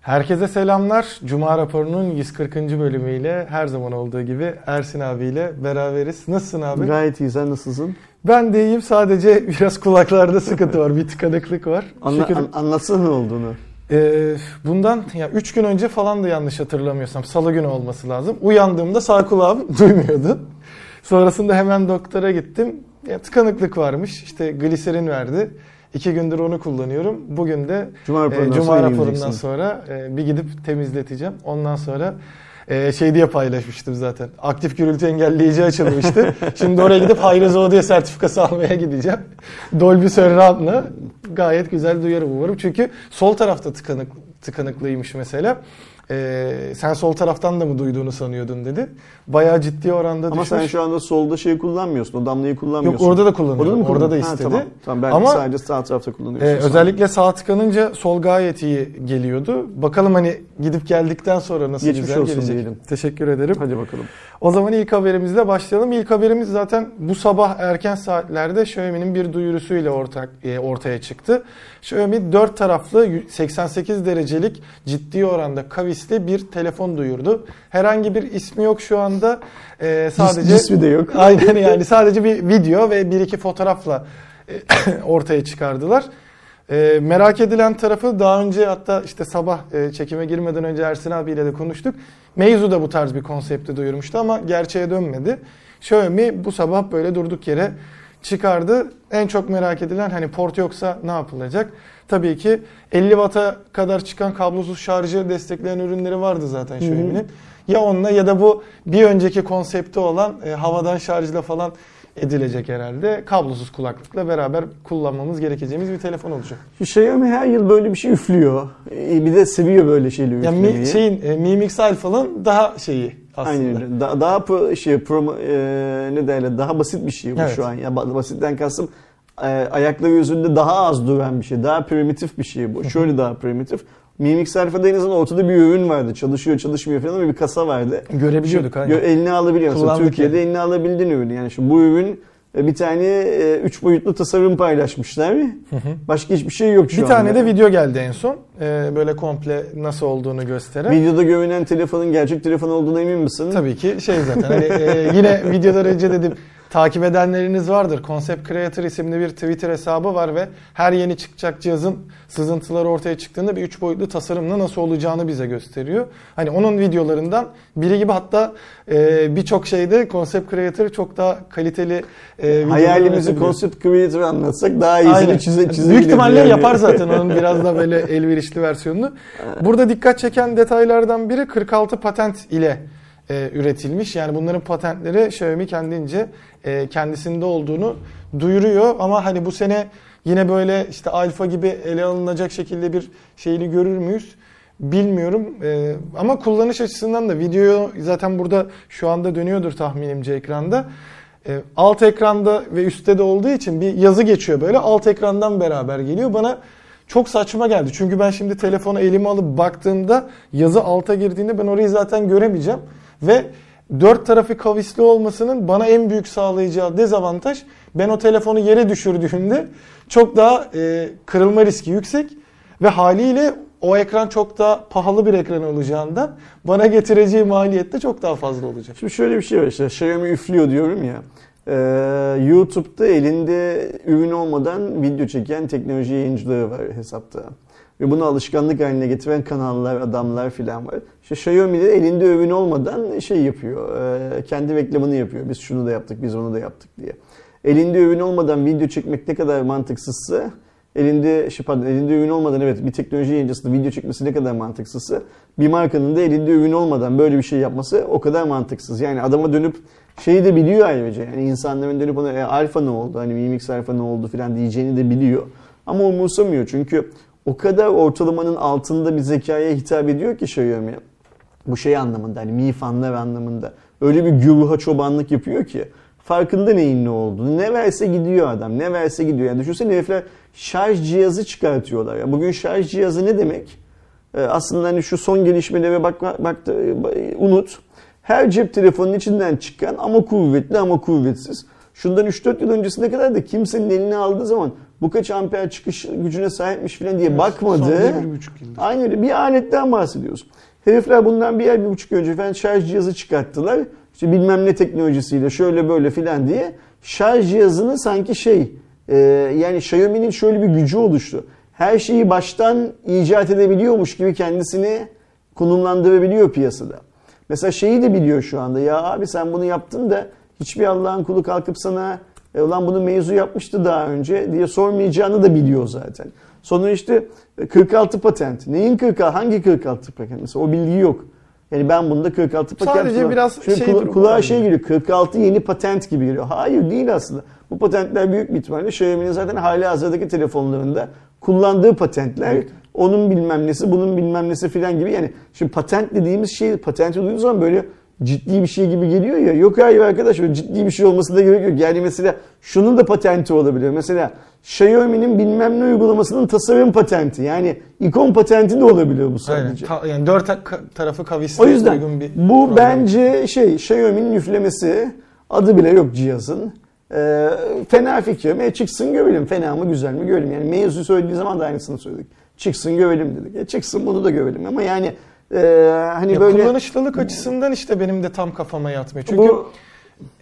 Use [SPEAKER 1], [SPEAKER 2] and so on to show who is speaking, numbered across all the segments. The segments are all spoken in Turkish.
[SPEAKER 1] Herkese selamlar. Cuma raporunun 140. bölümüyle her zaman olduğu gibi Ersin abiyle beraberiz. Nasılsın abi?
[SPEAKER 2] Gayet iyi. Sen nasılsın?
[SPEAKER 1] Ben de iyiyim. Sadece biraz kulaklarda sıkıntı var. Bir tıkanıklık var.
[SPEAKER 2] Anla,
[SPEAKER 1] Şükür-
[SPEAKER 2] an- anlatsana ne olduğunu.
[SPEAKER 1] Ee, bundan ya 3 gün önce falan da yanlış hatırlamıyorsam salı günü olması lazım. Uyandığımda sağ kulağım duymuyordu. Sonrasında hemen doktora gittim. Ya, tıkanıklık varmış. İşte gliserin verdi. İki gündür onu kullanıyorum. Bugün de
[SPEAKER 2] Cuma
[SPEAKER 1] e,
[SPEAKER 2] raporundan
[SPEAKER 1] Cuma
[SPEAKER 2] sonra
[SPEAKER 1] raporundan sonra e, bir gidip temizleteceğim. Ondan sonra e, şey diye paylaşmıştım zaten. Aktif gürültü engelleyici açılmıştı. Şimdi oraya gidip Hayrezo diye sertifikası almaya gideceğim. Dolby Surround'la gayet güzel duyarım umarım. Çünkü sol tarafta tıkanık, tıkanıklıymış mesela. E, sen sol taraftan da mı duyduğunu sanıyordun dedi. Bayağı ciddi oranda
[SPEAKER 2] Ama
[SPEAKER 1] düşmüş.
[SPEAKER 2] sen şu anda solda şey kullanmıyorsun. O damlayı kullanmıyorsun.
[SPEAKER 1] Yok orada da kullanıyorum.
[SPEAKER 2] Orada, mı
[SPEAKER 1] Orada da
[SPEAKER 2] kullan- Ha,
[SPEAKER 1] istedi.
[SPEAKER 2] tamam. tamam ben
[SPEAKER 1] Ama-
[SPEAKER 2] sadece sağ tarafta kullanıyorsun. Sen.
[SPEAKER 1] özellikle sağ tıkanınca sol gayet iyi geliyordu. Bakalım hani gidip geldikten sonra nasıl
[SPEAKER 2] Geçmiş
[SPEAKER 1] güzel
[SPEAKER 2] olsun
[SPEAKER 1] gelecek.
[SPEAKER 2] diyelim.
[SPEAKER 1] Teşekkür ederim.
[SPEAKER 2] Hadi bakalım.
[SPEAKER 1] O zaman ilk haberimizle başlayalım. İlk haberimiz zaten bu sabah erken saatlerde Xiaomi'nin bir duyurusuyla ortak, e, ortaya çıktı. Xiaomi 4 taraflı 88 derecelik ciddi oranda kavisli bir telefon duyurdu. Herhangi bir ismi yok şu anda. Ee, sadece
[SPEAKER 2] cismi de yok.
[SPEAKER 1] Aynen yani sadece bir video ve bir iki fotoğrafla e, ortaya çıkardılar. E, merak edilen tarafı daha önce hatta işte sabah e, çekime girmeden önce Ersin abiyle de konuştuk. Meizu da bu tarz bir konsepti duyurmuştu ama gerçeğe dönmedi. Xiaomi bu sabah böyle durduk yere çıkardı. En çok merak edilen hani port yoksa ne yapılacak? Tabii ki 50 Watt'a kadar çıkan kablosuz şarjı destekleyen ürünleri vardı zaten Xiaomi'nin. Ya onunla ya da bu bir önceki konsepti olan e, havadan şarjla falan edilecek herhalde. Kablosuz kulaklıkla beraber kullanmamız gerekeceğimiz bir telefon olacak.
[SPEAKER 2] Şu Xiaomi her yıl böyle bir şey üflüyor. Ee, Bir de seviyor böyle şeyleri
[SPEAKER 1] Yani
[SPEAKER 2] üflemeyi.
[SPEAKER 1] mi, şeyin e, Mi Mix Alpha'nın daha şeyi aslında.
[SPEAKER 2] Aynen. Da- daha pro, şey, pro, e, ne derler daha basit bir şey bu
[SPEAKER 1] Evet.
[SPEAKER 2] şu an. Ya ba- basitten kastım ayakları yüzünde daha az duran bir şey. Daha primitif bir şey bu. Şöyle daha primitif. Mi Mix Alpha'da en azından ortada bir ürün vardı. Çalışıyor çalışmıyor falan ama bir kasa vardı.
[SPEAKER 1] Görebiliyorduk aynen.
[SPEAKER 2] gö- Eline alabiliyorsun. Türkiye'de
[SPEAKER 1] yani.
[SPEAKER 2] eline alabildiğin ürün. Yani şu bu ürün e, bir tane e, üç boyutlu tasarım paylaşmışlar. Başka hiçbir şey yok şu
[SPEAKER 1] Bir tane
[SPEAKER 2] anda.
[SPEAKER 1] de video geldi en son. E, böyle komple nasıl olduğunu gösteren.
[SPEAKER 2] Videoda görünen telefonun gerçek telefon olduğuna emin misin?
[SPEAKER 1] Tabii ki şey zaten hani e, yine videodan önce dedim takip edenleriniz vardır. Concept Creator isimli bir Twitter hesabı var ve her yeni çıkacak cihazın sızıntıları ortaya çıktığında bir üç boyutlu tasarımla nasıl olacağını bize gösteriyor. Hani onun videolarından biri gibi hatta e, birçok şeyde Concept Creator çok daha kaliteli e,
[SPEAKER 2] Hayalimizi. Concept Creator anlatsak daha
[SPEAKER 1] Aynen.
[SPEAKER 2] iyisini çize, çizebiliriz.
[SPEAKER 1] Büyük ihtimalle
[SPEAKER 2] yani.
[SPEAKER 1] yapar zaten onun biraz da böyle elverişli versiyonunu. Burada dikkat çeken detaylardan biri 46 patent ile e, üretilmiş. Yani bunların patentleri Xiaomi kendince e, kendisinde olduğunu duyuruyor. Ama hani bu sene yine böyle işte alfa gibi ele alınacak şekilde bir şeyini görür müyüz? Bilmiyorum E, ama kullanış açısından da video zaten burada şu anda dönüyordur tahminimce ekranda. E, alt ekranda ve üstte de olduğu için bir yazı geçiyor böyle alt ekrandan beraber geliyor. Bana çok saçma geldi. Çünkü ben şimdi telefonu elime alıp baktığımda yazı alta girdiğinde ben orayı zaten göremeyeceğim. Ve dört tarafı kavisli olmasının bana en büyük sağlayacağı dezavantaj ben o telefonu yere düşürdüğümde çok daha e, kırılma riski yüksek ve haliyle o ekran çok daha pahalı bir ekran olacağından bana getireceği maliyet de çok daha fazla olacak.
[SPEAKER 2] Şimdi şöyle bir şey var işte Xiaomi üflüyor diyorum ya. Ee, YouTube'da elinde ürün olmadan video çeken teknoloji yayıncıları var hesapta. Ve bunu alışkanlık haline getiren kanallar, adamlar filan var. İşte Xiaomi de elinde ürün olmadan şey yapıyor. kendi reklamını yapıyor. Biz şunu da yaptık, biz onu da yaptık diye. Elinde ürün olmadan video çekmek ne kadar mantıksızsa elinde şey pardon elinde ürün olmadan evet bir teknoloji yayıncısının video çekmesi ne kadar mantıksızsa bir markanın da elinde ürün olmadan böyle bir şey yapması o kadar mantıksız. Yani adama dönüp şeyi de biliyor ayrıca. Yani insanların dönüp ona e, alfa ne oldu hani Mi Mix alfa ne oldu filan diyeceğini de biliyor. Ama umursamıyor çünkü o kadar ortalamanın altında bir zekaya hitap ediyor ki Xiaomi. Bu şey anlamında hani mi fanlar anlamında. Öyle bir güruha çobanlık yapıyor ki farkında neyin ne olduğunu. Ne verse gidiyor adam. Ne verse gidiyor. Yani düşünsene herifler şarj cihazı çıkartıyorlar. Ya bugün şarj cihazı ne demek? Ee, aslında hani şu son gelişmelere bak, bak, bak unut. Her cep telefonunun içinden çıkan ama kuvvetli ama kuvvetsiz. Şundan 3-4 yıl öncesine kadar da kimsenin eline aldığı zaman bu kaç amper çıkış gücüne sahipmiş falan diye bakmadı.
[SPEAKER 1] Son bir, bir buçuk yıldır.
[SPEAKER 2] Aynı öyle bir aletten bahsediyoruz. Herifler bundan bir ay bir buçuk önce falan şarj cihazı çıkarttılar. İşte bilmem ne teknolojisiyle şöyle böyle filan diye şarj cihazını sanki şey e, yani Xiaomi'nin şöyle bir gücü oluştu. Her şeyi baştan icat edebiliyormuş gibi kendisini konumlandırabiliyor piyasada. Mesela şeyi de biliyor şu anda. Ya abi sen bunu yaptın da hiçbir Allah'ın kulu kalkıp sana e, ulan bunu mevzu yapmıştı daha önce diye sormayacağını da biliyor zaten. Sonra işte 46 patent. Neyin 46? Hangi 46 patent? Mesela o bilgi yok. Yani ben bunda 46 patent
[SPEAKER 1] Sadece
[SPEAKER 2] var.
[SPEAKER 1] biraz
[SPEAKER 2] Şöyle
[SPEAKER 1] şey
[SPEAKER 2] kula- kulağa şey geliyor. 46 yeni patent gibi geliyor. Hayır değil aslında. Bu patentler büyük bir ihtimalle Xiaomi'nin zaten hali hazırdaki telefonlarında kullandığı patentler.
[SPEAKER 1] Evet.
[SPEAKER 2] Onun bilmem nesi, bunun bilmem nesi filan gibi. Yani şimdi patent dediğimiz şey, patenti duyduğunuz zaman böyle ciddi bir şey gibi geliyor ya. Yok hayır arkadaş öyle ciddi bir şey olması da gerek yok. Yani mesela şunun da patenti olabilir. Mesela Xiaomi'nin bilmem ne uygulamasının tasarım patenti. Yani ikon patenti de olabilir bu
[SPEAKER 1] Aynen.
[SPEAKER 2] sadece.
[SPEAKER 1] Ta- yani dört ta- tarafı kavisli
[SPEAKER 2] O yüzden
[SPEAKER 1] uygun bir
[SPEAKER 2] bu
[SPEAKER 1] program.
[SPEAKER 2] bence şey Xiaomi'nin üflemesi adı bile yok cihazın. Ee, fena fikir. E, çıksın görelim. Fena mı güzel mi görelim. Yani mevzu söylediği zaman da aynısını söyledik. Çıksın görelim dedik. E, çıksın bunu da görelim. Ama yani e, hani
[SPEAKER 1] Ya
[SPEAKER 2] böyle
[SPEAKER 1] kullanışlılık açısından işte benim de tam kafama yatmıyor. Çünkü
[SPEAKER 2] bu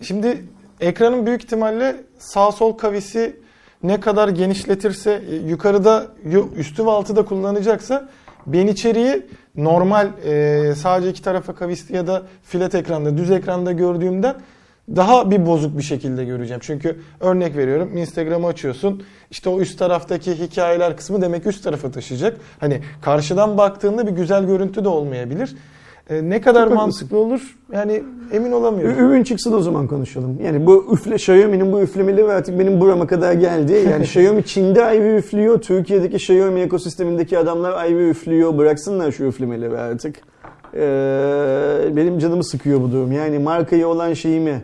[SPEAKER 1] şimdi ekranın büyük ihtimalle sağ sol kavisi ne kadar genişletirse e, yukarıda yu- üstü ve altı da kullanacaksa ben içeriği normal e, sadece iki tarafa kavisli ya da filet ekranda düz ekranda gördüğümden daha bir bozuk bir şekilde göreceğim. Çünkü örnek veriyorum Instagram'ı açıyorsun. İşte o üst taraftaki hikayeler kısmı demek üst tarafa taşıyacak. Hani karşıdan baktığında bir güzel görüntü de olmayabilir. E, ne kadar
[SPEAKER 2] Çok
[SPEAKER 1] mantıklı olur yani emin olamıyorum.
[SPEAKER 2] Ürün çıksın o zaman konuşalım. Yani bu üfle Xiaomi'nin bu üflemeleri artık benim burama kadar geldi. Yani Xiaomi Çin'de ayrı üflüyor. Türkiye'deki Xiaomi ekosistemindeki adamlar ayrı üflüyor. Bıraksınlar şu üflemeleri artık. Ee, benim canımı sıkıyor bu durum. Yani markaya olan şeyimi,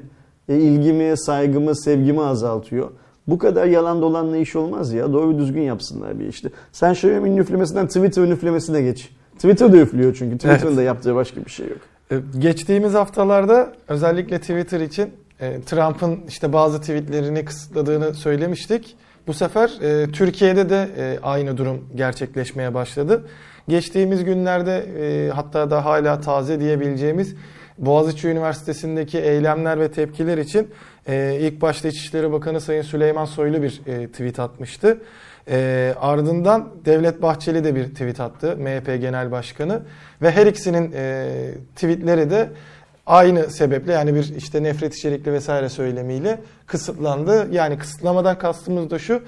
[SPEAKER 2] e, ilgimi, saygımı, sevgimi azaltıyor. Bu kadar yalan dolanla iş olmaz ya. Doğru düzgün yapsınlar bir işte. Sen Xiaomi'nin üflemesinden Twitter'ın üflemesine geç. Twitter da üflüyor çünkü. Twitter'ın
[SPEAKER 1] Evet.
[SPEAKER 2] da yaptığı başka bir şey yok.
[SPEAKER 1] E, Geçtiğimiz haftalarda özellikle Twitter için e, Trump'ın işte bazı tweetlerini kısıtladığını söylemiştik. Bu sefer e, Türkiye'de de e, aynı durum gerçekleşmeye başladı. Geçtiğimiz günlerde e, hatta da hala taze diyebileceğimiz Boğaziçi Üniversitesi'ndeki eylemler ve tepkiler için e, ilk başta İçişleri Bakanı Sayın Süleyman Soylu bir e, tweet atmıştı. E, ardından Devlet Bahçeli de bir tweet attı. MHP Genel Başkanı ve her ikisinin e, tweetleri de aynı sebeple yani bir işte nefret içerikli vesaire söylemiyle kısıtlandı. Yani kısıtlamadan kastımız da şu.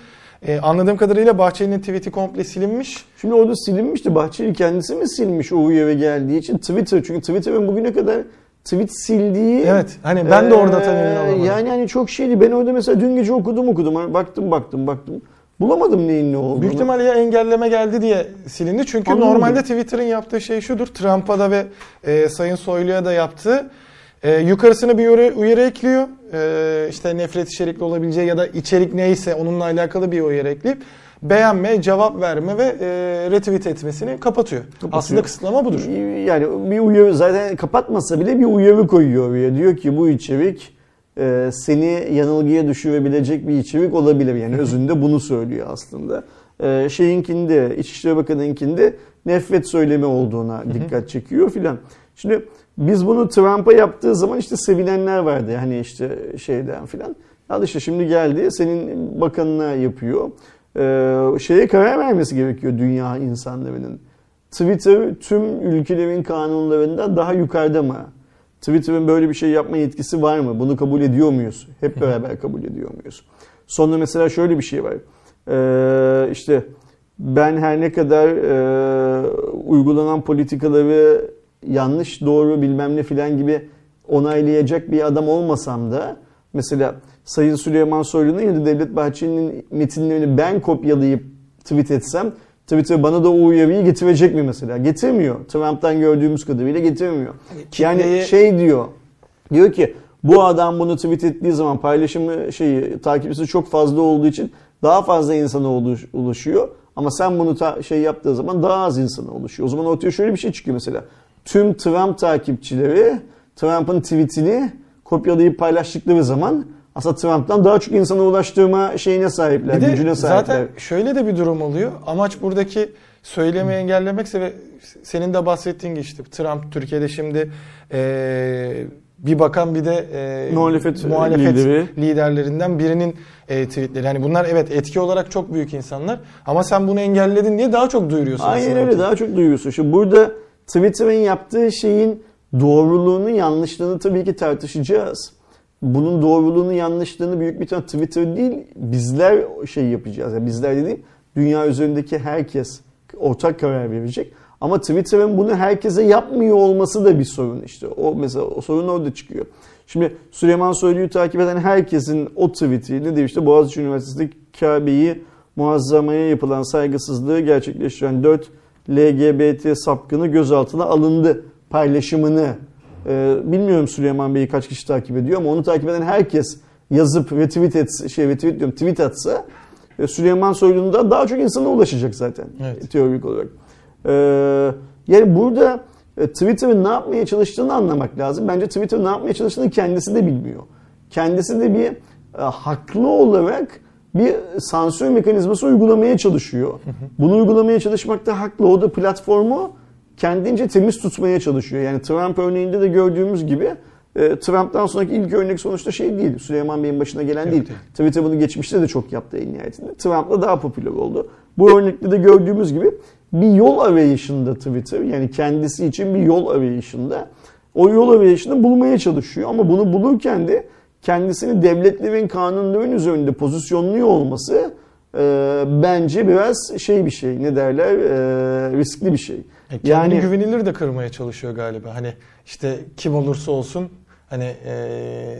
[SPEAKER 1] E, anladığım kadarıyla Bahçeli'nin tweet'i komple silinmiş.
[SPEAKER 2] Şimdi orada silinmişti. Bahçeli kendisi mi silmiş o uyarı geldiği için? Twitter çünkü Twitter'ın bugüne kadar tweet sildiği...
[SPEAKER 1] Evet, hani ben de orada tam emin olamadım.
[SPEAKER 2] Yani hani çok şeydi. Ben orada mesela dün gece okudum okudum. Hani Baktım baktım baktım. Bulamadım neyin ne olduğunu.
[SPEAKER 1] Büyük ihtimalle ya engelleme geldi diye silindi. Çünkü
[SPEAKER 2] Anladım.
[SPEAKER 1] normalde Twitter'ın yaptığı şey şudur. Trump'a da ve e, Sayın Soylu'ya da yaptığı. E, yukarısına bir uyarı, uyarı ekliyor. E, işte nefret içerikli olabileceği ya da içerik neyse onunla alakalı bir uyarı ekleyip beğenme, cevap verme ve e, retweet etmesini kapatıyor. Aslında kısıtlama budur.
[SPEAKER 2] Yani bir uyarı zaten kapatmasa bile bir uyarı koyuyor oraya. Diyor ki bu içerik e, seni yanılgıya düşürebilecek bir içerik olabilir. Yani özünde bunu söylüyor aslında. E, şeyinkinde, İçişleri Bakanı'nkinde nefret söylemi olduğuna dikkat çekiyor filan. Şimdi biz bunu Trump'a yaptığı zaman işte sevinenler vardı. Hani işte şeyden filan. Al işte şimdi geldi senin bakanına yapıyor. E, şeye karar vermesi gerekiyor dünya insanlarının. Twitter tüm ülkelerin kanunlarında daha yukarıda mı? Twitter'ın böyle bir şey yapma yetkisi var mı? Bunu kabul ediyor muyuz? Hep beraber kabul ediyor muyuz? Sonra mesela şöyle bir şey var. Ee, işte ben her ne kadar e, uygulanan politikaları yanlış, doğru bilmem ne filan gibi onaylayacak bir adam olmasam da mesela Sayın Süleyman Soylu'nun ya da Devlet Bahçeli'nin metinlerini ben kopyalayıp tweet etsem Twitter bana da o uyarıyı getirecek mi mesela? Getirmiyor. Trump'tan gördüğümüz kadarıyla getirmiyor. Yani
[SPEAKER 1] Kitleyi-
[SPEAKER 2] şey diyor. Diyor ki bu adam bunu tweet ettiği zaman paylaşımı şeyi takipçisi çok fazla olduğu için daha fazla insana ulaşıyor. Ama sen bunu ta- şey yaptığı zaman daha az insana ulaşıyor. O zaman ortaya şöyle bir şey çıkıyor mesela. Tüm Trump takipçileri Trump'ın tweetini kopyalayıp paylaştıkları zaman aslında Trump'tan daha çok insana ulaştırma şeyine sahipler,
[SPEAKER 1] Bir de
[SPEAKER 2] gücüne sahipler.
[SPEAKER 1] zaten şöyle de bir durum oluyor. Amaç buradaki söylemi engellemekse ve senin de bahsettiğin gibi işte Trump Türkiye'de şimdi eee, bir bakan bir de eee,
[SPEAKER 2] Muhalefet
[SPEAKER 1] muhalefet
[SPEAKER 2] lideri.
[SPEAKER 1] liderlerinden birinin eee, tweetleri. Yani bunlar evet etki olarak çok büyük insanlar ama sen bunu engelledin diye daha çok duyuruyorsun.
[SPEAKER 2] Aynen öyle daha çok duyuyorsun. Şimdi burada Twitter'ın yaptığı şeyin doğruluğunu, yanlışlığını tabii ki tartışacağız. Bunun doğruluğunu, yanlışlığını büyük bir tane Twitter değil, bizler şey yapacağız. Yani bizler dediğim dünya üzerindeki herkes ortak karar verecek. Ama Twitter'ın bunu herkese yapmıyor olması da bir sorun işte. O mesela o sorun orada çıkıyor. Şimdi Süleyman Soylu'yu takip eden herkesin o tweet'i ne diyor işte Boğaziçi Üniversitesi Kabe'yi muazzamaya yapılan saygısızlığı gerçekleştiren 4 LGBT sapkını gözaltına alındı paylaşımını e, bilmiyorum Süleyman Bey'i kaç kişi takip ediyor ama onu takip eden herkes yazıp retweet etse, şey retweet diyorum tweet atsa e, Süleyman Soylu'nun da daha çok insana ulaşacak zaten
[SPEAKER 1] Evet.
[SPEAKER 2] teorik olarak. E, yani burada e, Twitter'ın ne yapmaya çalıştığını anlamak lazım. Bence Twitter ne yapmaya çalıştığını kendisi de bilmiyor. Kendisi de bir e, haklı olarak bir sansür mekanizması uygulamaya çalışıyor. Bunu uygulamaya çalışmakta haklı. O da platformu kendince temiz tutmaya çalışıyor. Yani Trump örneğinde de gördüğümüz gibi e, Trump'tan sonraki ilk örnek sonuçta şey değil. Süleyman Bey'in başına gelen değil.
[SPEAKER 1] değil.
[SPEAKER 2] Twitter bunu geçmişte de çok yaptı en nihayetinde. Trump'la daha popüler oldu. Bu örnekte de gördüğümüz gibi bir yol arayışında Twitter. Yani kendisi için bir yol arayışında. O yol arayışını bulmaya çalışıyor. Ama bunu bulurken de kendisini devletlerin, kanunların üzerinde pozisyonluyor olması e, bence biraz şey bir şey. Ne derler? E, riskli bir şey.
[SPEAKER 1] E, kendini güvenilir de kırmaya çalışıyor galiba. Hani işte kim olursa olsun hani eee,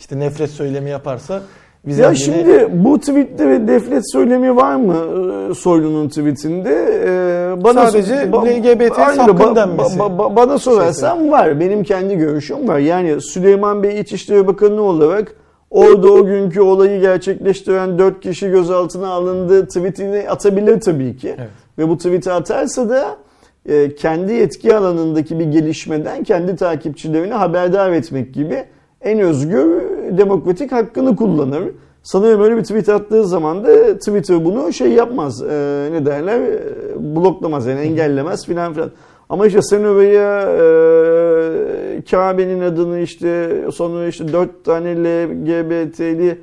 [SPEAKER 1] işte nefret söylemi yaparsa bize
[SPEAKER 2] Ya şimdi bu tweette ve nefret söylemi var mı e, Soylu'nun tweetinde? E, bana
[SPEAKER 1] Sadece
[SPEAKER 2] ba-
[SPEAKER 1] LGBT sapkın denmesi.
[SPEAKER 2] ba- ba- bana sorarsan var. Benim kendi görüşüm var. Yani Süleyman Bey İçişleri Bakanı olarak orada o günkü olayı gerçekleştiren 4 kişi gözaltına alındı tweetini atabilir tabii ki.
[SPEAKER 1] Evet.
[SPEAKER 2] Ve bu tweet'i atarsa da e, kendi yetki alanındaki bir gelişmeden kendi takipçilerini haberdar etmek gibi en özgür demokratik hakkını kullanır. Sanıyorum öyle bir tweet attığı zaman da Twitter bunu şey yapmaz. e, ne derler? e, bloklamaz yani engellemez filan filan. Ama işte sen oraya e, Kabe'nin adını işte sonra işte dört tane LGBT'li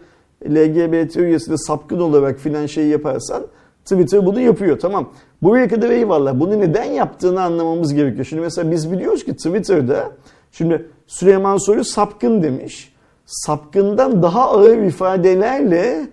[SPEAKER 2] LGBT üyesine sapkın olarak filan şey yaparsan Twitter bunu yapıyor tamam. Buraya kadar eyvallah. Bunu neden yaptığını anlamamız gerekiyor. Şimdi mesela biz biliyoruz ki Twitter'da şimdi Süleyman Soylu sapkın demiş. Sapkından daha ağır ifadelerle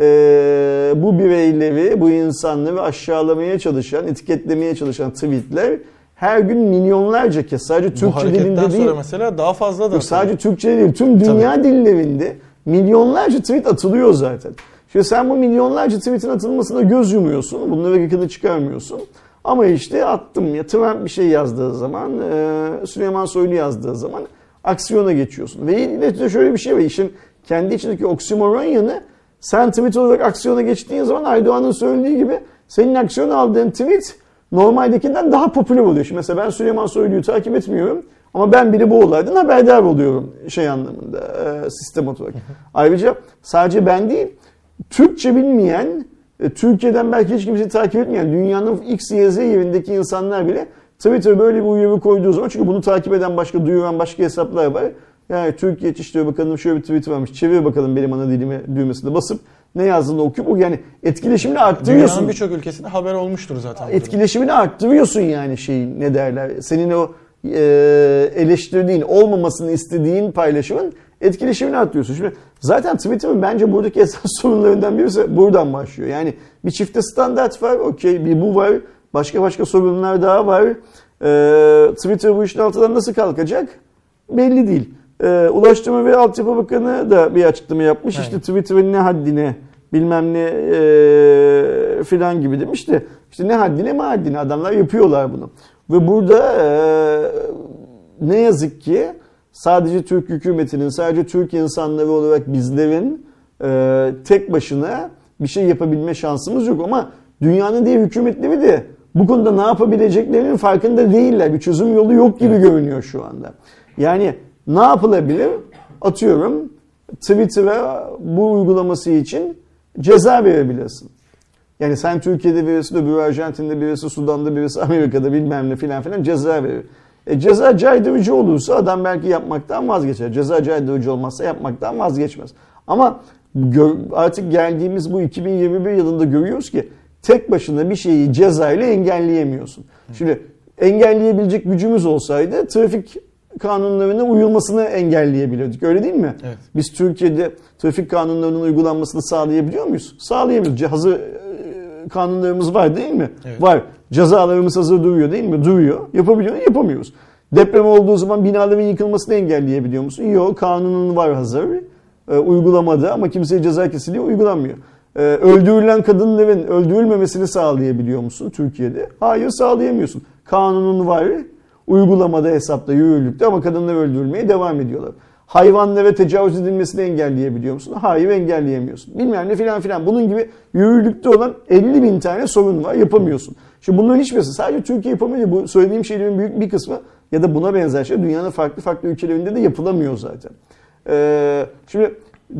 [SPEAKER 2] e, bu bireyleri, bu insanları aşağılamaya çalışan, etiketlemeye çalışan tweetler her gün milyonlarca kez sadece Türkçe dilinde değil.
[SPEAKER 1] sonra mesela daha fazla da
[SPEAKER 2] sadece Türkçe değil, tüm dünya dillerinde milyonlarca tweet atılıyor zaten. Şimdi sen bu milyonlarca tweetin atılmasına göz yumuyorsun, bunları yakını çıkarmıyorsun. Ama işte attım ya Trump bir şey yazdığı zaman, e, Süleyman Soylu yazdığı zaman aksiyona geçiyorsun. Ve yine de şöyle bir şey var, işin kendi içindeki oksimoron yanı sen tweet olarak aksiyona geçtiğin zaman Aydoğan'ın söylediği gibi senin aksiyon aldığın tweet normaldekinden daha popüler oluyor. Şimdi mesela ben Süleyman Soylu'yu takip etmiyorum. Ama ben bile bu olaydan haberdar oluyorum şey anlamında e, sistem olarak. Ayrıca sadece ben değil Türkçe bilmeyen, e, Türkiye'den belki hiç kimseyi takip etmeyen dünyanın X, Y, Z yerindeki insanlar bile Twitter böyle bir uyarı koyduğu zaman çünkü bunu takip eden başka, duyuran başka hesaplar var. Yani Türkiye İçişleri Bakanı'nın şöyle bir tweet varmış. Çevir bakalım benim ana dilime düğmesine basıp ne yazdığını okuyup o yani etkileşimini arttırıyorsun.
[SPEAKER 1] Dünyanın birçok ülkesinde haber olmuştur zaten.
[SPEAKER 2] Etkileşimini arttırıyorsun yani şeyin ne derler. Senin o e, eleştirdiğin, olmamasını istediğin paylaşımın etkileşimini arttırıyorsun. Şimdi zaten Twitter'ın bence buradaki esas sorunlarından birisi buradan başlıyor. Yani bir çifte standart var, okey bir bu var, başka başka sorunlar daha var. E, Twitter bu işin altından nasıl kalkacak? Belli değil. E, Ulaştırma ve Altyapı Bakanı da bir açıklama yapmış.
[SPEAKER 1] Aynen.
[SPEAKER 2] İşte Twitter'ın ne haddine bilmem ne e, filan gibi demiş de işte ne haddine mi haddine adamlar yapıyorlar bunu. Ve burada e, ne yazık ki sadece Türk hükümetinin, sadece Türk insanları olarak bizlerin e, tek başına bir şey yapabilme şansımız yok ama dünyanın diğer hükümetleri de bu konuda ne yapabileceklerinin farkında değiller. Bir çözüm yolu yok gibi görünüyor şu anda. Yani ne yapılabilir? Atıyorum Twitter'a bu uygulaması için ceza verebilirsin. Yani sen Türkiye'de birisi, öbürü Arjantin'de birisi, Sudan'da birisi, Amerika'da bilmem ne filan filan ceza verir. E, ceza caydırıcı olursa adam belki yapmaktan vazgeçer. Ceza caydırıcı olmazsa yapmaktan vazgeçmez. Ama artık geldiğimiz bu 2021 yılında görüyoruz ki tek başına bir şeyi cezayla engelleyemiyorsun. Şimdi engelleyebilecek gücümüz olsaydı trafik kanunlarına uyulmasını engelleyebilirdik. Öyle değil mi?
[SPEAKER 1] Evet.
[SPEAKER 2] Biz Türkiye'de trafik kanunlarının uygulanmasını sağlayabiliyor muyuz? Sağlayamıyoruz. Hazır e, kanunlarımız var değil mi?
[SPEAKER 1] Evet.
[SPEAKER 2] Var. Cezalarımız hazır duruyor değil mi? Duruyor. Yapabiliyor muyuz? Yapamıyoruz. Deprem olduğu zaman binaların yıkılmasını engelleyebiliyor musun? Yok. Kanunun var hazır. E, uygulamada ama kimseye ceza kesiliyor uygulanmıyor. E, öldürülen kadınların öldürülmemesini sağlayabiliyor musun Türkiye'de? Hayır sağlayamıyorsun. Kanunun var uygulamada hesapta yürürlükte ama kadınlar öldürülmeye devam ediyorlar. Hayvanlara tecavüz edilmesini engelleyebiliyor musun? Hayır engelleyemiyorsun. Bilmem ne filan filan. Bunun gibi yürürlükte olan 50 bin tane sorun var yapamıyorsun. Şimdi bunların hiçbirisi sadece Türkiye yapamıyor. Bu söylediğim şeylerin büyük bir kısmı ya da buna benzer şey dünyanın farklı farklı ülkelerinde de yapılamıyor zaten. Ee, şimdi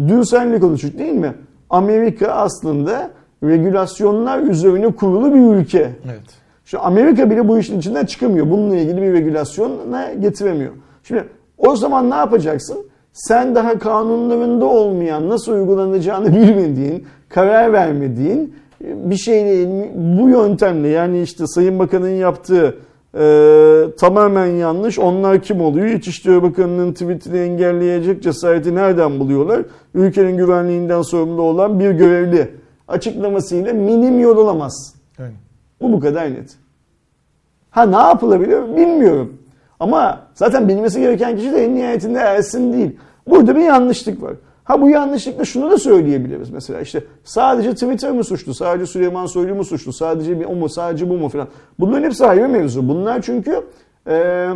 [SPEAKER 2] dün seninle konuştuk değil mi? Amerika aslında regülasyonlar üzerine kurulu bir ülke.
[SPEAKER 1] Evet.
[SPEAKER 2] Şu Amerika bile bu işin içinden çıkamıyor. Bununla ilgili bir regülasyona getiremiyor. Şimdi o zaman ne yapacaksın? Sen daha kanunlarında olmayan, nasıl uygulanacağını bilmediğin, karar vermediğin bir şeyle bu yöntemle yani işte Sayın Bakan'ın yaptığı e, tamamen yanlış. Onlar kim oluyor? İçişleri Bakanı'nın tweetini engelleyecek cesareti nereden buluyorlar? Ülkenin güvenliğinden sorumlu olan bir görevli açıklamasıyla minim yol olamaz.
[SPEAKER 1] Yani.
[SPEAKER 2] Bu bu kadar net. Ha ne yapılabilir bilmiyorum. Ama zaten bilmesi gereken kişi de en nihayetinde Ersin değil. Burada bir yanlışlık var. Ha bu yanlışlıkla şunu da söyleyebiliriz mesela işte sadece Twitter mı suçlu, sadece Süleyman Soylu mu suçlu, sadece bir o mu, sadece bu mu falan. Bunların hepsi ayrı mevzu. Bunlar çünkü e,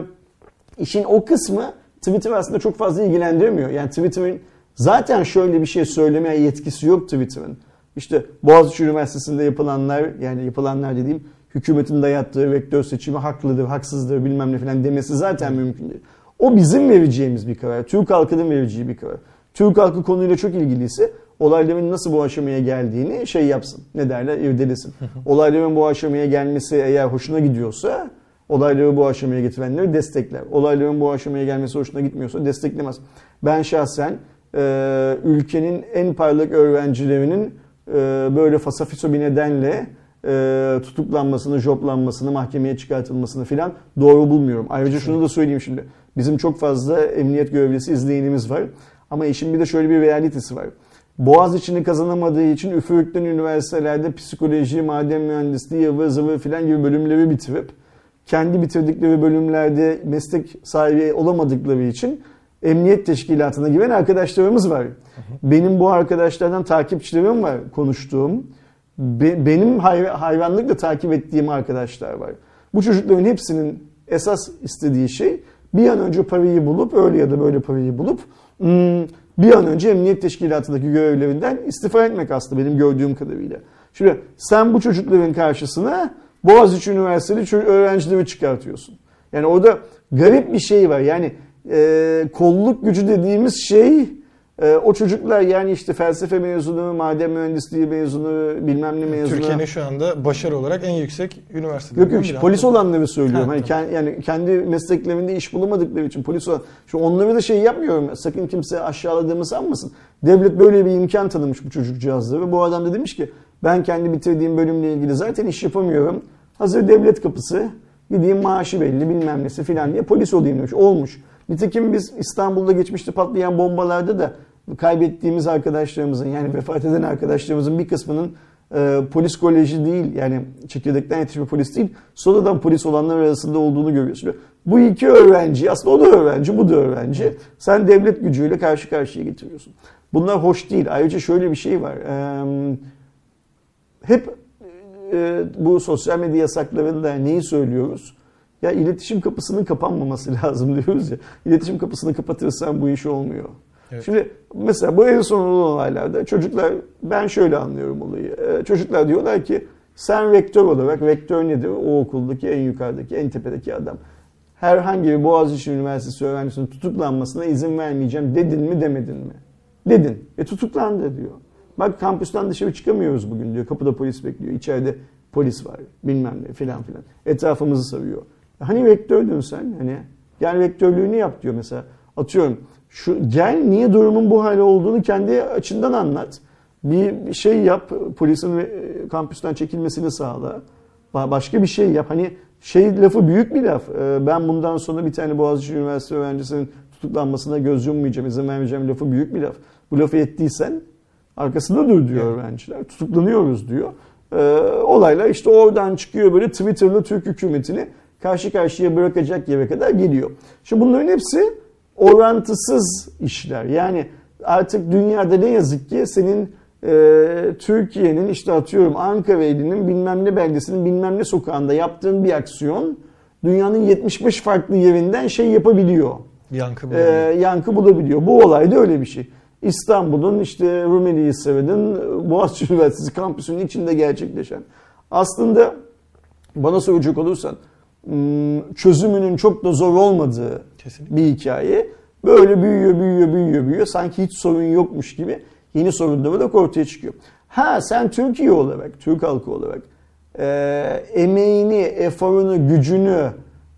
[SPEAKER 2] işin o kısmı Twitter aslında çok fazla ilgilendirmiyor. Yani Twitter'ın zaten şöyle bir şey söylemeye yetkisi yok Twitter'ın. İşte Boğaziçi Üniversitesi'nde yapılanlar yani yapılanlar dediğim hükümetin dayattığı vektör seçimi haklıdır, haksızdır bilmem ne falan demesi zaten mümkün değil. O bizim vereceğimiz bir karar. Türk halkının vereceği bir karar. Türk halkı konuyla çok ilgiliyse olayların nasıl bu aşamaya geldiğini şey yapsın. Ne derler? irdelesin. olayların bu aşamaya gelmesi eğer hoşuna gidiyorsa olayları bu aşamaya getirenleri destekler. Olayların bu aşamaya gelmesi hoşuna gitmiyorsa desteklemez. Ben şahsen e, ülkenin en parlak öğrencilerinin e, böyle fasafiso bir nedenle e, tutuklanmasını, joplanmasını, mahkemeye çıkartılmasını filan doğru bulmuyorum. Ayrıca şunu da söyleyeyim şimdi. Bizim çok fazla emniyet görevlisi izleyenimiz var. Ama işin bir de şöyle bir realitesi var. Boğaz içini kazanamadığı için üfürükten üniversitelerde psikoloji, maden mühendisliği, ıvır zıvır filan gibi bölümleri bitirip kendi bitirdikleri bölümlerde meslek sahibi olamadıkları için emniyet teşkilatına giren arkadaşlarımız var. Benim bu arkadaşlardan takipçilerim var konuştuğum. Be, benim hayvanlıkla takip ettiğim arkadaşlar var. Bu çocukların hepsinin esas istediği şey bir an önce parayı bulup öyle ya da böyle parayı bulup bir an önce emniyet teşkilatındaki görevlerinden istifa etmek aslında benim gördüğüm kadarıyla. Şimdi sen bu çocukların karşısına Boğaziçi Üniversiteli öğrencileri çıkartıyorsun. Yani orada garip bir şey var. Yani e, kolluk gücü dediğimiz şey e, o çocuklar yani işte felsefe mezunu, maden mühendisliği mezunu, bilmem ne mezunu.
[SPEAKER 1] Türkiye'nin şu anda başarı olarak en yüksek üniversite.
[SPEAKER 2] Yok yok polis olanları söylüyorum. Ha, hani tamam. yani kendi mesleklerinde iş bulamadıkları için polis olan. Şu onları da şey yapmıyorum. Sakın kimse aşağıladığımı sanmasın. Devlet böyle bir imkan tanımış bu çocukcağızlara ve bu adam da demiş ki ben kendi bitirdiğim bölümle ilgili zaten iş yapamıyorum. Hazır devlet kapısı gideyim maaşı belli bilmem nesi filan diye polis olayım demiş. Olmuş. Nitekim biz İstanbul'da geçmişte patlayan bombalarda da kaybettiğimiz arkadaşlarımızın yani vefat eden arkadaşlarımızın bir kısmının e, polis koleji değil yani çekirdekten yetişmiş polis değil sonradan polis olanlar arasında olduğunu görüyorsun. Bu iki öğrenci aslında o da öğrenci bu da öğrenci. Sen devlet gücüyle karşı karşıya getiriyorsun. Bunlar hoş değil. Ayrıca şöyle bir şey var. E, hep e, bu sosyal medya yasaklarında neyi söylüyoruz? Ya iletişim kapısının kapanmaması lazım diyoruz ya. İletişim kapısını kapatırsan bu iş olmuyor. Evet. Şimdi mesela bu en son olan olaylarda çocuklar ben şöyle anlıyorum olayı. Ee, çocuklar diyorlar ki sen rektör olarak rektör nedir? O okuldaki en yukarıdaki en tepedeki adam. Herhangi bir Boğaziçi Üniversitesi öğrencisinin tutuklanmasına izin vermeyeceğim dedin mi demedin mi? dedin. E tutuklandı diyor. Bak kampüsten dışarı çıkamıyoruz bugün diyor. Kapıda polis bekliyor. İçeride polis var. Bilmem ne filan filan. Etrafımızı sarıyor. Hani rektördün sen? Hani gel rektörlüğünü yap diyor mesela. Atıyorum şu gel niye durumun bu hale olduğunu kendi açından anlat. Bir şey yap. Polisin e, kampüsten çekilmesini sağla. Başka bir şey yap. Hani şey lafı büyük bir laf. E, ben bundan sonra bir tane Boğaziçi Üniversitesi öğrencisinin tutuklanmasına göz yummayacağım, izin vermeyeceğim lafı büyük bir laf. Bu lafı ettiysen arkasında dur diyor öğrenciler. Tutuklanıyoruz diyor. Ee, olaylar işte oradan çıkıyor böyle Twitter'lı Türk hükümetini karşı karşıya bırakacak yere kadar geliyor. Şimdi bunların hepsi orantısız işler. Yani artık dünyada ne yazık ki senin e, Türkiye'nin işte atıyorum Ankara ilinin bilmem ne belgesinin bilmem ne sokağında yaptığın bir aksiyon dünyanın 75 farklı yerinden şey yapabiliyor.
[SPEAKER 1] Yankı bulabiliyor. E,
[SPEAKER 2] yankı bulabiliyor. Bu olay da öyle bir şey. İstanbul'un işte Rumeli Hisarı'nın Boğaziçi Üniversitesi kampüsünün içinde gerçekleşen. Aslında bana soracak olursan hmm, çözümünün çok da zor olmadığı Kesinlikle. bir hikaye. Böyle büyüyor, büyüyor, büyüyor, büyüyor. Sanki hiç sorun yokmuş gibi yeni sorunları da ortaya çıkıyor. Ha sen Türkiye olarak, Türk halkı olarak e, emeğini, eforunu, gücünü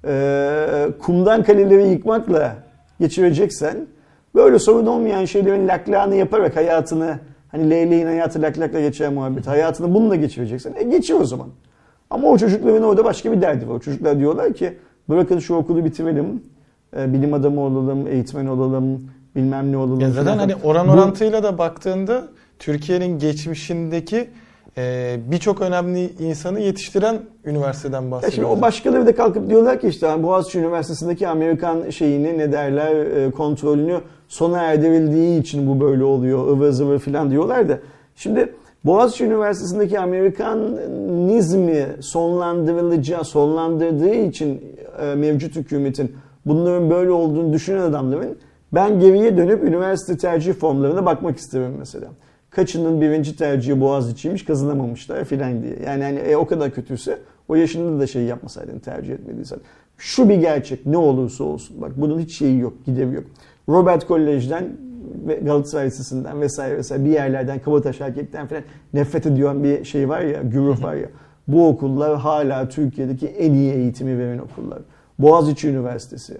[SPEAKER 2] e, kumdan kaleleri yıkmakla geçireceksen Böyle sorun olmayan şeylerin laklağını yaparak hayatını hani leyleğin hayatı laklakla geçer muhabbet hayatını bununla geçireceksin. E geçir o zaman. Ama o çocukların orada başka bir derdi var. O çocuklar diyorlar ki bırakın şu okulu bitirelim. E, bilim adamı olalım, eğitmen olalım, bilmem ne olalım.
[SPEAKER 1] Ya zaten hani oran orantıyla da baktığında Türkiye'nin geçmişindeki e, birçok önemli insanı yetiştiren üniversiteden bahsediyoruz.
[SPEAKER 2] şimdi o başkaları da kalkıp diyorlar ki işte Boğaziçi Üniversitesi'ndeki Amerikan şeyini ne derler e, kontrolünü sona erdirildiği için bu böyle oluyor ıvır zıvır filan diyorlar da. Şimdi Boğaziçi Üniversitesi'ndeki Amerikanizmi sonlandırılacağı, sonlandırdığı için e, mevcut hükümetin bunların böyle olduğunu düşünen adamların ben geriye dönüp üniversite tercih formlarına bakmak isterim mesela. Kaçının birinci tercihi Boğaziçi'ymiş kazanamamışlar filan diye. Yani hani, e, o kadar kötüyse o yaşında da şey yapmasaydın tercih etmediysen. Şu bir gerçek ne olursa olsun. Bak bunun hiç şeyi yok gideri yok. Robert Kolej'den ve Galatasaray Lisesi'nden vesaire vesaire bir yerlerden Kabataş Erkek'ten falan nefret ediyor bir şey var ya, güruh var ya. Bu okullar hala Türkiye'deki en iyi eğitimi veren okullar. Boğaziçi Üniversitesi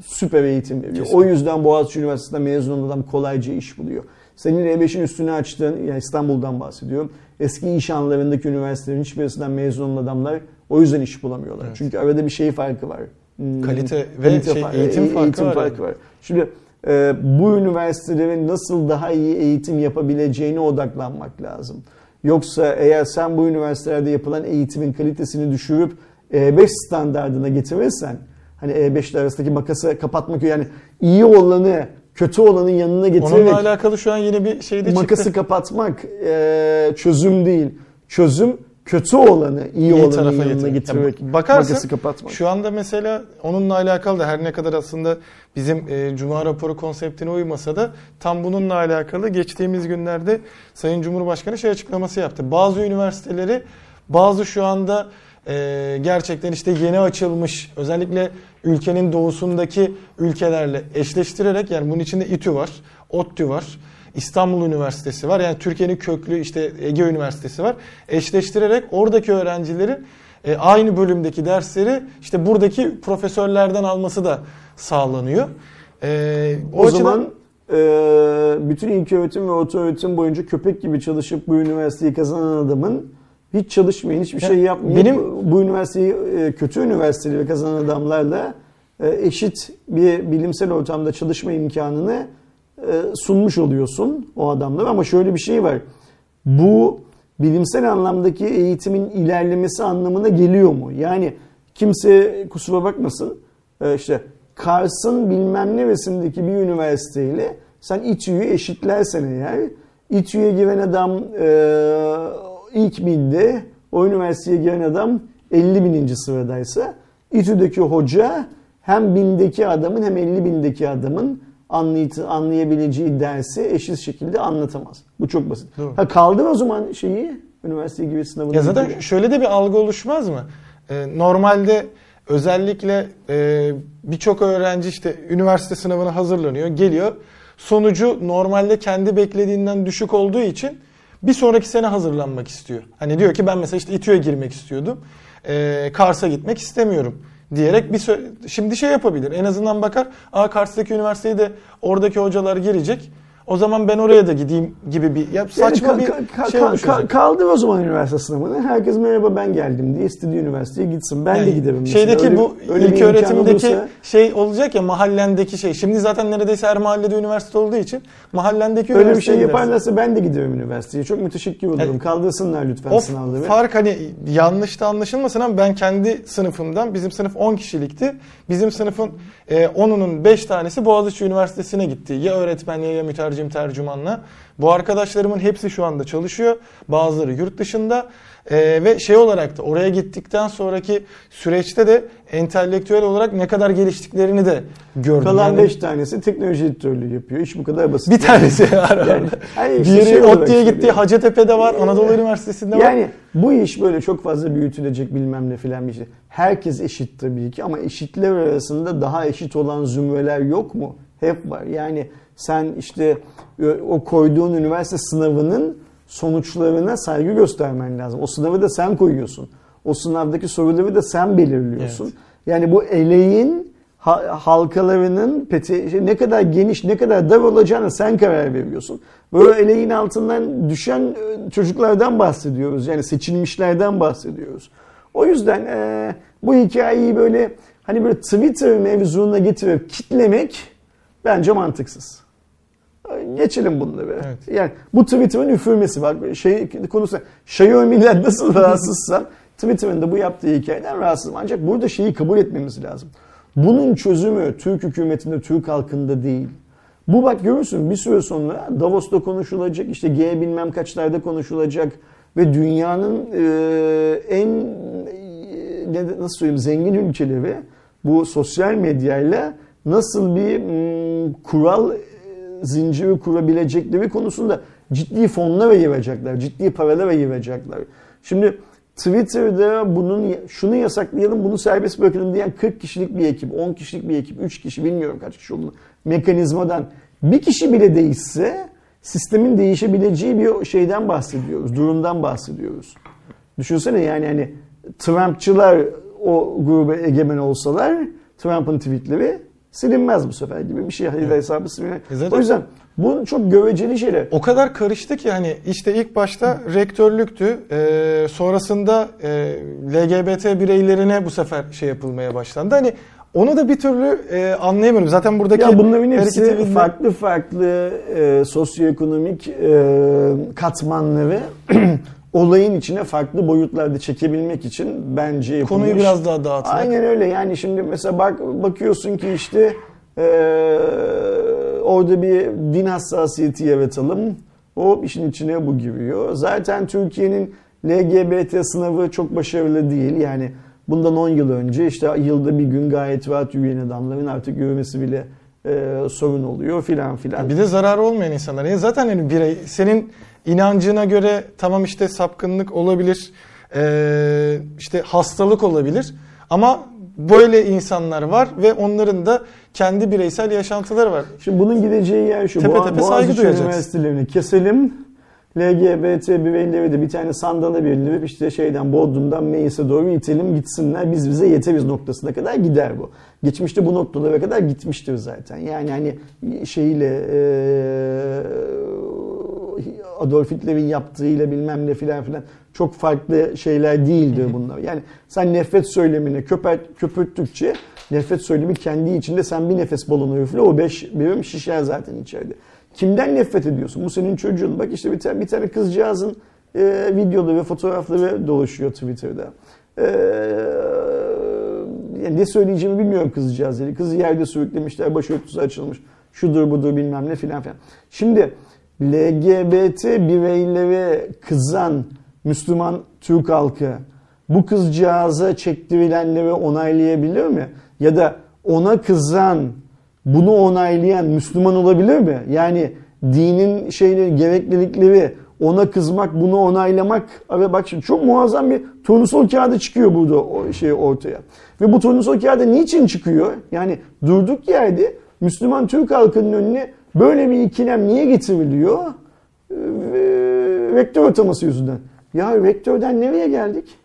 [SPEAKER 2] süper eğitim veriyor. Kesinlikle. O yüzden Boğaziçi Üniversitesi'nde mezun olan adam kolayca iş buluyor. Senin E5'in üstüne açtığın, yani İstanbul'dan bahsediyorum. Eski iş anlarındaki üniversitelerin hiçbirisinden mezun olan adamlar o yüzden iş bulamıyorlar. Evet. Çünkü arada bir şey farkı var.
[SPEAKER 1] Hmm, kalite ve kalite şey, eğitim, farkı, eğitim var. farkı var.
[SPEAKER 2] Şimdi e, bu üniversitelerin nasıl daha iyi eğitim yapabileceğine odaklanmak lazım. Yoksa eğer sen bu üniversitelerde yapılan eğitimin kalitesini düşürüp E5 standartına getirirsen hani E5'ler arasındaki makası kapatmak yani iyi olanı kötü olanın yanına getirerek
[SPEAKER 1] Onunla alakalı şu an yine bir şey de
[SPEAKER 2] çıktı. Makası kapatmak e, çözüm değil. Çözüm kötü olanı iyi, iyi olanın yanına getirmek.
[SPEAKER 1] Yani bakarsın, makası kapatmak. Şu anda mesela onunla alakalı da her ne kadar aslında bizim e, Cuma raporu konseptine uymasa da tam bununla alakalı geçtiğimiz günlerde Sayın Cumhurbaşkanı şey açıklaması yaptı. Bazı üniversiteleri bazı şu anda e, gerçekten işte yeni açılmış özellikle ülkenin doğusundaki ülkelerle eşleştirerek yani bunun içinde İTÜ var, ODTÜ var, İstanbul Üniversitesi var. Yani Türkiye'nin köklü işte Ege Üniversitesi var. Eşleştirerek oradaki öğrencilerin e, aynı bölümdeki dersleri işte buradaki profesörlerden alması da sağlanıyor.
[SPEAKER 2] E, o, o açıdan, zaman e, bütün ilk öğretim ve orta öğretim boyunca köpek gibi çalışıp bu üniversiteyi kazanan adamın hiç çalışmayın, hiçbir şey yapmayın. Benim bu üniversiteyi e, kötü üniversiteleri kazanan adamlarla e, eşit bir bilimsel ortamda çalışma imkanını e, sunmuş oluyorsun o adamlar ama şöyle bir şey var. Bu bilimsel anlamdaki eğitimin ilerlemesi anlamına geliyor mu? Yani kimse kusura bakmasın işte Kars'ın bilmem nevesindeki bir üniversiteyle sen İTÜ'yü eşitlersen eğer İTÜ'ye giren adam ilk binde o üniversiteye giren adam 50 bininci sıradaysa İTÜ'deki hoca hem bindeki adamın hem 50 bindeki adamın anlayabileceği dersi eşit şekilde anlatamaz. Bu çok basit. Doğru. Ha kaldı o zaman şeyi üniversite gibi sınavını.
[SPEAKER 1] Ya zaten şöyle de bir algı oluşmaz mı? Ee, normalde özellikle e, birçok öğrenci işte üniversite sınavına hazırlanıyor, geliyor. sonucu normalde kendi beklediğinden düşük olduğu için bir sonraki sene hazırlanmak istiyor. Hani diyor ki ben mesela işte İTÜ'ye girmek istiyordum. Ee, Kars'a gitmek istemiyorum diyerek bir şimdi şey yapabilir. En azından bakar, aa Kars'taki üniversiteyi de oradaki hocalar girecek. O zaman ben oraya da gideyim gibi bir ya saçma
[SPEAKER 2] Yani
[SPEAKER 1] bir
[SPEAKER 2] ka- ka-
[SPEAKER 1] şey
[SPEAKER 2] ka- ka- kaldır o zaman üniversite sınavını. Herkes merhaba ben geldim diye istediği üniversiteye gitsin. Ben de
[SPEAKER 1] Yani
[SPEAKER 2] giderim. mesela.
[SPEAKER 1] Şeydeki
[SPEAKER 2] Öyle-
[SPEAKER 1] bu
[SPEAKER 2] öyle bir
[SPEAKER 1] ilk öğretimdeki
[SPEAKER 2] olursa-
[SPEAKER 1] şey olacak ya mahallendeki şey. Şimdi zaten neredeyse her mahallede üniversite olduğu için mahallendeki
[SPEAKER 2] Öyle bir şey yaparlarsa ben de giderim üniversiteye. Çok müteşekkir olurum.
[SPEAKER 1] Evet.
[SPEAKER 2] Kaldırsınlar lütfen
[SPEAKER 1] O
[SPEAKER 2] sınavları.
[SPEAKER 1] fark hani yanlış da anlaşılmasın ama ben kendi sınıfımdan bizim sınıf 10 kişilikti. Bizim sınıfın e, 10'unun 5 tanesi Boğaziçi Üniversitesi'ne gitti. Ya öğretmenliğe ya mütercim tercümanla. Bu arkadaşlarımın hepsi şu anda çalışıyor. Bazıları yurt dışında. E, ve şey olarak da oraya gittikten sonraki süreçte de entelektüel olarak ne kadar geliştiklerini de gördüm.
[SPEAKER 2] Kalan
[SPEAKER 1] Yani
[SPEAKER 2] 5 tanesi teknoloji editörlüğü yapıyor. İş bu kadar basit.
[SPEAKER 1] bir tanesi var.
[SPEAKER 2] Yani, hayır işte
[SPEAKER 1] Diğeri
[SPEAKER 2] şey
[SPEAKER 1] ODTÜ'ye
[SPEAKER 2] söylüyorum.
[SPEAKER 1] Hacettepe'de var, Anadolu Üniversitesi'nde var.
[SPEAKER 2] Yani bu iş böyle çok fazla büyütülecek bilmem ne filan bir şey. Herkes eşit tabii ki ama eşitler arasında daha eşit olan zümreler yok mu? Hep var. Yani sen işte o koyduğun üniversite sınavının sonuçlarına saygı göstermen lazım. O sınavı da sen koyuyorsun. O sınavdaki soruları da sen belirliyorsun.
[SPEAKER 1] Evet.
[SPEAKER 2] Yani bu eleğin ha- halkalarının pete, ne kadar geniş, ne kadar dar olacağını sen karar veriyorsun. Böyle eleğin altından düşen e, çocuklardan bahsediyoruz. Yani seçilmişlerden bahsediyoruz. O yüzden e, bu hikayeyi böyle hani böyle Twitter mevzuna getirip kitlemek bence mantıksız. Geçelim bunları.
[SPEAKER 1] Evet.
[SPEAKER 2] Yani bu Twitter'ın üfürmesi var. Şey konusunda Xiaomi'ler nasıl rahatsızsa Twitter'ın da bu yaptığı hikayeden rahatsızım. Ancak burada şeyi kabul etmemiz lazım. Bunun çözümü Türk hükümetinde, Türk halkında değil. Bu bak görürsün bir süre sonra Davos'ta konuşulacak, işte G bilmem kaçlarda konuşulacak ve dünyanın e, en e, nasıl söyleyeyim zengin ülkeleri bu sosyal medyayla nasıl bir mm, kural e, zinciri kurabilecekleri konusunda ciddi fonlar ayıracaklar, ciddi paralar ayıracaklar. Şimdi Twitter'da bunun şunu yasaklayalım, bunu serbest bırakalım diyen 40 kişilik bir ekip, 10 kişilik bir ekip, 3 kişi bilmiyorum kaç kişi olduğunu mekanizmadan bir kişi bile değişse sistemin değişebileceği bir şeyden bahsediyoruz, durumdan bahsediyoruz. Düşünsene yani hani Trumpçılar o gruba egemen olsalar Trump'ın tweetleri silinmez bu sefer gibi bir şey. Hayır hesabı silinmez.
[SPEAKER 1] E
[SPEAKER 2] O yüzden bu çok göreceli şeyler.
[SPEAKER 1] O kadar karıştı ki hani işte ilk başta rektörlüktü. Ee, sonrasında e, LGBT bireylerine bu sefer şey yapılmaya başlandı. Hani onu da bir türlü e, anlayamıyorum. Zaten buradaki
[SPEAKER 2] Ya bunların hepsi
[SPEAKER 1] tweet'in-
[SPEAKER 2] farklı farklı e, sosyoekonomik e, katmanları olayın içine farklı boyutlarda çekebilmek için bence yapılmış.
[SPEAKER 1] konuyu biraz daha dağıtmak.
[SPEAKER 2] Aynen öyle yani şimdi mesela bak bakıyorsun ki işte e, orada bir din hassasiyeti yaratalım. O işin içine bu giriyor. Zaten Türkiye'nin LGBT sınavı çok başarılı değil. Yani bundan 10 yıl önce işte yılda bir gün gayet rahat yürüyen adamların artık yürümesi bile e, sorun oluyor filan filan.
[SPEAKER 1] Bir de zararı olmayan insanlar. Yani zaten hani birey senin inancına göre tamam işte sapkınlık olabilir, ee, işte hastalık olabilir ama böyle insanlar var ve onların da kendi bireysel yaşantıları var.
[SPEAKER 2] Şimdi bunun gideceği yer şu.
[SPEAKER 1] Tepe tepe saygı duyacağız.
[SPEAKER 2] Üniversitelerini keselim. LGBT bireyleri de bir tane sandala belirleyip işte şeyden Bodrum'dan Meis'e doğru itelim gitsinler biz bize yeteriz noktasına kadar gider bu. Geçmişte bu noktalara kadar gitmiştir zaten. Yani hani şeyle eee Adolf Hitler'in yaptığıyla bilmem ne filan filan çok farklı şeyler değildir bunlar. Yani sen nefret söylemini köpert, köpürttükçe nefret söylemi kendi içinde sen bir nefes balonu üfle o beş birim şişer zaten içeride. Kimden nefret ediyorsun? Bu senin çocuğun. Bak işte bir tane, bir tane kızcağızın e, videoları ve fotoğrafları dolaşıyor Twitter'da. E, yani ne söyleyeceğimi bilmiyorum kızcağız. Yani kızı yerde sürüklemişler, başörtüsü açılmış. Şudur budur bilmem ne filan filan. Şimdi LGBT bireylere kızan Müslüman Türk halkı bu kızcağıza çektirilenleri onaylayabilir mi? Ya da ona kızan, bunu onaylayan Müslüman olabilir mi? Yani dinin şeyleri, gereklilikleri ona kızmak, bunu onaylamak. Abi bak şimdi çok muazzam bir turnusol kağıdı çıkıyor burada o şey ortaya. Ve bu turnusol kağıdı niçin çıkıyor? Yani durduk yerde Müslüman Türk halkının önüne Böyle bir ikilem niye getiriliyor? Ee, vektör ataması yüzünden. Ya vektörden nereye geldik?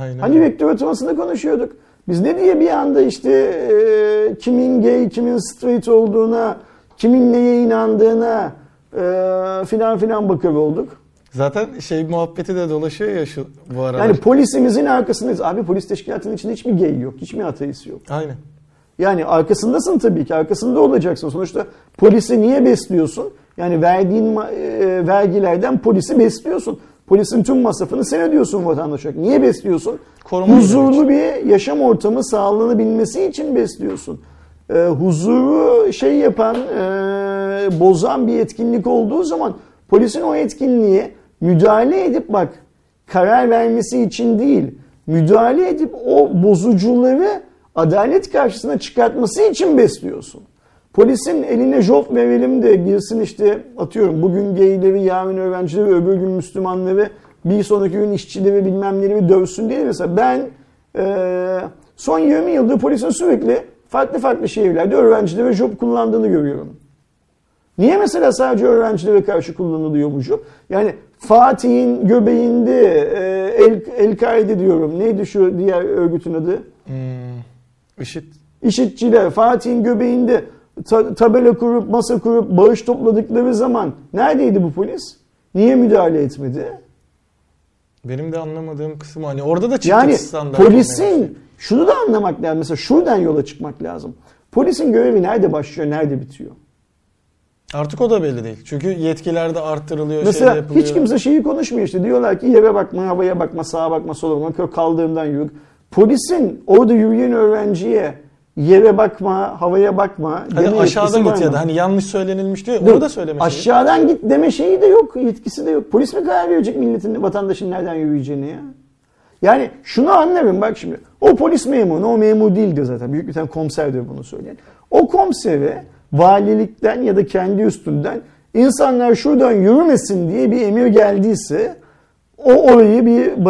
[SPEAKER 1] Aynen.
[SPEAKER 2] Hani vektör atamasını konuşuyorduk. Biz ne diye bir anda işte e, kimin gay, kimin straight olduğuna, kimin neye inandığına e, filan filan bakıyor olduk.
[SPEAKER 1] Zaten şey muhabbeti de dolaşıyor ya şu bu aralar.
[SPEAKER 2] Yani polisimizin arkasındayız. Abi polis teşkilatının içinde hiç mi gay yok, hiç mi ateist yok?
[SPEAKER 1] Aynen.
[SPEAKER 2] Yani arkasındasın tabii ki, arkasında olacaksın. Sonuçta polisi niye besliyorsun? Yani verdiğin e, vergilerden polisi besliyorsun. Polisin tüm masrafını sen ödüyorsun vatandaş olarak. Niye besliyorsun?
[SPEAKER 1] Koruma
[SPEAKER 2] Huzurlu bir yaşam ortamı sağlanabilmesi için besliyorsun. E, huzuru şey yapan, e, bozan bir etkinlik olduğu zaman polisin o etkinliğe müdahale edip bak karar vermesi için değil, müdahale edip o bozucuları adalet karşısına çıkartması için besliyorsun. Polisin eline job verelim de girsin işte atıyorum bugün gayleri, yarın öğrencileri, öbür gün Müslümanları, bir sonraki gün işçileri bilmem neleri dövsün diye mesela ben e, son 20 yıldır polisin sürekli farklı farklı şehirlerde öğrencileri job kullandığını görüyorum. Niye mesela sadece öğrencilere karşı kullanılıyor bu job? Yani Fatih'in göbeğinde e, El, El-Kaide diyorum. Neydi şu diğer örgütün adı?
[SPEAKER 1] Hmm. IŞİD.
[SPEAKER 2] İşitçiler Fatih'in göbeğinde ta- tabela kurup masa kurup bağış topladıkları zaman neredeydi bu polis? Niye müdahale etmedi?
[SPEAKER 1] Benim de anlamadığım kısım hani orada da çıktık
[SPEAKER 2] Yani polisin şunu da anlamak lazım. Mesela şuradan yola çıkmak lazım. Polisin görevi nerede başlıyor, nerede bitiyor?
[SPEAKER 1] Artık o da belli değil. Çünkü yetkiler de arttırılıyor,
[SPEAKER 2] Mesela
[SPEAKER 1] şey de yapılıyor.
[SPEAKER 2] hiç kimse şeyi konuşmuyor işte. Diyorlar ki yere bakma, havaya bakma, sağa bakma, sola bakma, kaldırımdan yürü. Polisin orada yürüyen öğrenciye yere bakma, havaya bakma
[SPEAKER 1] Hani aşağıdan git ya da hani yanlış söylenilmiş diyor. Onu da söyleme şeyi.
[SPEAKER 2] Aşağıdan git deme şeyi de yok, yetkisi de yok. Polis mi karar verecek milletin, vatandaşın nereden yürüyeceğini ya? Yani şunu anlarım bak şimdi. O polis memuru, o memur değildir zaten. Büyük bir tane komiserdir bunu söyleyen. O komisere valilikten ya da kendi üstünden insanlar şuradan yürümesin diye bir emir geldiyse o orayı bir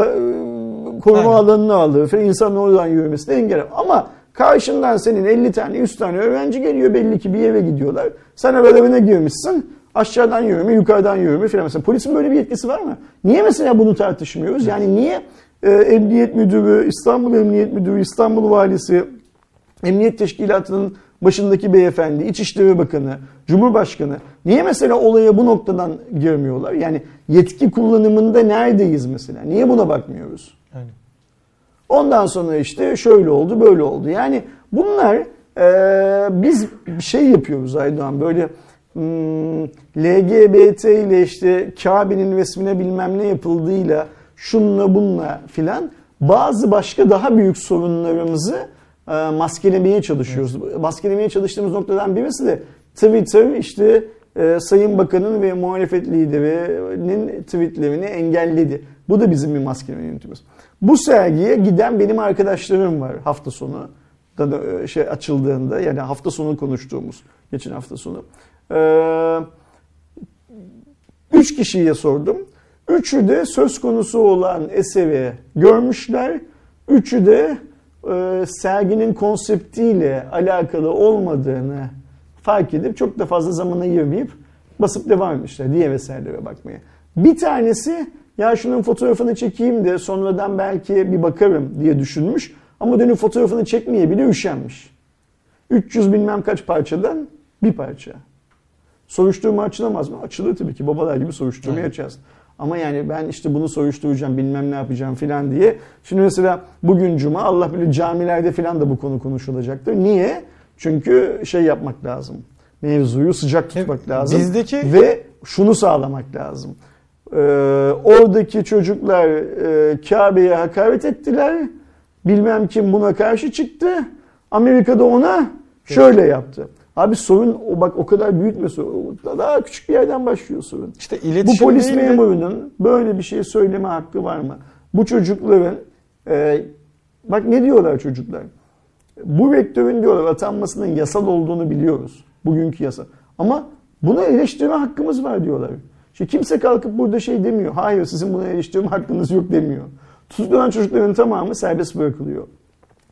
[SPEAKER 2] koruma
[SPEAKER 1] Aynen.
[SPEAKER 2] alanına alır falan insanın oradan yürümesine engeller. Ama karşından senin 50 tane 100 tane öğrenci geliyor belli ki bir yere gidiyorlar. Sen aralarına girmişsin. Aşağıdan yürüme, yukarıdan yürüme filan. Mesela polisin böyle bir yetkisi var mı? Niye mesela bunu tartışmıyoruz? Yani niye e, Emniyet Müdürü, İstanbul Emniyet Müdürü, İstanbul Valisi, Emniyet Teşkilatı'nın başındaki beyefendi, İçişleri Bakanı, Cumhurbaşkanı niye mesela olaya bu noktadan girmiyorlar? Yani yetki kullanımında neredeyiz mesela? Niye buna bakmıyoruz?
[SPEAKER 1] Aynen.
[SPEAKER 2] Ondan sonra işte şöyle oldu, böyle oldu. Yani bunlar e, biz bir şey yapıyoruz Aydoğan böyle hmm, LGBT ile işte Kabe'nin resmine bilmem ne yapıldığıyla şunla bununla filan bazı başka daha büyük sorunlarımızı e, maskelemeye çalışıyoruz. Maskelemeye çalıştığımız noktadan birisi de Twitter işte e, Sayın Bakan'ın ve muhalefet liderinin tweetlerini engelledi. Bu da bizim bir maskeleme yöntemimiz. Bu sergiye giden benim arkadaşlarım var hafta sonu da e, şey açıldığında yani hafta sonu konuştuğumuz geçen hafta sonu. Ee, üç kişiye sordum. Üçü de söz konusu olan eseri görmüşler. Üçü de e, serginin konseptiyle alakalı olmadığını fark edip çok da fazla zaman ayırmayıp basıp devam etmişler diğer eserlere bakmaya. Bir tanesi ya şunun fotoğrafını çekeyim de sonradan belki bir bakarım diye düşünmüş ama dönüp fotoğrafını çekmeye bile üşenmiş. 300 bilmem kaç parçadan bir parça. Soruşturma açılamaz mı? Açılır tabii ki. Babalar gibi soruşturmayı
[SPEAKER 1] Evet.
[SPEAKER 2] açacağız. Ama yani ben işte bunu soruşturacağım bilmem ne yapacağım filan diye. Şimdi mesela bugün cuma Allah bilir camilerde filan da bu konu konuşulacaktır. Niye? Çünkü şey yapmak lazım. Mevzuyu sıcak tutmak lazım.
[SPEAKER 1] bizdeki-
[SPEAKER 2] Ve şunu sağlamak lazım. Ee, oradaki çocuklar e, Kabe'ye hakaret ettiler. Bilmem kim buna karşı çıktı. Amerika'da ona şöyle yaptı. Abi sorun o bak o kadar büyütme sorun. Daha küçük bir yerden başlıyor sorun.
[SPEAKER 1] İşte
[SPEAKER 2] Bu
[SPEAKER 1] iletişim
[SPEAKER 2] polis
[SPEAKER 1] değil de-
[SPEAKER 2] memurunun böyle bir şey söyleme hakkı var mı? Bu çocukların e, bak ne diyorlar çocuklar? Bu rektörün diyorlar atanmasının yasal olduğunu biliyoruz. Bugünkü yasa. Ama bunu eleştirme hakkımız var diyorlar. Şimdi kimse kalkıp burada şey demiyor. Hayır sizin bunu eleştirme hakkınız yok demiyor. Tutuklanan çocukların tamamı serbest bırakılıyor.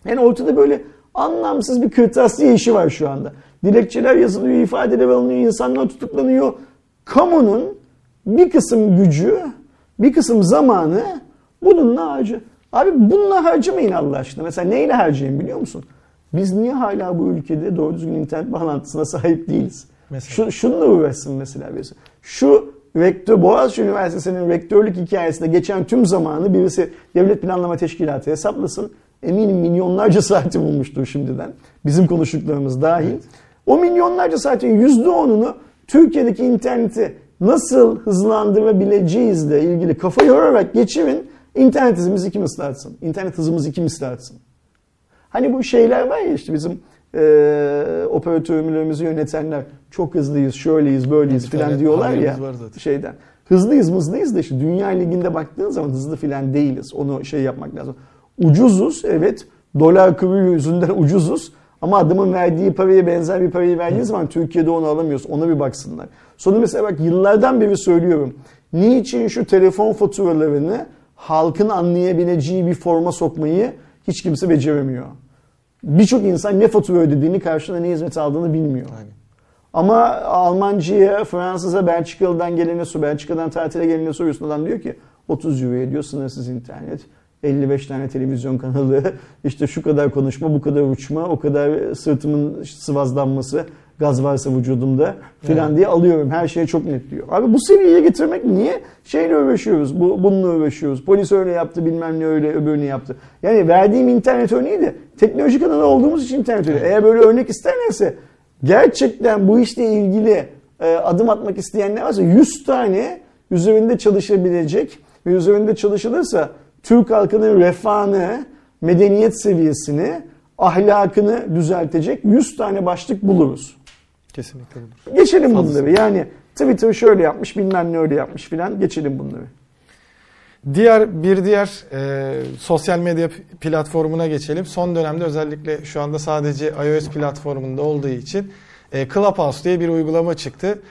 [SPEAKER 2] Yani ortada böyle Anlamsız bir kırtasiye işi var şu anda. Dilekçeler yazılıyor, ifadeler alınıyor, insanlar tutuklanıyor. Kamunun bir kısım gücü, bir kısım zamanı bununla harcı. Abi bununla harcamayın Allah aşkına. Mesela neyle harcayın biliyor musun? Biz niye hala bu ülkede doğru düzgün internet bağlantısına sahip değiliz?
[SPEAKER 1] Mesela?
[SPEAKER 2] Şu, şununla uğraşsın mesela birisi. Şu rektör, Boğaziçi Üniversitesi'nin rektörlük hikayesinde geçen tüm zamanı birisi Devlet Planlama Teşkilatı hesaplasın. Eminim milyonlarca saati bulmuştur şimdiden. Bizim konuştuklarımız dahil. O milyonlarca saatin %10'unu Türkiye'deki interneti nasıl hızlandırabileceğizle ilgili kafa yorarak geçirin. İnternet hızımızı kim ıslatsın? İnternet hızımızı kim ıslatsın? Hani bu şeyler var ya işte bizim e, operatörlerimizi yönetenler çok hızlıyız, şöyleyiz, böyleyiz
[SPEAKER 1] Evet,
[SPEAKER 2] filan diyorlar ya şeyden. Hızlıyız, hızlıyız da işte dünya liginde baktığın zaman hızlı filan değiliz. Onu şey yapmak lazım. Ucuzuz evet. Dolar kuru yüzünden ucuzuz. Ama adamın verdiği paraya benzer bir parayı verdiğin zaman Türkiye'de onu alamıyoruz. Ona bir baksınlar. Sonra mesela bak yıllardan beri söylüyorum. Niçin şu telefon faturalarını halkın anlayabileceği bir forma sokmayı hiç kimse beceremiyor. Birçok insan ne fatura ödediğini karşılığında ne hizmet aldığını bilmiyor.
[SPEAKER 1] Aynen.
[SPEAKER 2] Ama Almancıya, Fransız'a, Belçikalı'dan gelene sor, Belçika'dan tatile gelene soruyorsun. Adam diyor ki 30 euro diyor sınırsız internet. 55 tane televizyon kanalı, işte şu kadar konuşma, bu kadar uçma, o kadar sırtımın sıvazlanması, gaz varsa vücudumda filan
[SPEAKER 1] Evet.
[SPEAKER 2] diye alıyorum. Her şey çok net diyor. Abi bu seviyeye getirmek niye? Şeyle uğraşıyoruz, bu, bununla uğraşıyoruz. Polis öyle yaptı, bilmem ne öyle, öbürünü yaptı. Yani verdiğim internet örneği de teknoloji kanalı olduğumuz için internet örneği. Eğer böyle örnek isterlerse gerçekten bu işle ilgili e, adım atmak isteyenler varsa 100 tane üzerinde çalışabilecek ve üzerinde çalışılırsa Türk halkının refahını, medeniyet seviyesini, ahlakını düzeltecek 100 tane başlık buluruz.
[SPEAKER 1] Kesinlikle budur.
[SPEAKER 2] Geçelim
[SPEAKER 1] Fazlası.
[SPEAKER 2] bunları. Yani Twitter şöyle yapmış, bilmem ne öyle yapmış filan. Geçelim bunları.
[SPEAKER 1] Diğer bir diğer e, sosyal medya platformuna geçelim. Son dönemde özellikle şu anda sadece iOS platformunda olduğu için e, Clubhouse diye bir uygulama çıktı.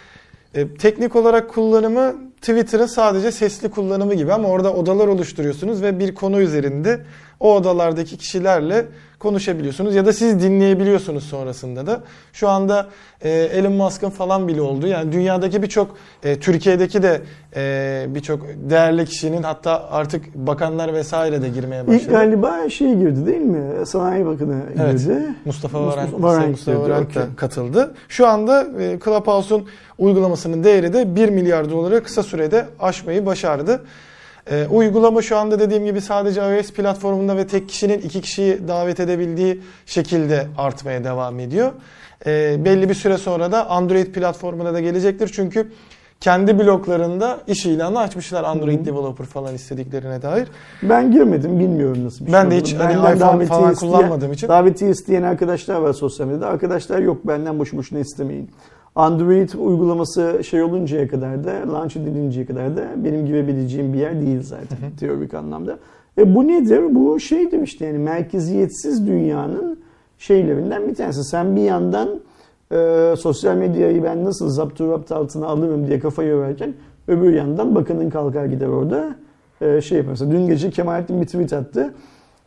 [SPEAKER 1] E, teknik olarak kullanımı Twitter'ın sadece sesli kullanımı gibi ama orada odalar oluşturuyorsunuz ve bir konu üzerinde o odalardaki kişilerle konuşabiliyorsunuz ya da siz dinleyebiliyorsunuz sonrasında da. Şu anda e, Elon Musk'ın falan bile olduğu yani dünyadaki birçok e, Türkiye'deki de e, birçok değerli kişinin hatta artık bakanlar vesaire de girmeye
[SPEAKER 2] İlk
[SPEAKER 1] başladı.
[SPEAKER 2] galiba şey girdi değil mi? Sanayi Bakanı
[SPEAKER 1] Evet.
[SPEAKER 2] girdi.
[SPEAKER 1] Mustafa
[SPEAKER 2] Mustafa
[SPEAKER 1] Varank,
[SPEAKER 2] Varank
[SPEAKER 1] Mustafa Varank da
[SPEAKER 2] okey.
[SPEAKER 1] katıldı. Şu anda e, Clubhouse'un uygulamasının değeri de 1 milyar doları kısa sürede aşmayı başardı. E, uygulama şu anda dediğim gibi sadece iOS platformunda ve tek kişinin iki kişiyi davet edebildiği şekilde artmaya devam ediyor. E, belli bir süre sonra da Android platformuna da gelecektir. Çünkü kendi bloklarında iş ilanı açmışlar Android developer falan istediklerine dair.
[SPEAKER 2] Ben girmedim bilmiyorum nasıl bir
[SPEAKER 1] Ben
[SPEAKER 2] şey
[SPEAKER 1] de
[SPEAKER 2] olduğunu.
[SPEAKER 1] hiç hani iPhone
[SPEAKER 2] davetiye
[SPEAKER 1] falan
[SPEAKER 2] isteyen-
[SPEAKER 1] kullanmadığım için.
[SPEAKER 2] Davetiye isteyen arkadaşlar var sosyal medyada. Arkadaşlar yok benden boşu boşuna istemeyin. Android uygulaması şey oluncaya kadar da, launch edilinceye kadar da benim girebileceğim bir yer değil zaten teorik anlamda. E bu nedir? Bu şeydir işte yani merkeziyetsiz dünyanın şeylerinden bir tanesi. Sen bir yandan e, sosyal medyayı ben nasıl zapturapt altına alırım diye kafa yorarken öbür yandan bakanın kalkar gider orada e, şey yapar. Mesela dün gece Kemalettin bir tweet attı.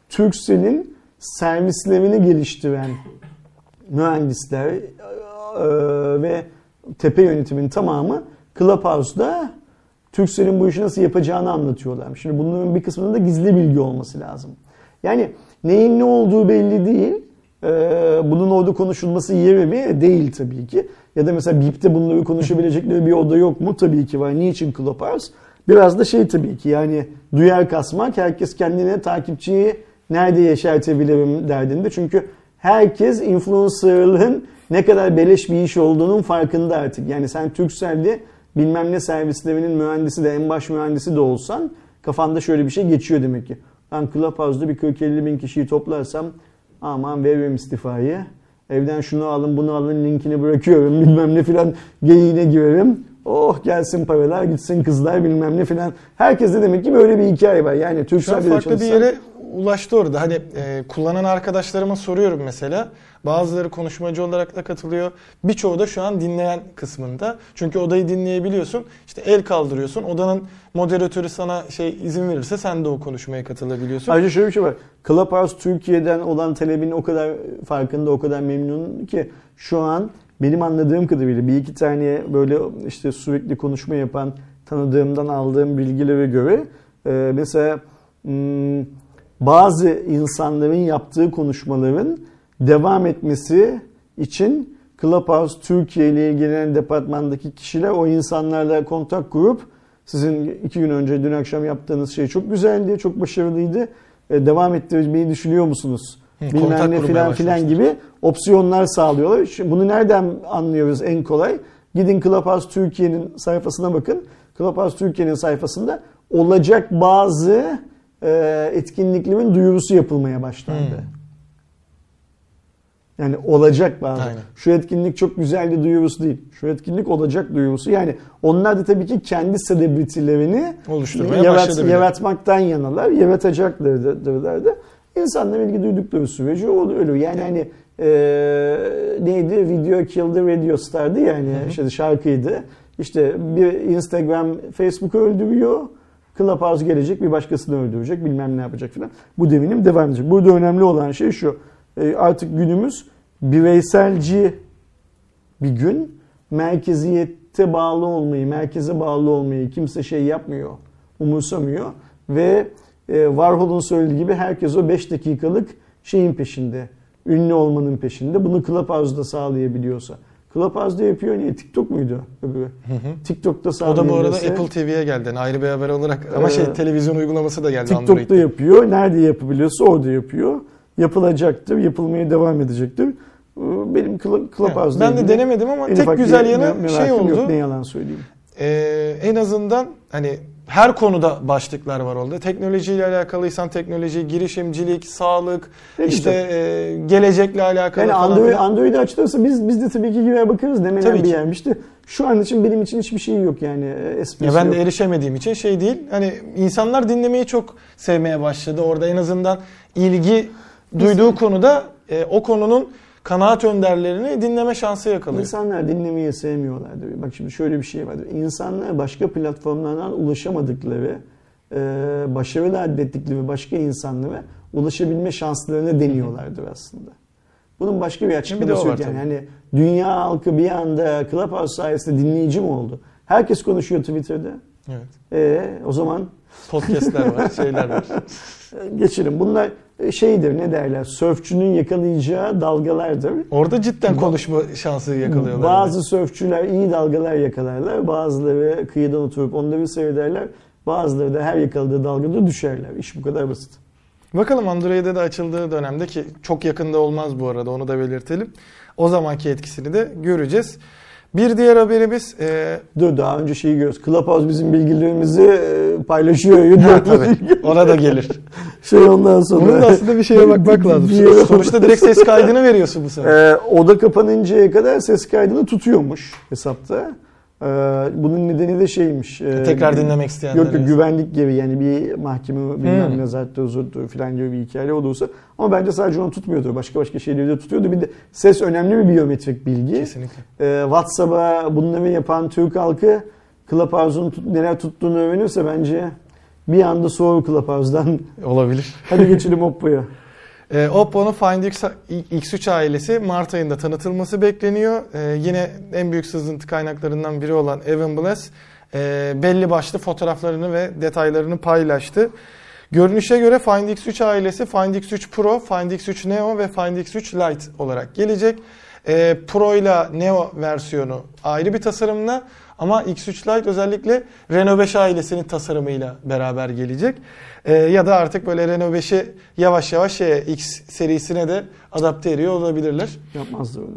[SPEAKER 2] Turkcell'in servislerini geliştiren mühendisler e, ve tepe yönetimin tamamı Clubhouse'da Turkcell'in bu işi nasıl yapacağını anlatıyorlar. Şimdi bunların bir kısmında da gizli bilgi olması lazım. Yani neyin ne olduğu belli değil. Ee, bunun orada konuşulması yeri mi? Değil tabii ki. Ya da mesela BIP'te bunları konuşabilecekleri bir oda yok mu? Tabii ki var. Niçin Clubhouse? Biraz da şey tabii ki yani duyar kasmak. Herkes kendine takipçiyi nerede yaşartabilirim derdinde. Çünkü herkes influencerlığın ne kadar beleş bir iş olduğunun farkında artık. Yani sen Turkcell'de bilmem ne servislerinin mühendisi de en baş mühendisi de olsan kafanda şöyle bir şey geçiyor demek ki. Ben Clubhouse'da bir 40-50 bin kişiyi toplarsam aman veririm istifayı. Evden şunu alın bunu alın linkini bırakıyorum bilmem ne filan geyiğine girerim. Oh gelsin paralar gitsin kızlar bilmem ne filan. Herkeste demek ki böyle bir hikaye var. Yani
[SPEAKER 1] Şu an
[SPEAKER 2] Türksel
[SPEAKER 1] farklı bir yere ulaştı orada. Hani e, kullanan arkadaşlarıma soruyorum mesela. Bazıları konuşmacı olarak da katılıyor. Birçoğu da şu an dinleyen kısmında. Çünkü odayı dinleyebiliyorsun. İşte el kaldırıyorsun. Odanın moderatörü sana şey izin verirse sen de o konuşmaya katılabiliyorsun.
[SPEAKER 2] Ayrıca şöyle bir şey var. Clubhouse Türkiye'den olan talebin o kadar farkında, o kadar memnun ki şu an benim anladığım kadarıyla bir iki tane böyle işte sürekli konuşma yapan tanıdığımdan aldığım bilgilere göre e, mesela hmm, bazı insanların yaptığı konuşmaların devam etmesi için Clubhouse Türkiye ile ilgilenen departmandaki kişiler o insanlarla kontak kurup sizin iki gün önce dün akşam yaptığınız şey çok güzeldi, çok başarılıydı. E, devam ettirmeyi düşünüyor musunuz?
[SPEAKER 1] Hı, kontak
[SPEAKER 2] Bilmem ne filan filan gibi opsiyonlar sağlıyorlar. Şimdi bunu nereden anlıyoruz en kolay? Gidin Clubhouse Türkiye'nin sayfasına bakın. Clubhouse Türkiye'nin sayfasında olacak bazı e, etkinliklerin duyurusu yapılmaya başlandı.
[SPEAKER 1] Hmm.
[SPEAKER 2] Yani olacak bazı.
[SPEAKER 1] Aynen.
[SPEAKER 2] Şu etkinlik çok güzeldi duyurusu değil. Şu etkinlik olacak duyurusu. Yani onlar da tabii ki kendi celebrity'lerini
[SPEAKER 1] Oluşturmaya
[SPEAKER 2] yarat- yaratmaktan yanalar. Yaratacaklardır da. İnsanlar ilgi duydukları sürece o ölür. Yani hani e, neydi? Video Kill the Radio Star'dı yani işte şarkıydı. İşte bir Instagram, Facebook öldürüyor. Clubhouse gelecek bir başkasını öldürecek bilmem ne yapacak filan. Bu devinim devam edecek. Burada önemli olan şey şu. E, artık günümüz bireyselci bir gün merkeziyette bağlı olmayı, merkeze bağlı olmayı kimse şey yapmıyor, umursamıyor ve e, Warhol'un söylediği gibi herkes o 5 dakikalık şeyin peşinde, ünlü olmanın peşinde. Bunu Clubhouse'da sağlayabiliyorsa. Clubhouse'da yapıyor niye? TikTok muydu öbürü? TikTok'ta
[SPEAKER 1] O da bu arada. Apple TV'ye geldi. Yani ayrı bir haber olarak ama şey
[SPEAKER 2] Ee,
[SPEAKER 1] televizyon uygulaması da geldi
[SPEAKER 2] TikTok'ta
[SPEAKER 1] Android'de.
[SPEAKER 2] yapıyor. Nerede yapabiliyorsa orada yapıyor. Yapılacaktır, yapılmaya devam edecektir. Ee, Benim Cl- Clubhouse'da
[SPEAKER 1] Ben de denemedim ama
[SPEAKER 2] en
[SPEAKER 1] tek güzel yanı şey oldu.
[SPEAKER 2] Yok, ne yalan söyleyeyim.
[SPEAKER 1] Ee, en azından hani her konuda başlıklar var orada. Teknolojiyle alakalıysan teknoloji, girişimcilik, sağlık,
[SPEAKER 2] Ne
[SPEAKER 1] işte e, gelecekle alakalı
[SPEAKER 2] Yani
[SPEAKER 1] falan
[SPEAKER 2] Android,
[SPEAKER 1] filan.
[SPEAKER 2] Android'i açılırsa biz biz de tabii ki girer bakarız demenen
[SPEAKER 1] Tabii
[SPEAKER 2] bir
[SPEAKER 1] ki.
[SPEAKER 2] yermiş de şu an için benim için hiçbir şey yok yani e, esprisi
[SPEAKER 1] Ya ben
[SPEAKER 2] yok.
[SPEAKER 1] de erişemediğim için şey değil. Hani insanlar dinlemeyi çok sevmeye başladı. Orada en azından ilgi duyduğu konuda e, o konunun kanaat önderlerini dinleme şansı yakalıyor.
[SPEAKER 2] İnsanlar dinlemeyi sevmiyorlardır. Bak şimdi şöyle bir şey vardır. İnsanlar başka platformlardan ulaşamadıkları, e, başarılı elde ettikleri başka insanlara ulaşabilme şanslarını deniyorlardır aslında. Bunun başka bir açıklaması
[SPEAKER 1] var
[SPEAKER 2] yok yani. Hani dünya halkı bir anda Clubhouse sayesinde dinleyici mi oldu? Herkes konuşuyor Twitter'da.
[SPEAKER 1] Evet.
[SPEAKER 2] E, o zaman
[SPEAKER 1] Podcast'ler var, şeyler var.
[SPEAKER 2] geçelim. Bunlar şeydir ne derler? Sörfçünün yakalayacağı dalgalardır.
[SPEAKER 1] Orada cidden konuşma şansı yakalıyorlar.
[SPEAKER 2] Bazı sörfçüler iyi dalgalar yakalarlar. Bazıları kıyıdan oturup onları seyrederler. Bazıları da her yakaladığı dalgada düşerler. İş bu kadar basit.
[SPEAKER 1] Bakalım Android'e de açıldığı dönemde ki çok yakında olmaz bu arada onu da belirtelim. O zamanki etkisini de göreceğiz. Bir diğer haberimiz e,
[SPEAKER 2] Dur daha önce şeyi görüyoruz. Clubhouse bizim bilgilerimizi e, paylaşıyor.
[SPEAKER 1] ha, tabii, ona da gelir.
[SPEAKER 2] şey ondan sonra.
[SPEAKER 1] Bunun da aslında bir şeye bakmak lazım. Sonuçta direkt ses kaydını veriyorsun bu sefer.
[SPEAKER 2] Ee, oda kapanıncaya kadar ses kaydını tutuyormuş hesapta. Ee, bunun nedeni de şeymiş. e,
[SPEAKER 1] Tekrar dinlemek isteyenler.
[SPEAKER 2] Yok yok güvenlik gibi yani bir mahkeme bilmem
[SPEAKER 1] Hmm.
[SPEAKER 2] ne zaten huzurdu falan gibi bir hikaye olursa. Ama bence sadece onu tutmuyordu. Başka başka şeyleri de tutuyordu. Bir de ses önemli bir biyometrik bilgi.
[SPEAKER 1] Kesinlikle.
[SPEAKER 2] Ee, WhatsApp'a bunları yapan Türk halkı Clubhouse'un neler tuttuğunu öğrenirse bence bir anda soğur Clubhouse'dan.
[SPEAKER 1] Olabilir.
[SPEAKER 2] Hadi geçelim Oppo'ya.
[SPEAKER 1] E, Oppo'nun Find X, X3 ailesi Mart ayında tanıtılması bekleniyor. E, yine en büyük sızıntı kaynaklarından biri olan Evan Blass e, belli başlı fotoğraflarını ve detaylarını paylaştı. Görünüşe göre Find X3 ailesi Find X3 Pro, Find X3 Neo ve Find X3 Lite olarak gelecek. E, Pro ile Neo versiyonu ayrı bir tasarımla ama X3 Lite özellikle Renault 5 ailesinin tasarımıyla beraber gelecek. E, ya da artık böyle Renault 5'i yavaş yavaş şeye, X serisine de adapte ediyor olabilirler.
[SPEAKER 2] Yapmazdı öyle.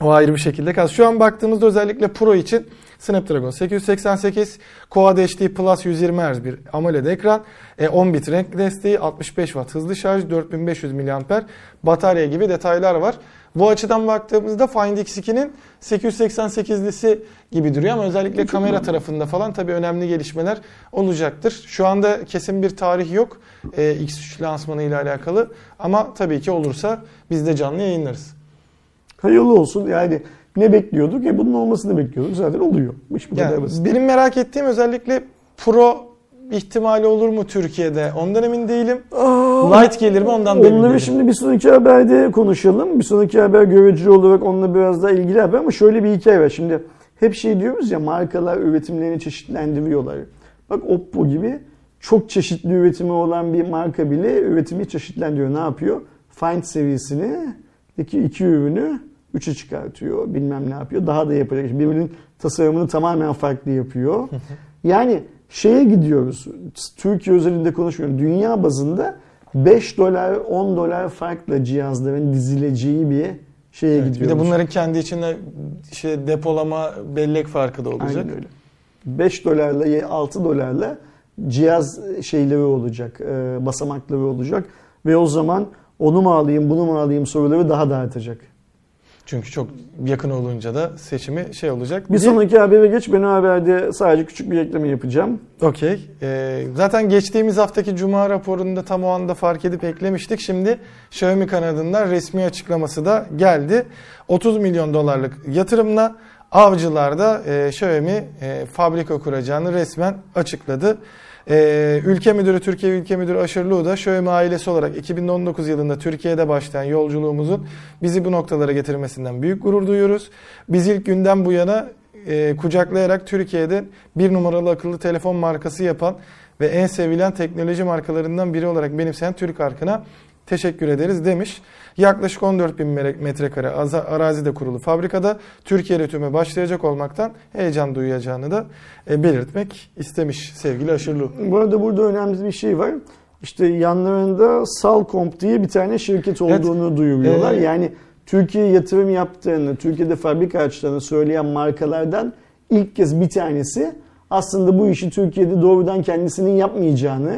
[SPEAKER 1] O ayrı bir şekilde kalsın. Şu an baktığımızda özellikle Pro için Snapdragon 888, Quad HD Plus 120 Hz bir AMOLED ekran, e, 10 bit renk desteği, 65 Watt hızlı şarj, 4500 mAh batarya gibi detaylar var. Bu açıdan baktığımızda Find X2'nin 888'lisi gibi duruyor ama özellikle kamera tarafında falan tabii önemli gelişmeler olacaktır. Şu anda kesin bir tarih yok e, X3 lansmanı ile alakalı ama tabii ki olursa biz de canlı yayınlarız.
[SPEAKER 2] Hayırlı olsun yani ne bekliyorduk? E bunun olmasını bekliyorduk. Zaten oluyor. İş bu kadar
[SPEAKER 1] Yani
[SPEAKER 2] basit.
[SPEAKER 1] benim merak ettiğim özellikle Pro ihtimali olur mu Türkiye'de? Ondan emin değilim.
[SPEAKER 2] Aa,
[SPEAKER 1] Light gelir mi ondan da emin değilim.
[SPEAKER 2] şimdi bir sonraki haberde konuşalım. Bir sonraki haber görücü olarak onunla biraz daha ilgili haber ama şöyle bir hikaye var. Şimdi hep şey diyoruz ya markalar üretimlerini çeşitlendiriyorlar. Bak Oppo gibi çok çeşitli üretimi olan bir marka bile üretimi çeşitlendiriyor. Ne yapıyor? Find seviyesini iki, iki ürünü 3'e çıkartıyor. Bilmem ne yapıyor. Daha da yapacak. Birbirinin tasarımını tamamen farklı yapıyor. Yani şeye gidiyoruz. Türkiye özelinde konuşmuyorum. Dünya bazında 5 dolar 10 dolar farkla cihazların dizileceği bir şeye
[SPEAKER 1] Evet, bir
[SPEAKER 2] gidiyoruz.
[SPEAKER 1] de bunların kendi içinde şey depolama bellek farkı da olacak.
[SPEAKER 2] Aynen öyle. 5 dolarla 6 dolarla cihaz şeyleri olacak, e, basamakları olacak ve o zaman onu mu alayım, bunu mu alayım soruları daha da artacak.
[SPEAKER 1] Çünkü çok yakın olunca da seçimi şey olacak.
[SPEAKER 2] Bir sonraki habere geç. Ben o haberde sadece küçük bir ekleme yapacağım.
[SPEAKER 1] Okey. Ee, zaten geçtiğimiz haftaki Cuma raporunda tam o anda fark edip eklemiştik. Şimdi Xiaomi kanadından resmi açıklaması da geldi. 30 milyon dolarlık yatırımla Avcılar'da e, Xiaomi e, fabrika kuracağını resmen açıkladı. E, ülke müdürü, Türkiye Ülke Müdürü Aşırılığı da Xiaomi ailesi olarak 2019 yılında Türkiye'de başlayan yolculuğumuzun bizi bu noktalara getirmesinden büyük gurur duyuyoruz. Biz ilk günden bu yana e, kucaklayarak Türkiye'de bir numaralı akıllı telefon markası yapan ve en sevilen teknoloji markalarından biri olarak benimseyen Türk halkına teşekkür ederiz demiş. Yaklaşık 14 bin metrekare arazide kurulu fabrikada Türkiye üretime başlayacak olmaktan heyecan duyacağını da e, belirtmek istemiş sevgili Aşırlı.
[SPEAKER 2] Bu arada burada önemli bir şey var. İşte yanlarında Salcomp diye bir tane şirket
[SPEAKER 1] Evet.
[SPEAKER 2] olduğunu duyuruyorlar.
[SPEAKER 1] Ee,
[SPEAKER 2] yani Türkiye yatırım yaptığını, Türkiye'de fabrika açtığını söyleyen markalardan ilk kez bir tanesi aslında bu işi Türkiye'de doğrudan kendisinin yapmayacağını,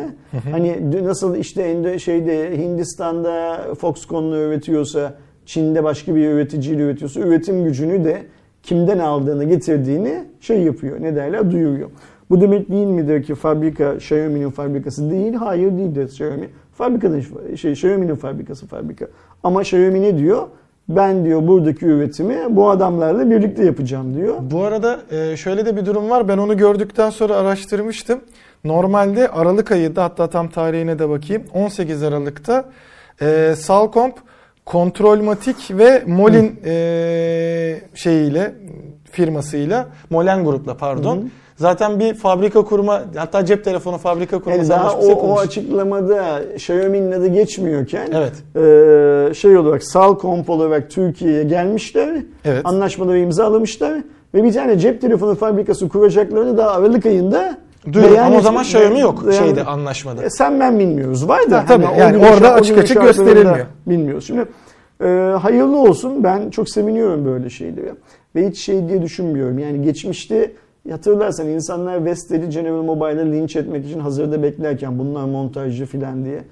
[SPEAKER 2] hani nasıl işte Endo- şeyde Hindistan'da Foxconn'la üretiyorsa, Çin'de başka bir üreticiyle üretiyorsa üretim gücünü de kimden aldığını getirdiğini şey yapıyor. Ne derler? Duyuruyor. Bu demek değil midir ki fabrika Xiaomi'nin fabrikası değil? Hayır değildir Xiaomi. Fabrikanın şey Xiaomi'nin fabrikası fabrika. Ama Xiaomi ne diyor? Ben diyor buradaki üretimi bu adamlarla birlikte yapacağım diyor.
[SPEAKER 1] Bu arada e, şöyle de bir durum var. Ben onu gördükten sonra araştırmıştım. Normalde Aralık ayında hatta tam tarihine de bakayım. 18 Aralık'ta e, Salcomp, Kontrolmatik ve Molin e, şeyiyle firmasıyla Molen grupla pardon.
[SPEAKER 2] Hı hı.
[SPEAKER 1] Zaten bir fabrika kurma hatta cep telefonu fabrika kurma
[SPEAKER 2] Yani daha o, o açıklamada Xiaomi'nin adı geçmiyorken
[SPEAKER 1] Evet.
[SPEAKER 2] e, şey olarak Salcomp olarak Türkiye'ye gelmişler.
[SPEAKER 1] Evet.
[SPEAKER 2] Anlaşmaları imzalamışlar. Ve bir tane cep telefonu fabrikası kuracaklarını daha Aralık ayında
[SPEAKER 1] Duyuyorum ama o zaman Xiaomi yok
[SPEAKER 2] beyan-
[SPEAKER 1] şeyde anlaşmada.
[SPEAKER 2] E, sen ben bilmiyoruz. Var da.
[SPEAKER 1] Ha, tabii.
[SPEAKER 2] hani
[SPEAKER 1] Yani orada açık açık gösterilmiyor.
[SPEAKER 2] Bilmiyoruz. Şimdi e, hayırlı olsun. Ben çok seviniyorum böyle şeyleri. Ve hiç şey diye düşünmüyorum. Yani geçmişte hatırlarsan insanlar Vestel'i General Mobile'ı linç etmek için hazırda beklerken bunlar montajcı filan diye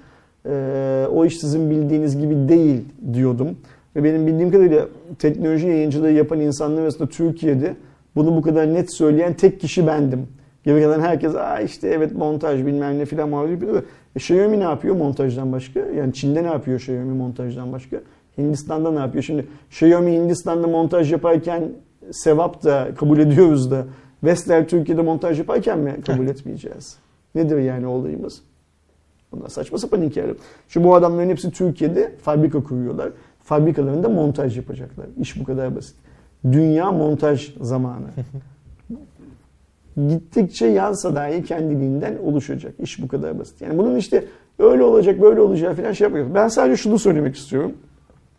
[SPEAKER 2] e, o iş sizin bildiğiniz gibi değil diyordum. Ve benim bildiğim kadarıyla teknoloji yayıncılığı yapan insanlar arasında Türkiye'de bunu bu kadar net söyleyen tek kişi bendim. Geri kalan herkes Aa işte evet montaj bilmem ne filan muhabbet yapıyor. E Xiaomi ne yapıyor montajdan başka? Yani Çin'de ne yapıyor Xiaomi montajdan başka? Hindistan'da ne yapıyor? Şimdi Xiaomi Hindistan'da montaj yaparken sevap da kabul ediyoruz da Vestel Türkiye'de montaj yaparken mi kabul etmeyeceğiz? Nedir yani olayımız? Bunlar saçma sapan hikayeler. Şu bu adamların hepsi Türkiye'de fabrika kuruyorlar. Fabrikalarında montaj yapacaklar. İş bu kadar basit. Dünya montaj zamanı. Gittikçe yansa dahi kendiliğinden oluşacak. İş bu kadar basit. Yani bunun işte öyle olacak böyle olacağı falan şey yapıyoruz. Ben sadece şunu söylemek istiyorum.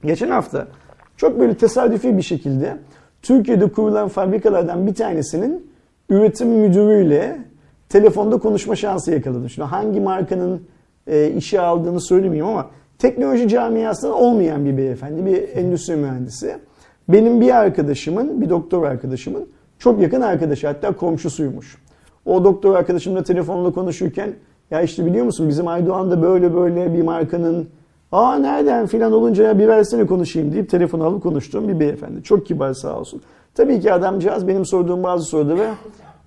[SPEAKER 2] Geçen hafta çok böyle tesadüfi bir şekilde Türkiye'de kurulan fabrikalardan bir tanesinin üretim müdürüyle telefonda konuşma şansı yakaladım. Şimdi hangi markanın e, işe aldığını söylemeyeyim ama teknoloji camiasında olmayan bir beyefendi, bir endüstri mühendisi. Benim bir arkadaşımın, bir doktor arkadaşımın Çok yakın arkadaşı hatta komşusuymuş. O doktor arkadaşımla telefonla konuşurken ya işte biliyor musun bizim Aydoğan'da böyle böyle bir markanın aa nereden filan olunca ya bir versene konuşayım deyip telefonu alıp konuştuğum bir beyefendi. Çok kibar sağ olsun. Tabii ki adamcağız benim sorduğum bazı sorulara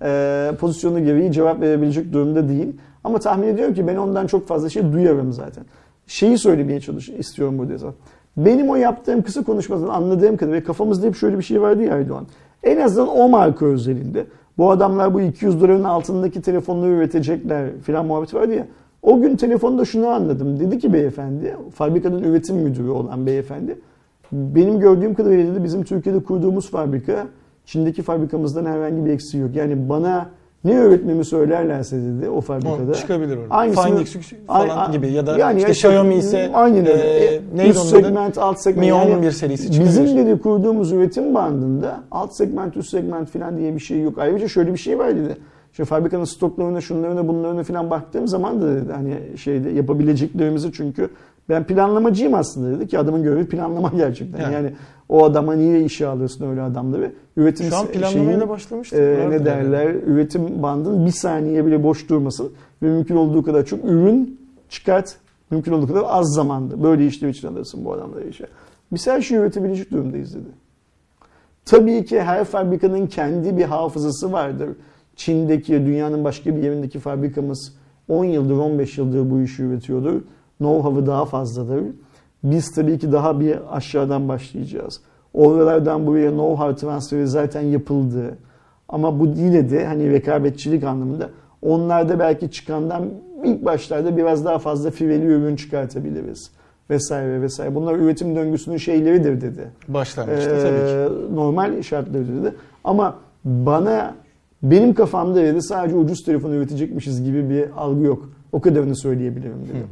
[SPEAKER 2] e, pozisyonu gereği cevap verebilecek durumda değil. Ama tahmin ediyorum ki ben ondan çok fazla şey duyarım zaten. Şeyi söylemeye çalış istiyorum burada zaten. Benim o yaptığım kısa konuşmadan anladığım kadarıyla kafamızda hep şöyle bir şey vardı ya Aydoğan. En azından o marka özelinde bu adamlar bu 200 doların altındaki telefonları üretecekler filan muhabbeti vardı ya. O gün telefonda şunu anladım. Dedi ki beyefendi, fabrikanın üretim müdürü olan beyefendi. Benim gördüğüm kadarıyla dedi bizim Türkiye'de kurduğumuz fabrika Çin'deki fabrikamızdan herhangi bir eksiği yok. Yani bana ne öğretmemi söylerlerse dedi o fabrikada.
[SPEAKER 1] O çıkabilir orada.
[SPEAKER 2] Aynısını-
[SPEAKER 1] falan
[SPEAKER 2] ay-
[SPEAKER 1] gibi ya da
[SPEAKER 2] yani
[SPEAKER 1] işte
[SPEAKER 2] işte-
[SPEAKER 1] Xiaomi ise
[SPEAKER 2] aynen öyle.
[SPEAKER 1] e,
[SPEAKER 2] E,
[SPEAKER 1] neydi
[SPEAKER 2] üst
[SPEAKER 1] adı?
[SPEAKER 2] segment, alt segment.
[SPEAKER 1] Mi
[SPEAKER 2] Yani
[SPEAKER 1] 11 serisi çıkabilir.
[SPEAKER 2] Bizim dedi kurduğumuz üretim bandında alt segment, üst segment falan diye bir şey yok. Ayrıca şöyle bir şey var dedi. Şu fabrikanın stoklarına, şunlarına, bunlarına falan baktığım zaman da dedi hani şeyde yapabileceklerimizi çünkü ben planlamacıyım aslında dedi ki adamın görevi planlama gerçekten.
[SPEAKER 1] Yani.
[SPEAKER 2] Yani, o adama niye işe alırsın öyle adamları? Üretim
[SPEAKER 1] Şu an planlamayla başlamıştır.
[SPEAKER 2] e, ne
[SPEAKER 1] yani.
[SPEAKER 2] derler üretim bandın bir saniye bile boş durmasın ve mümkün olduğu kadar çok ürün çıkart mümkün olduğu kadar az zamanda böyle işler için alırsın bu adamları işe. Biz her şeyi üretebilecek durumdayız dedi. Tabii ki her fabrikanın kendi bir hafızası vardır. Çin'deki, dünyanın başka bir yerindeki fabrikamız 10 yıldır, 15 yıldır bu işi üretiyordur. Know-how'ı daha fazladır. Biz tabii ki daha bir aşağıdan başlayacağız. Oralardan buraya know-how transferi zaten yapıldı. Ama bu yine de hani rekabetçilik anlamında onlarda belki çıkandan ilk başlarda biraz daha fazla fireli ürün çıkartabiliriz vesaire vesaire. Bunlar üretim döngüsünün şeyleridir dedi.
[SPEAKER 1] Başlangıçta
[SPEAKER 2] Ee,
[SPEAKER 1] tabii ki.
[SPEAKER 2] normal şartları dedi. Ama bana benim kafamda dedi sadece ucuz telefon üretecekmişiz gibi bir algı yok. O kadarını söyleyebilirim dedi.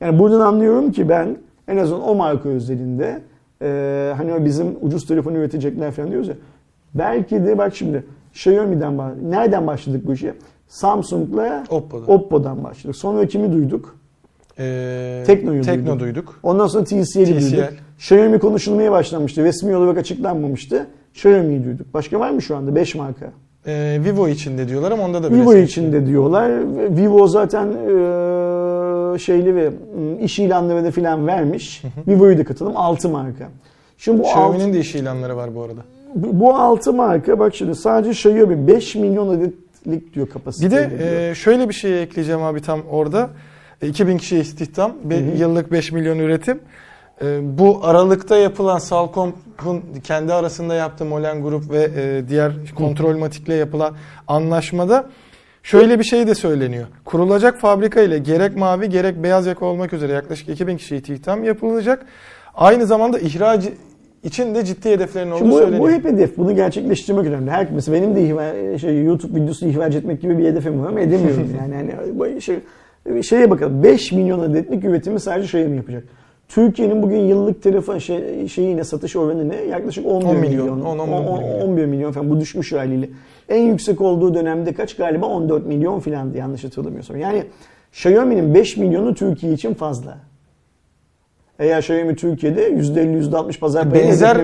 [SPEAKER 2] Yani buradan anlıyorum ki ben en azından o marka özelinde e, hani o bizim ucuz telefon üretecekler falan diyoruz ya. Belki de bak şimdi Xiaomi'den nereden başladık bu işe? Samsung'la
[SPEAKER 1] Oppo'da.
[SPEAKER 2] Oppo'dan başladık. Sonra kimi duyduk?
[SPEAKER 1] Ee,
[SPEAKER 2] Tekno'yu
[SPEAKER 1] Tekno
[SPEAKER 2] duyduk.
[SPEAKER 1] duyduk.
[SPEAKER 2] Ondan sonra TCL'i
[SPEAKER 1] TCL.
[SPEAKER 2] duyduk. Xiaomi konuşulmaya başlamıştı. Resmi olarak açıklanmamıştı. Xiaomi'yi duyduk. Başka var mı şu anda? 5 marka.
[SPEAKER 1] Ee, Vivo için de diyorlar ama onda da
[SPEAKER 2] Vivo
[SPEAKER 1] resmi
[SPEAKER 2] için de diyorlar. Vivo zaten eee, şeyli ve m, iş ilanlarını falan vermiş. Vivo'yu da katalım 6 marka. Şimdi bu
[SPEAKER 1] Xiaomi'nin
[SPEAKER 2] alt,
[SPEAKER 1] de iş ilanları var bu arada.
[SPEAKER 2] bu bu 6 marka bak şimdi sadece Xiaomi 5 milyon adetlik diyor
[SPEAKER 1] Bir
[SPEAKER 2] kapasite.
[SPEAKER 1] de e, şöyle bir şey ekleyeceğim abi tam orada. E, 2000 kişi istihdam, be- yıllık 5 milyon üretim. E, bu aralıkta yapılan Salcom'un kendi arasında yaptığı Molen Grup ve e, diğer Kontrolmatik'le yapılan anlaşmada şöyle bir şey de söyleniyor. Kurulacak fabrika ile gerek mavi gerek beyaz yaka olmak üzere yaklaşık 2000 kişi istihdam yapılacak. Aynı zamanda ihraç için de ciddi hedeflerin olduğu
[SPEAKER 2] Şimdi bu,
[SPEAKER 1] söyleniyor.
[SPEAKER 2] bu hep hedef. Bunu gerçekleştirmek önemli. Her mesela benim de ihva- şey, YouTube videosu ihraç etmek gibi bir hedefim var ama edemiyorum yani. yani bu şey, şeye bakalım. 5 milyon adetlik üretimi sadece şey mi yapacak? Türkiye'nin bugün yıllık telefon şey, şeyine satış oranı ne? Yaklaşık 11
[SPEAKER 1] 10
[SPEAKER 2] milyon.
[SPEAKER 1] milyon, 10, 11
[SPEAKER 2] On-
[SPEAKER 1] milyon.
[SPEAKER 2] 11 milyon falan. Bu düşmüş haliyle. En yüksek olduğu dönemde kaç galiba 14 milyon filandı yanlış hatırlamıyorsam. Yani Xiaomi'nin 5 milyonu Türkiye için fazla. Eğer Xiaomi Türkiye'de %50 %60 pazar payı
[SPEAKER 1] benzer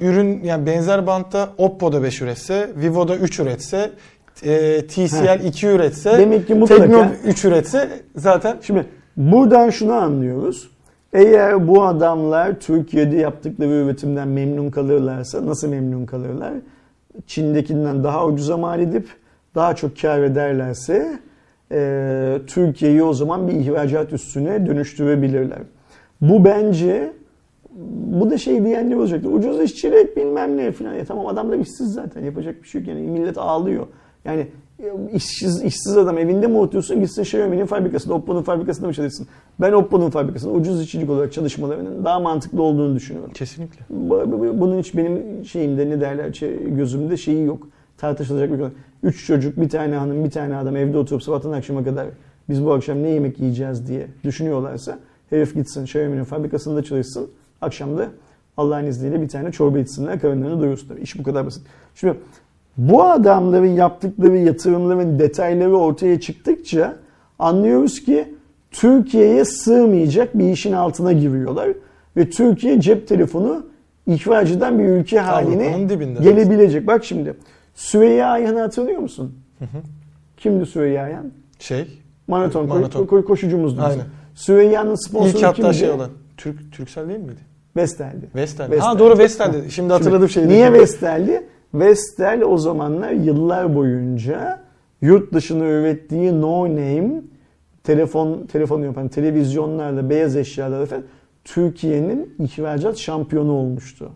[SPEAKER 1] ürün yani benzer bantta Oppo'da 5 üretse, Vivo'da 3 üretse, e, TCL 2 üretse,
[SPEAKER 2] Demek ki mutlaka-
[SPEAKER 1] Tekno 3 üretse zaten
[SPEAKER 2] Şimdi buradan şunu anlıyoruz. Eğer bu adamlar Türkiye'de yaptıkları üretimden memnun kalırlarsa nasıl memnun kalırlar? Çin'dekinden daha ucuza mal edip daha çok kar ederlerse e, Türkiye'yi o zaman bir ihracat üstüne dönüştürebilirler. Bu bence bu da şey diyenler olacaktır. Ucuz işçilik bilmem ne falan. Ya tamam adamlar işsiz zaten yapacak bir şey yok. Yani millet ağlıyor. Yani işsiz, işsiz adam evinde mi oturuyorsun gitsin Xiaomi'nin fabrikasında, Oppo'nun fabrikasında mı çalışsın? Ben Oppo'nun fabrikasında ucuz işçilik olarak çalışmalarının daha mantıklı olduğunu düşünüyorum.
[SPEAKER 1] kesinlikle.
[SPEAKER 2] Bu- bu- Bunun hiç benim şeyimde ne derler şey- gözümde şeyi yok. Tartışılacak bir konu. Üç çocuk, bir tane hanım, bir tane adam evde oturup sabahtan akşama kadar biz bu akşam ne yemek yiyeceğiz diye düşünüyorlarsa herif gitsin Xiaomi'nin fabrikasında çalışsın. Akşam da Allah'ın izniyle bir tane çorba içsinler, karınlarını doyursunlar. İş bu kadar basit. Şimdi bu adamların yaptıkları yatırımların detayları ortaya çıktıkça anlıyoruz ki Türkiye'ye sığmayacak bir işin altına giriyorlar. Ve Türkiye cep telefonu ihraç eden bir ülke haline
[SPEAKER 1] dibinde.
[SPEAKER 2] gelebilecek. Bak şimdi Süreyya Ayhan'ı hatırlıyor musun? Kimdi Süreyya Ayhan?
[SPEAKER 1] Şey.
[SPEAKER 2] Maraton,
[SPEAKER 1] Maraton.
[SPEAKER 2] Ko- koşucumuzdu bizim.
[SPEAKER 1] Aynen.
[SPEAKER 2] Süreyya'nın sponsoru
[SPEAKER 1] İlk hatta
[SPEAKER 2] kimdi?
[SPEAKER 1] şey olan. Türk Türksel değil miydi?
[SPEAKER 2] Vestel'di.
[SPEAKER 1] Vestel.
[SPEAKER 2] Vestel.
[SPEAKER 1] Ha doğru Vestel'di. Şimdi hatırladım şeyi.
[SPEAKER 2] Niye Vestel'di? Vestel o zamanlar yıllar boyunca yurt dışına ürettiği no name telefon telefon yapan televizyonlarla beyaz eşyalarla falan Türkiye'nin ihracat şampiyonu olmuştu.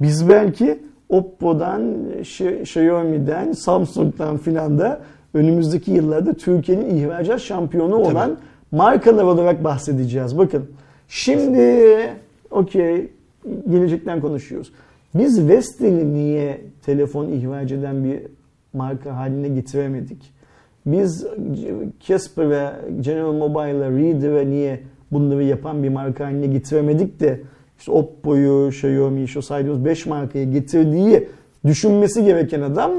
[SPEAKER 2] Biz belki Oppo'dan, Xi- Xiaomi'den, Samsung'dan filan da önümüzdeki yıllarda Türkiye'nin ihracat şampiyonu olan markalar olarak bahsedeceğiz. Bakın şimdi okey gelecekten konuşuyoruz. Biz Vestel'i niye telefon ihraç eden bir marka haline getiremedik? Biz Casper ve General Mobile'la Reader'e niye bunları yapan bir marka haline getiremedik de işte Oppo'yu, Xiaomi'yi, şu saydığımız 5 markayı getirdiği düşünmesi gereken adam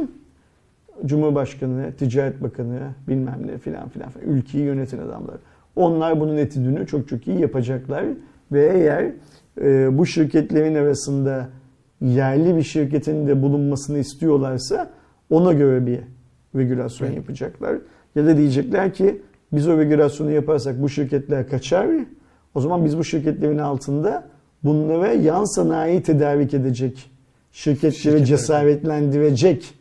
[SPEAKER 2] Cumhurbaşkanı, Ticaret Bakanı bilmem ne filan filan ülkeyi yöneten adamlar. Onlar bunun etüdünü çok çok iyi yapacaklar ve eğer e, bu şirketlerin arasında yerli bir şirketin de bulunmasını istiyorlarsa ona göre bir regülasyon
[SPEAKER 1] Evet.
[SPEAKER 2] yapacaklar. Ya da diyecekler ki biz o regülasyonu yaparsak bu şirketler kaçar. O zaman biz bu şirketlerin altında bunlara yan sanayi tedarik edecek şirketleri
[SPEAKER 1] Şirketleri.
[SPEAKER 2] cesaretlendirecek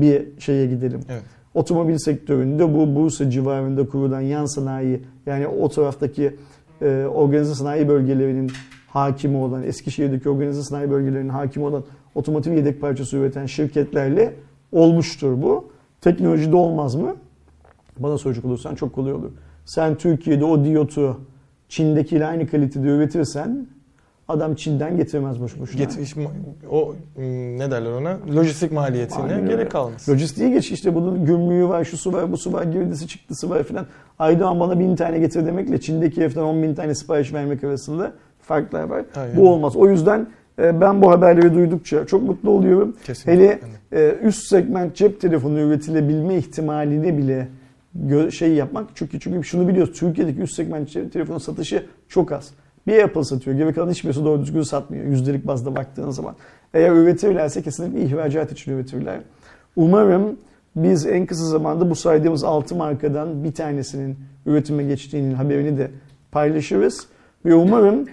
[SPEAKER 2] bir şeye gidelim.
[SPEAKER 1] Evet.
[SPEAKER 2] Otomobil sektöründe bu Bursa civarında kurulan yan sanayi yani o taraftaki e, organize sanayi bölgelerinin hakimi olan, Eskişehir'deki organize sanayi bölgelerinin hakimi olan otomotiv yedek parçası üreten şirketlerle olmuştur bu. Teknolojide olmaz mı? Bana soracak olursan çok kolay olur. Sen Türkiye'de o diyotu Çin'dekiyle aynı kalitede üretirsen adam Çin'den getirmez boş boşuna.
[SPEAKER 1] Get, iş- o ım, ne derler ona? Lojistik maliyetine
[SPEAKER 2] Aynen öyle.
[SPEAKER 1] gerek kalmaz.
[SPEAKER 2] Lojistiği geç işte bunun gümrüğü var, şusu var, busu var, girdisi çıktısı var filan. Aydoğan bana bin tane getir demekle Çin'deki heriften on bin tane sipariş vermek arasında farklar var.
[SPEAKER 1] Aynen.
[SPEAKER 2] Bu olmaz. O yüzden e, ben bu haberleri duydukça çok mutlu oluyorum.
[SPEAKER 1] Kesinlikle.
[SPEAKER 2] Hele e, üst segment cep telefonu üretilebilme ihtimalini bile şey yapmak çünkü çünkü şunu biliyoruz Türkiye'deki üst segment cep telefonu satışı çok az. Bir Apple satıyor. Geri kalan hiçbirisi doğru düzgün satmıyor. Yüzdelik bazda baktığın zaman. Eğer üretirlerse kesinlikle ihracat için üretirler. Umarım biz en kısa zamanda bu saydığımız 6 markadan bir tanesinin üretime geçtiğinin haberini de paylaşırız. Ve umarım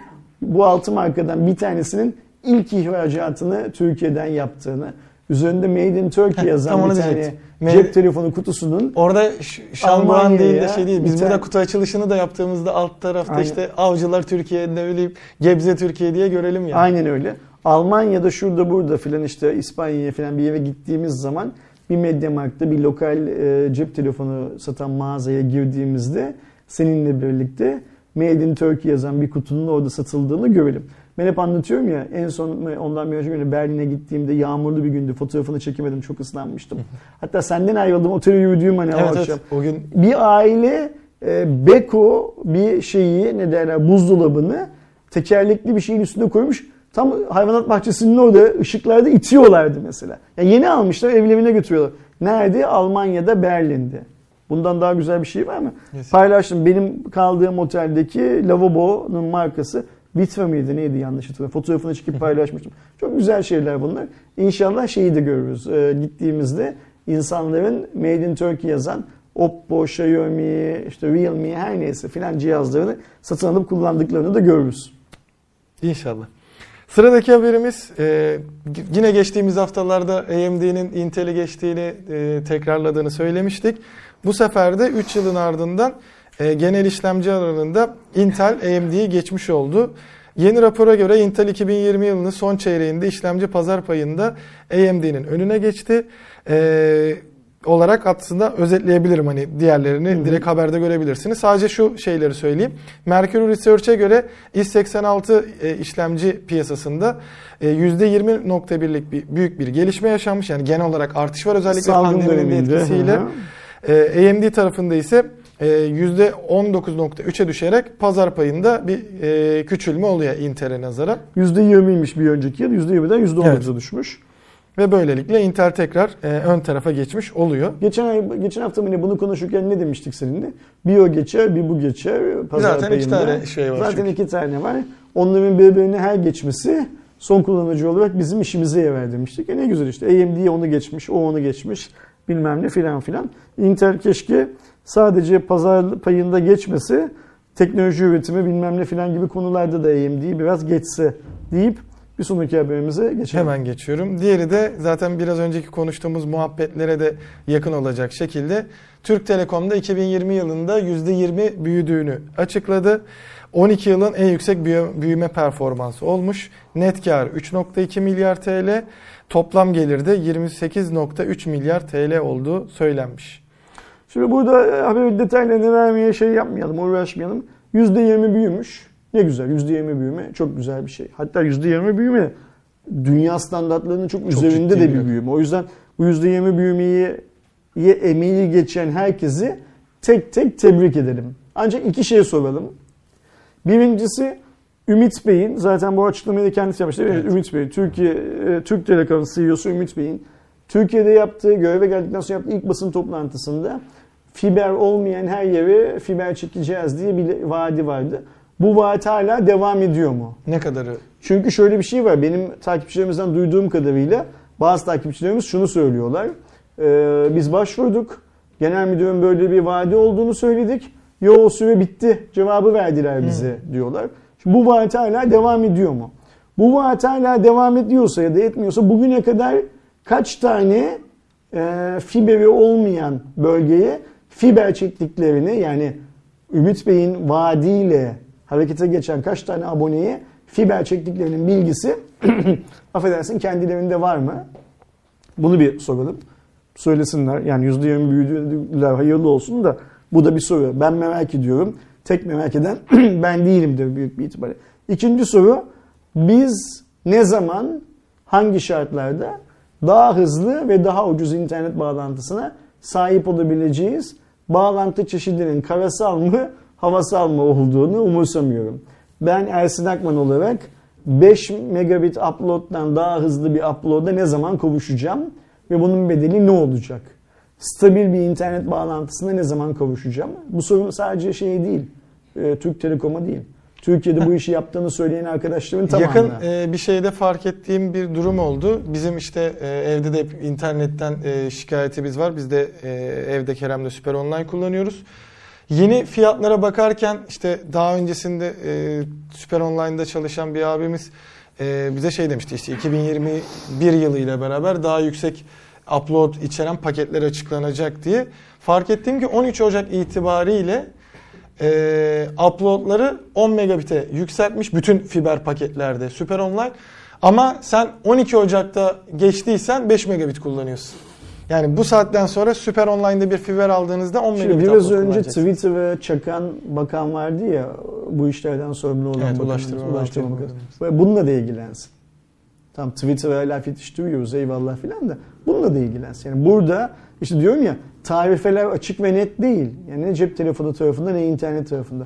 [SPEAKER 2] bu 6 markadan bir tanesinin ilk ihracatını Türkiye'den yaptığını, üzerinde Made in Turkey yazan
[SPEAKER 1] tam
[SPEAKER 2] bir tane
[SPEAKER 1] diyecektim.
[SPEAKER 2] cep telefonu kutusunun
[SPEAKER 1] Orada Ş- şampuan
[SPEAKER 2] Almanya'ya
[SPEAKER 1] değil de şey değil. Biz burada
[SPEAKER 2] tane-
[SPEAKER 1] kutu açılışını da yaptığımızda alt tarafta
[SPEAKER 2] Aynen.
[SPEAKER 1] işte Avcılar Türkiye ne bileyim Gebze Türkiye diye görelim yani.
[SPEAKER 2] Aynen öyle. Almanya'da şurada burada filan işte İspanya'ya filan bir yere gittiğimiz zaman bir Mediamarkt'ta bir lokal e, cep telefonu satan mağazaya girdiğimizde seninle birlikte Made in Turkey yazan bir kutunun orada satıldığını görelim. Ben hep anlatıyorum ya en son ondan bir gün Berlin'e gittiğimde yağmurlu bir gündü fotoğrafını çekemedim çok ıslanmıştım. Hatta senden ayrıldım otele yürüdüğüm hani o
[SPEAKER 1] Evet,
[SPEAKER 2] akşam.
[SPEAKER 1] evet. O gün
[SPEAKER 2] Bir aile e, Beko bir şeyi ne derler buzdolabını tekerlekli bir şeyin üstüne koymuş. Tam hayvanat bahçesinin orada ışıklarda itiyorlardı mesela. Yani yeni almışlar evlerine götürüyorlar. Nerede? Almanya'da Berlin'de. Bundan daha güzel bir şey var mı?
[SPEAKER 1] Yes.
[SPEAKER 2] Paylaştım. Benim kaldığım oteldeki lavabonun markası Vitra mıydı neydi yanlış hatırlamıyorum. Fotoğrafını çekip paylaşmıştım. Çok güzel şeyler bunlar. İnşallah şeyi de görürüz. Ee, gittiğimizde insanların Made in Turkey yazan Oppo, Xiaomi, işte Realme her neyse filan cihazlarını satın alıp kullandıklarını da görürüz.
[SPEAKER 1] İnşallah. Sıradaki haberimiz e, yine geçtiğimiz haftalarda AMD'nin Intel'i geçtiğini e, tekrarladığını söylemiştik. Bu sefer de 3 yılın ardından e, genel işlemci alanında Intel AMD'yi geçmiş oldu. Yeni rapora göre Intel 2020 yılının son çeyreğinde işlemci pazar payında AMD'nin önüne geçti. E, olarak aslında özetleyebilirim hani diğerlerini
[SPEAKER 2] Hı hı.
[SPEAKER 1] direkt haberde görebilirsiniz. Sadece şu şeyleri söyleyeyim. Mercury Research'e göre x86 e, işlemci piyasasında e, %20.1'lik bir büyük bir gelişme yaşanmış. Yani genel olarak artış var özellikle
[SPEAKER 2] Salgın
[SPEAKER 1] pandeminin etkisiyle.
[SPEAKER 2] hı hı.
[SPEAKER 1] E, AMD tarafında ise e, %19.3'e düşerek pazar payında bir e, küçülme oluyor Intel'e nazara.
[SPEAKER 2] %20'ymiş bir önceki yıl. %20'den %19'a
[SPEAKER 1] Evet.
[SPEAKER 2] düşmüş.
[SPEAKER 1] Ve böylelikle Intel tekrar e, ön tarafa geçmiş oluyor.
[SPEAKER 2] Geçen ay, geçen hafta mı ne bunu konuşurken ne demiştik seninle? Bir o geçer, bir bu geçer. Pazar
[SPEAKER 1] Zaten iki
[SPEAKER 2] payında.
[SPEAKER 1] tane şey var
[SPEAKER 2] Zaten
[SPEAKER 1] çünkü.
[SPEAKER 2] iki tane var. Onların birbirine her geçmesi son kullanıcı olarak bizim işimize yarar demiştik. E ne güzel işte AMD onu geçmiş, o onu geçmiş bilmem ne filan filan. Intel keşke sadece pazar payında geçmesi teknoloji üretimi bilmem ne filan gibi konularda da AMD'yi biraz geçse deyip bir sonraki haberimize geçelim.
[SPEAKER 1] Hemen geçiyorum. Diğeri de zaten biraz önceki konuştuğumuz muhabbetlere de yakın olacak şekilde Türk Telekom'da 2020 yılında %20 büyüdüğünü açıkladı. 12 yılın en yüksek büyüme performansı olmuş. Net kar 3.2 milyar TL, toplam gelir de 28.3 milyar TL olduğu söylenmiş.
[SPEAKER 2] Şimdi burada e, haber detaylarını vermeye şey yapmayalım, uğraşmayalım. %20 büyümüş. Ne güzel %20 büyüme çok güzel bir şey. Hatta %20 büyüme dünya standartlarının çok, çok üzerinde de bir büyüme. O yüzden bu %20 büyümeyi emeği geçen herkesi tek tek tebrik edelim. Ancak iki şey soralım. Birincisi Ümit Bey'in zaten bu açıklamayı da kendisi yapmıştı. Evet. Ümit Bey, Türkiye e, Türk Telekom CEO'su Ümit Bey'in Türkiye'de yaptığı, göreve geldikten sonra yaptığı ilk basın toplantısında fiber olmayan her yere fiber çekeceğiz diye bir vaadi vardı. Bu vaat hala devam ediyor mu?
[SPEAKER 1] Ne kadarı?
[SPEAKER 2] Çünkü şöyle bir şey var. Benim takipçilerimizden duyduğum kadarıyla bazı takipçilerimiz şunu söylüyorlar. Ee, biz başvurduk. Genel müdürün böyle bir vaadi olduğunu söyledik. Yo o süre bitti cevabı verdiler bize hmm. diyorlar. Şimdi bu vaat hala devam ediyor mu? Bu vaat hala devam ediyorsa ya da etmiyorsa bugüne kadar kaç tane e, fiberi olmayan bölgeye fiber çektiklerini yani Ümit Bey'in vaadiyle harekete geçen kaç tane aboneye fiber çektiklerinin bilgisi affedersin kendilerinde var mı? Bunu bir soralım. Söylesinler. Yani %20 büyüdüler hayırlı olsun da bu da bir soru. Ben merak ediyorum. Tek merak eden ben değilimdir büyük bir ihtimalle. İkinci soru biz ne zaman hangi şartlarda daha hızlı ve daha ucuz internet bağlantısına sahip olabileceğiz? Bağlantı çeşidinin karasal mı havasal mı olduğunu umursamıyorum. Ben Ersin Akman olarak 5 megabit upload'dan daha hızlı bir upload'a ne zaman kavuşacağım ve bunun bedeli ne olacak? Stabil bir internet bağlantısına ne zaman kavuşacağım? Bu sorun sadece şey değil, e, Türk Telekom'a değil. Türkiye'de bu işi yaptığını söyleyen arkadaşların tamamına.
[SPEAKER 1] Yakın e, bir şeyde fark ettiğim bir durum oldu. Bizim işte e, evde de internetten e, şikayetimiz var. Biz de e, evde Kerem'de Süper Online kullanıyoruz. Yeni fiyatlara bakarken işte daha öncesinde e, Süper Online'da çalışan bir abimiz e, bize şey demişti işte 2021 yılı ile beraber daha yüksek upload içeren paketler açıklanacak diye. Fark ettim ki 13 Ocak itibariyle e, uploadları 10 megabit'e yükseltmiş bütün fiber paketlerde Süper Online. Ama sen 12 Ocak'ta geçtiysen 5 megabit kullanıyorsun. Yani bu saatten sonra Süper Online'da bir fiber aldığınızda 10
[SPEAKER 2] Şimdi biraz önce Twitter'a çakan bakan vardı ya bu işlerden sorumlu olan
[SPEAKER 1] evet, ulaştırma, ulaştırma
[SPEAKER 2] bakanı. Bununla da ilgilensin. Tam Twitter'a laf yetiştiriyoruz eyvallah filan da bununla da ilgilensin. Yani burada işte diyorum ya tarifeler açık ve net değil. Yani ne cep telefonu tarafında ne internet tarafında.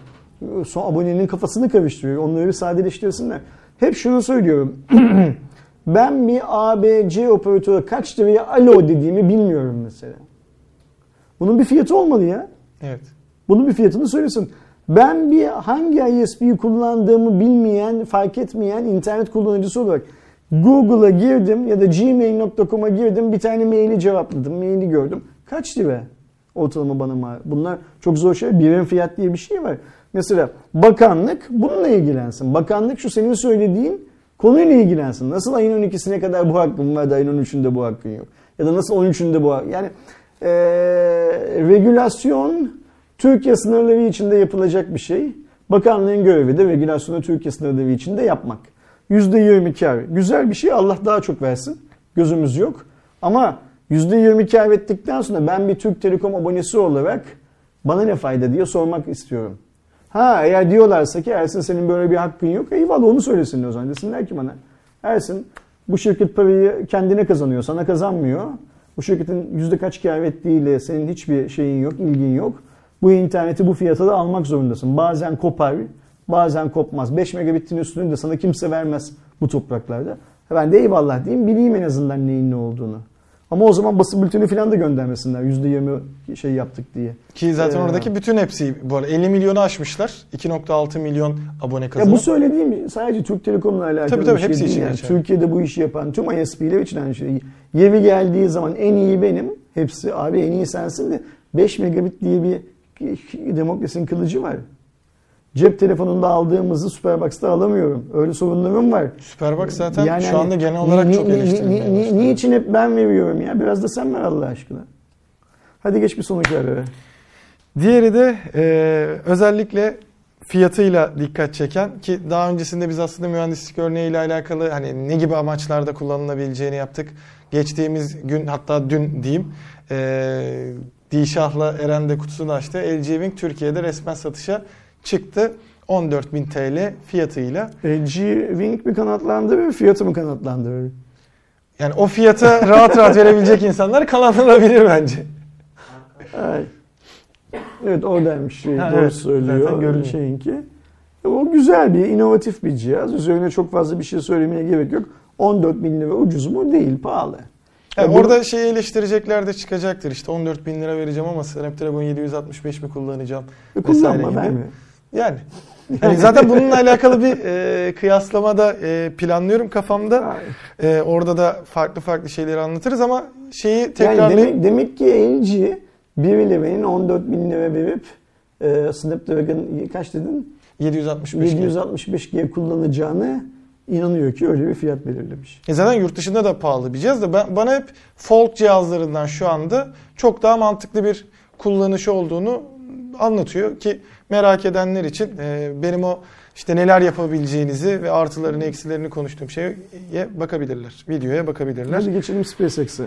[SPEAKER 2] Son abonenin kafasını karıştırıyor. Onları bir sadeleştirsinler. Hep şunu söylüyorum. Ben bir ABC operatörü kaç liraya alo dediğimi bilmiyorum mesela. Bunun bir fiyatı olmalı ya.
[SPEAKER 1] Evet.
[SPEAKER 2] Bunun bir fiyatını söylesin. Ben bir hangi ISP'yi kullandığımı bilmeyen, fark etmeyen internet kullanıcısı olarak Google'a girdim ya da gmail.com'a girdim bir tane maili cevapladım, maili gördüm. Kaç lira ortalama bana mal? Bunlar çok zor şey. Birim fiyat diye bir şey var. Mesela bakanlık bununla ilgilensin. Bakanlık şu senin söylediğin Konuyla ilgilensin. Nasıl ayın 12'sine kadar bu hakkım var da ayın 13'ünde bu hakkın yok? Ya da nasıl 13'ünde bu hakkın? Yani ee, regülasyon Türkiye sınırları içinde yapılacak bir şey. Bakanlığın görevi de regülasyonu Türkiye sınırları içinde yapmak. %20 kar. Güzel bir şey. Allah daha çok versin. Gözümüz yok. Ama %20 kar ettikten sonra ben bir Türk Telekom abonesi olarak bana ne fayda diye sormak istiyorum. Ha eğer diyorlarsa ki Ersin senin böyle bir hakkın yok. Eyvallah onu söylesin o zaman. Desinler ki bana. Ersin bu şirket parayı kendine kazanıyor. Sana kazanmıyor. Bu şirketin yüzde kaç kar ettiğiyle senin hiçbir şeyin yok, ilgin yok. Bu interneti bu fiyata da almak zorundasın. Bazen kopar, bazen kopmaz. 5 megabitin üstünü de sana kimse vermez bu topraklarda. Ben de eyvallah diyeyim, bileyim en azından neyin ne olduğunu. Ama o zaman basın bülteni falan da göndermesinler. %20 şey yaptık diye.
[SPEAKER 1] Ki zaten
[SPEAKER 2] Ee,
[SPEAKER 1] oradaki bütün hepsi bu arada 50 milyonu aşmışlar. 2.6 milyon abone
[SPEAKER 2] Ya
[SPEAKER 1] kazanıp.
[SPEAKER 2] bu söylediğim sadece Türk Telekom'la alakalı
[SPEAKER 1] Tabii, tabii,
[SPEAKER 2] bir şey
[SPEAKER 1] hepsi
[SPEAKER 2] değil.
[SPEAKER 1] için
[SPEAKER 2] yani.
[SPEAKER 1] geçerli.
[SPEAKER 2] Türkiye'de bu işi yapan tüm ISP'ler için aynı şey. Yeri geldiği zaman en iyi benim. Hepsi abi en iyi sensin de 5 megabit diye bir demokrasinin kılıcı var. Cep telefonunda aldığımızı Superbox'ta alamıyorum. Öyle sorunlarım var.
[SPEAKER 1] Superbox zaten
[SPEAKER 2] Yani
[SPEAKER 1] şu anda genel olarak
[SPEAKER 2] ni-
[SPEAKER 1] çok
[SPEAKER 2] ni-
[SPEAKER 1] eleştirilmeye
[SPEAKER 2] ni- ni-. Niçin hep ben veriyorum ya? Biraz da sen ver Allah aşkına. Hadi geç bir sonuç ver.
[SPEAKER 1] Diğeri de e, özellikle fiyatıyla dikkat çeken ki daha öncesinde biz aslında mühendislik örneğiyle alakalı hani ne gibi amaçlarda kullanılabileceğini yaptık. Geçtiğimiz gün hatta dün diyeyim e, Dişah'la Eren de kutusunu açtı. LG Wing Türkiye'de resmen satışa çıktı. 14.000 TL fiyatıyla.
[SPEAKER 2] LG Wing mi kanatlandırır, fiyatı mı kanatlandırır?
[SPEAKER 1] Yani o fiyata rahat rahat verebilecek insanlar kanatlanabilir bence.
[SPEAKER 2] Ay. Evet oradaymış şey,
[SPEAKER 1] Ha,
[SPEAKER 2] doğru
[SPEAKER 1] evet,
[SPEAKER 2] söylüyor
[SPEAKER 1] zaten
[SPEAKER 2] şeyinki. O güzel bir, inovatif bir cihaz. Üzerine çok fazla bir şey söylemeye gerek yok. 14 bin lira ucuz mu? Değil, pahalı.
[SPEAKER 1] Yani
[SPEAKER 2] Ya bu-
[SPEAKER 1] orada şeyi eleştirecekler de çıkacaktır işte 14 bin lira vereceğim ama Snapdragon 765 mi kullanacağım
[SPEAKER 2] E, kullanma,
[SPEAKER 1] gibi.
[SPEAKER 2] verme.
[SPEAKER 1] Yani. Hani zaten bununla alakalı bir e, kıyaslama da e, planlıyorum kafamda. E, orada da farklı farklı şeyleri anlatırız ama şeyi
[SPEAKER 2] Yani
[SPEAKER 1] tekrarlayıp
[SPEAKER 2] demek, demek ki LG bir lirayın 14 bin lira verip e, Snapdragon kaç dedin?
[SPEAKER 1] 765 gibi.
[SPEAKER 2] 765G kullanacağını inanıyor ki öyle bir fiyat belirlemiş.
[SPEAKER 1] E zaten yurt dışında da pahalı bir cihaz da ben, bana hep Fold cihazlarından şu anda çok daha mantıklı bir kullanışı olduğunu anlatıyor ki merak edenler için e, benim o işte neler yapabileceğinizi ve artılarını eksilerini konuştuğum şeye bakabilirler. Videoya bakabilirler.
[SPEAKER 2] Hadi geçelim SpaceX'e.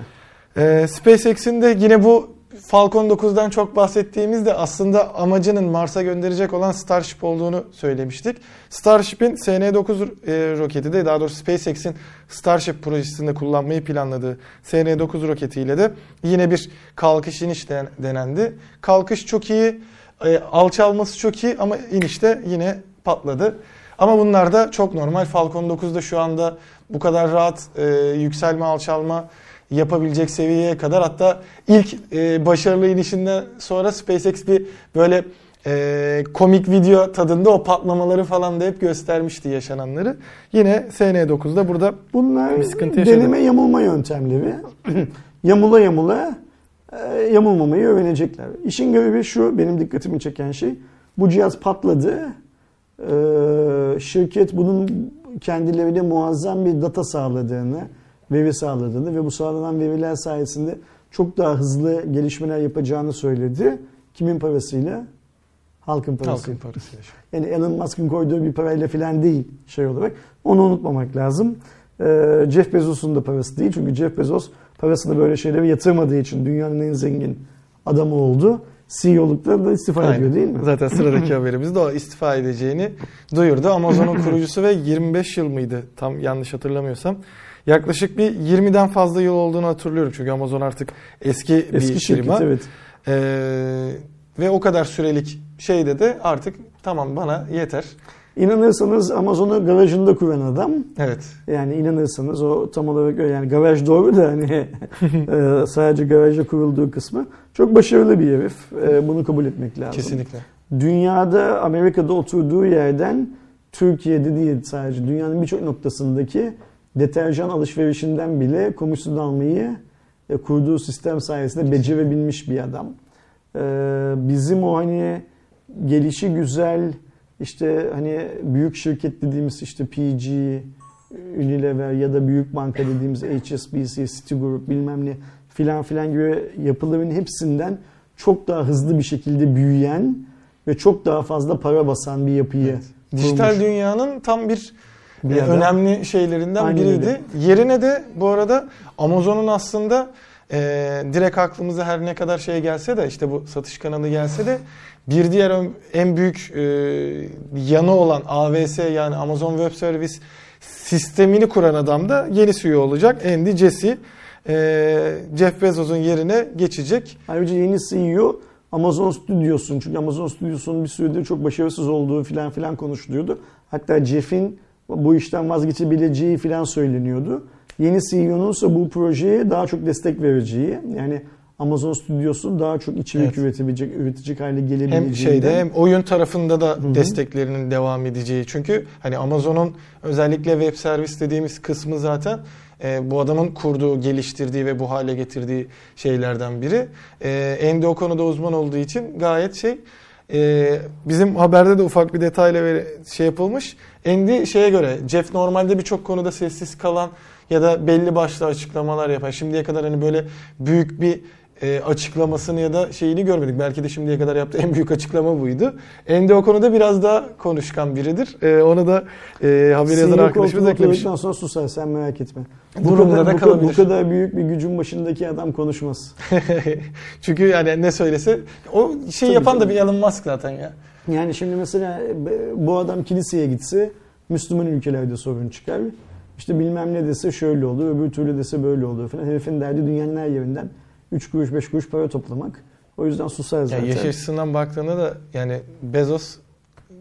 [SPEAKER 1] Ee, SpaceX'in de yine bu Falcon 9'dan çok bahsettiğimizde aslında amacının Mars'a gönderecek olan Starship olduğunu söylemiştik. Starship'in SN9 e, roketi de daha doğrusu SpaceX'in Starship projesinde kullanmayı planladığı SN9 roketiyle de yine bir kalkış iniş den- denendi. Kalkış çok iyi, e, alçalması çok iyi ama inişte yine patladı. Ama bunlar da çok normal. Falcon 9'da şu anda bu kadar rahat e, yükselme alçalma yapabilecek seviyeye kadar hatta ilk e, başarılı inişinden sonra SpaceX bir böyle e, komik video tadında o patlamaları falan da hep göstermişti yaşananları. Yine SN9'da burada
[SPEAKER 2] Bunlar
[SPEAKER 1] Bir sıkıntı yaşadı.
[SPEAKER 2] deneme yamulma yöntemleri. yamula yamula yamulmamayı öğrenecekler. İşin görevi şu, benim dikkatimi çeken şey. Bu cihaz patladı. Ee, şirket bunun kendilerine muazzam bir data sağladığını, veri sağladığını ve bu sağlanan veriler sayesinde çok daha hızlı gelişmeler yapacağını söyledi. Kimin parasıyla? Halkın parasıyla.
[SPEAKER 1] halkın an.
[SPEAKER 2] Yani Elon Musk'ın koyduğu bir parayla falan değil şey olarak. Onu unutmamak lazım. Ee, Jeff Bezos'un da parası değil. Çünkü Jeff Bezos parasını böyle şeylere yatırmadığı için dünyanın en zengin adamı oldu. CEO'lukta da istifa
[SPEAKER 1] Aynen.
[SPEAKER 2] ediyor değil mi?
[SPEAKER 1] Zaten sıradaki haberimiz de o istifa edeceğini duyurdu. Amazon'un kurucusu ve 25 yıl mıydı tam yanlış hatırlamıyorsam. Yaklaşık bir 20'den fazla yıl olduğunu hatırlıyorum. Çünkü Amazon artık eski, bir
[SPEAKER 2] Eski şirket
[SPEAKER 1] firma.
[SPEAKER 2] evet.
[SPEAKER 1] Ee, ve o kadar sürelik şeyde de artık tamam bana yeter.
[SPEAKER 2] İnanırsanız Amazon'u garajında kuran adam.
[SPEAKER 1] Evet.
[SPEAKER 2] Yani inanırsanız o tam olarak öyle. yani garaj doğru da hani e, sadece garajda kurulduğu kısmı çok başarılı bir herif. E, Bunu kabul etmek lazım.
[SPEAKER 1] Kesinlikle.
[SPEAKER 2] Dünyada Amerika'da oturduğu yerden Türkiye'de değil sadece dünyanın birçok noktasındaki deterjan alışverişinden bile komisyon almayı e, kurduğu sistem sayesinde becerebilmiş bir adam. E, bizim o hani gelişi güzel işte hani büyük şirket dediğimiz işte PG, Unilever ya da büyük banka dediğimiz HSBC, Citigroup bilmem ne filan filan gibi yapıların hepsinden çok daha hızlı bir şekilde büyüyen ve çok daha fazla para basan bir yapıyı
[SPEAKER 1] Evet. Dijital
[SPEAKER 2] kurmuş.
[SPEAKER 1] dünyanın tam bir,
[SPEAKER 2] Bir
[SPEAKER 1] e,
[SPEAKER 2] adam.
[SPEAKER 1] önemli şeylerinden
[SPEAKER 2] Aynen
[SPEAKER 1] biriydi.
[SPEAKER 2] öyle.
[SPEAKER 1] Yerine de bu arada Amazon'un aslında e, direkt aklımıza her ne kadar şey gelse de işte bu satış kanalı gelse de bir diğer en büyük e, yanı olan AWS yani Amazon Web Service sistemini kuran adam da yeni CEO olacak. Andy Jassy. E, Jeff Bezos'un yerine geçecek.
[SPEAKER 2] Ayrıca yeni CEO Amazon Studios'un çünkü Amazon Studios'un bir süredir çok başarısız olduğu filan filan konuşuluyordu. Hatta Jeff'in bu işten vazgeçebileceği filan söyleniyordu. yeni CEO'nunsa bu projeye daha çok destek vereceği yani Amazon stüdyosu daha çok içerik
[SPEAKER 1] Evet.
[SPEAKER 2] üretebilecek, üretecek hale gelebileceğinden.
[SPEAKER 1] Hem şeyde hem oyun tarafında da
[SPEAKER 2] hı.
[SPEAKER 1] desteklerinin devam edeceği. Çünkü hani Amazon'un özellikle web servis dediğimiz kısmı zaten e, bu adamın kurduğu, geliştirdiği ve bu hale getirdiği şeylerden biri. E, Andy o konuda uzman olduğu için gayet şey e, bizim haberde de ufak bir detayla ver- şey yapılmış. Andy şeye göre Jeff normalde birçok konuda sessiz kalan ya da belli başlı açıklamalar yapar. Şimdiye kadar hani böyle büyük bir e, açıklamasını ya da şeyini görmedik. Belki de şimdiye kadar yaptığı en büyük açıklama buydu. Andy o konuda biraz daha konuşkan biridir. E, onu da e, haber yazar arkadaşımız eklemiş.
[SPEAKER 2] sonra susar sen merak etme.
[SPEAKER 1] Durumda
[SPEAKER 2] kadar,
[SPEAKER 1] da
[SPEAKER 2] bu,
[SPEAKER 1] kalabilir.
[SPEAKER 2] bu kadar büyük bir gücün başındaki adam konuşmaz.
[SPEAKER 1] Çünkü yani ne söylese o şey
[SPEAKER 2] Tabii
[SPEAKER 1] yapan da bir Elon Musk zaten ya.
[SPEAKER 2] Yani şimdi mesela bu adam kiliseye gitse Müslüman ülkelerde sorun çıkar. İşte bilmem ne dese şöyle olur, öbür türlü dese böyle olur falan. Herifin derdi dünyanın her yerinden 3 kuruş 5 kuruş para toplamak. O yüzden susar zaten.
[SPEAKER 1] yaş açısından baktığında da yani Bezos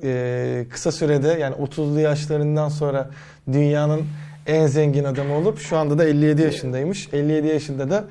[SPEAKER 1] e, kısa sürede yani 30'lu yaşlarından sonra dünyanın en zengin adamı olup şu anda da 57 yaşındaymış. 57 yaşında da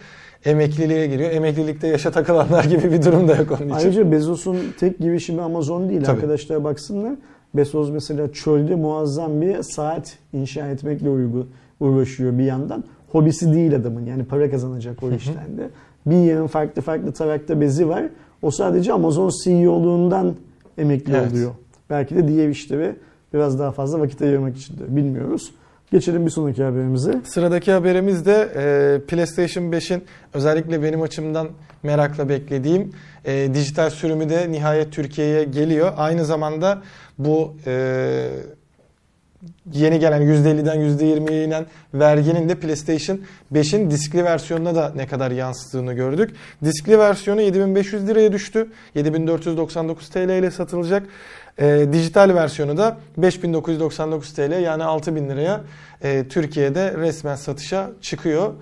[SPEAKER 1] emekliliğe giriyor. Emeklilikte yaşa takılanlar gibi bir durum da yok onun için.
[SPEAKER 2] Ayrıca Bezos'un tek girişimi Amazon değil.
[SPEAKER 1] Tabii.
[SPEAKER 2] Arkadaşlar baksınlar. Bezos mesela çölde muazzam bir saat inşa etmekle uygu- uğraşıyor bir yandan. Hobisi değil adamın yani para kazanacak o işten de. Bir yığın farklı farklı tarakta bezi var. O sadece Amazon CEO'luğundan emekli
[SPEAKER 1] Evet.
[SPEAKER 2] oluyor. Belki de diğer işlere biraz daha fazla vakit ayırmak için de bilmiyoruz. Geçelim bir sonraki haberimize.
[SPEAKER 1] Sıradaki haberimiz de e, PlayStation 5'in özellikle benim açımdan merakla beklediğim e, dijital sürümü de nihayet Türkiye'ye geliyor. Aynı zamanda bu e, yeni gelen %50'den %20'ye inen verginin de PlayStation 5'in diskli versiyonuna da ne kadar yansıttığını gördük. Diskli versiyonu 7500 liraya düştü. 7499 TL ile satılacak. E, dijital versiyonu da 5999 TL yani 6000 liraya e, Türkiye'de resmen satışa çıkıyor.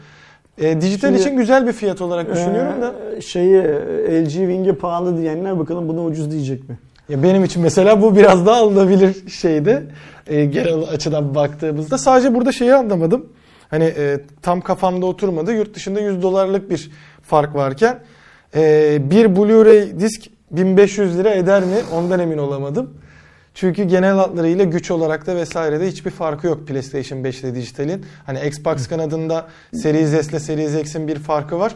[SPEAKER 1] E, dijital
[SPEAKER 2] Şimdi-
[SPEAKER 1] için güzel bir fiyat olarak düşünüyorum da.
[SPEAKER 2] Ee, şeyi LG Wing'e pahalı diyenler bakalım buna ucuz diyecek mi?
[SPEAKER 1] Ya benim için mesela bu biraz daha alınabilir şeydi. E, genel açıdan baktığımızda. Sadece burada şeyi anlamadım. Hani e, tam kafamda oturmadı. Yurt dışında 100 dolarlık bir fark varken e, bir Blu-ray disk 1500 lira eder mi? Ondan emin olamadım. Çünkü genel hatlarıyla güç olarak da vesairede hiçbir farkı yok PlayStation 5 ile dijitalin. Hani Xbox kanadında Series S ile Series X'in bir farkı var.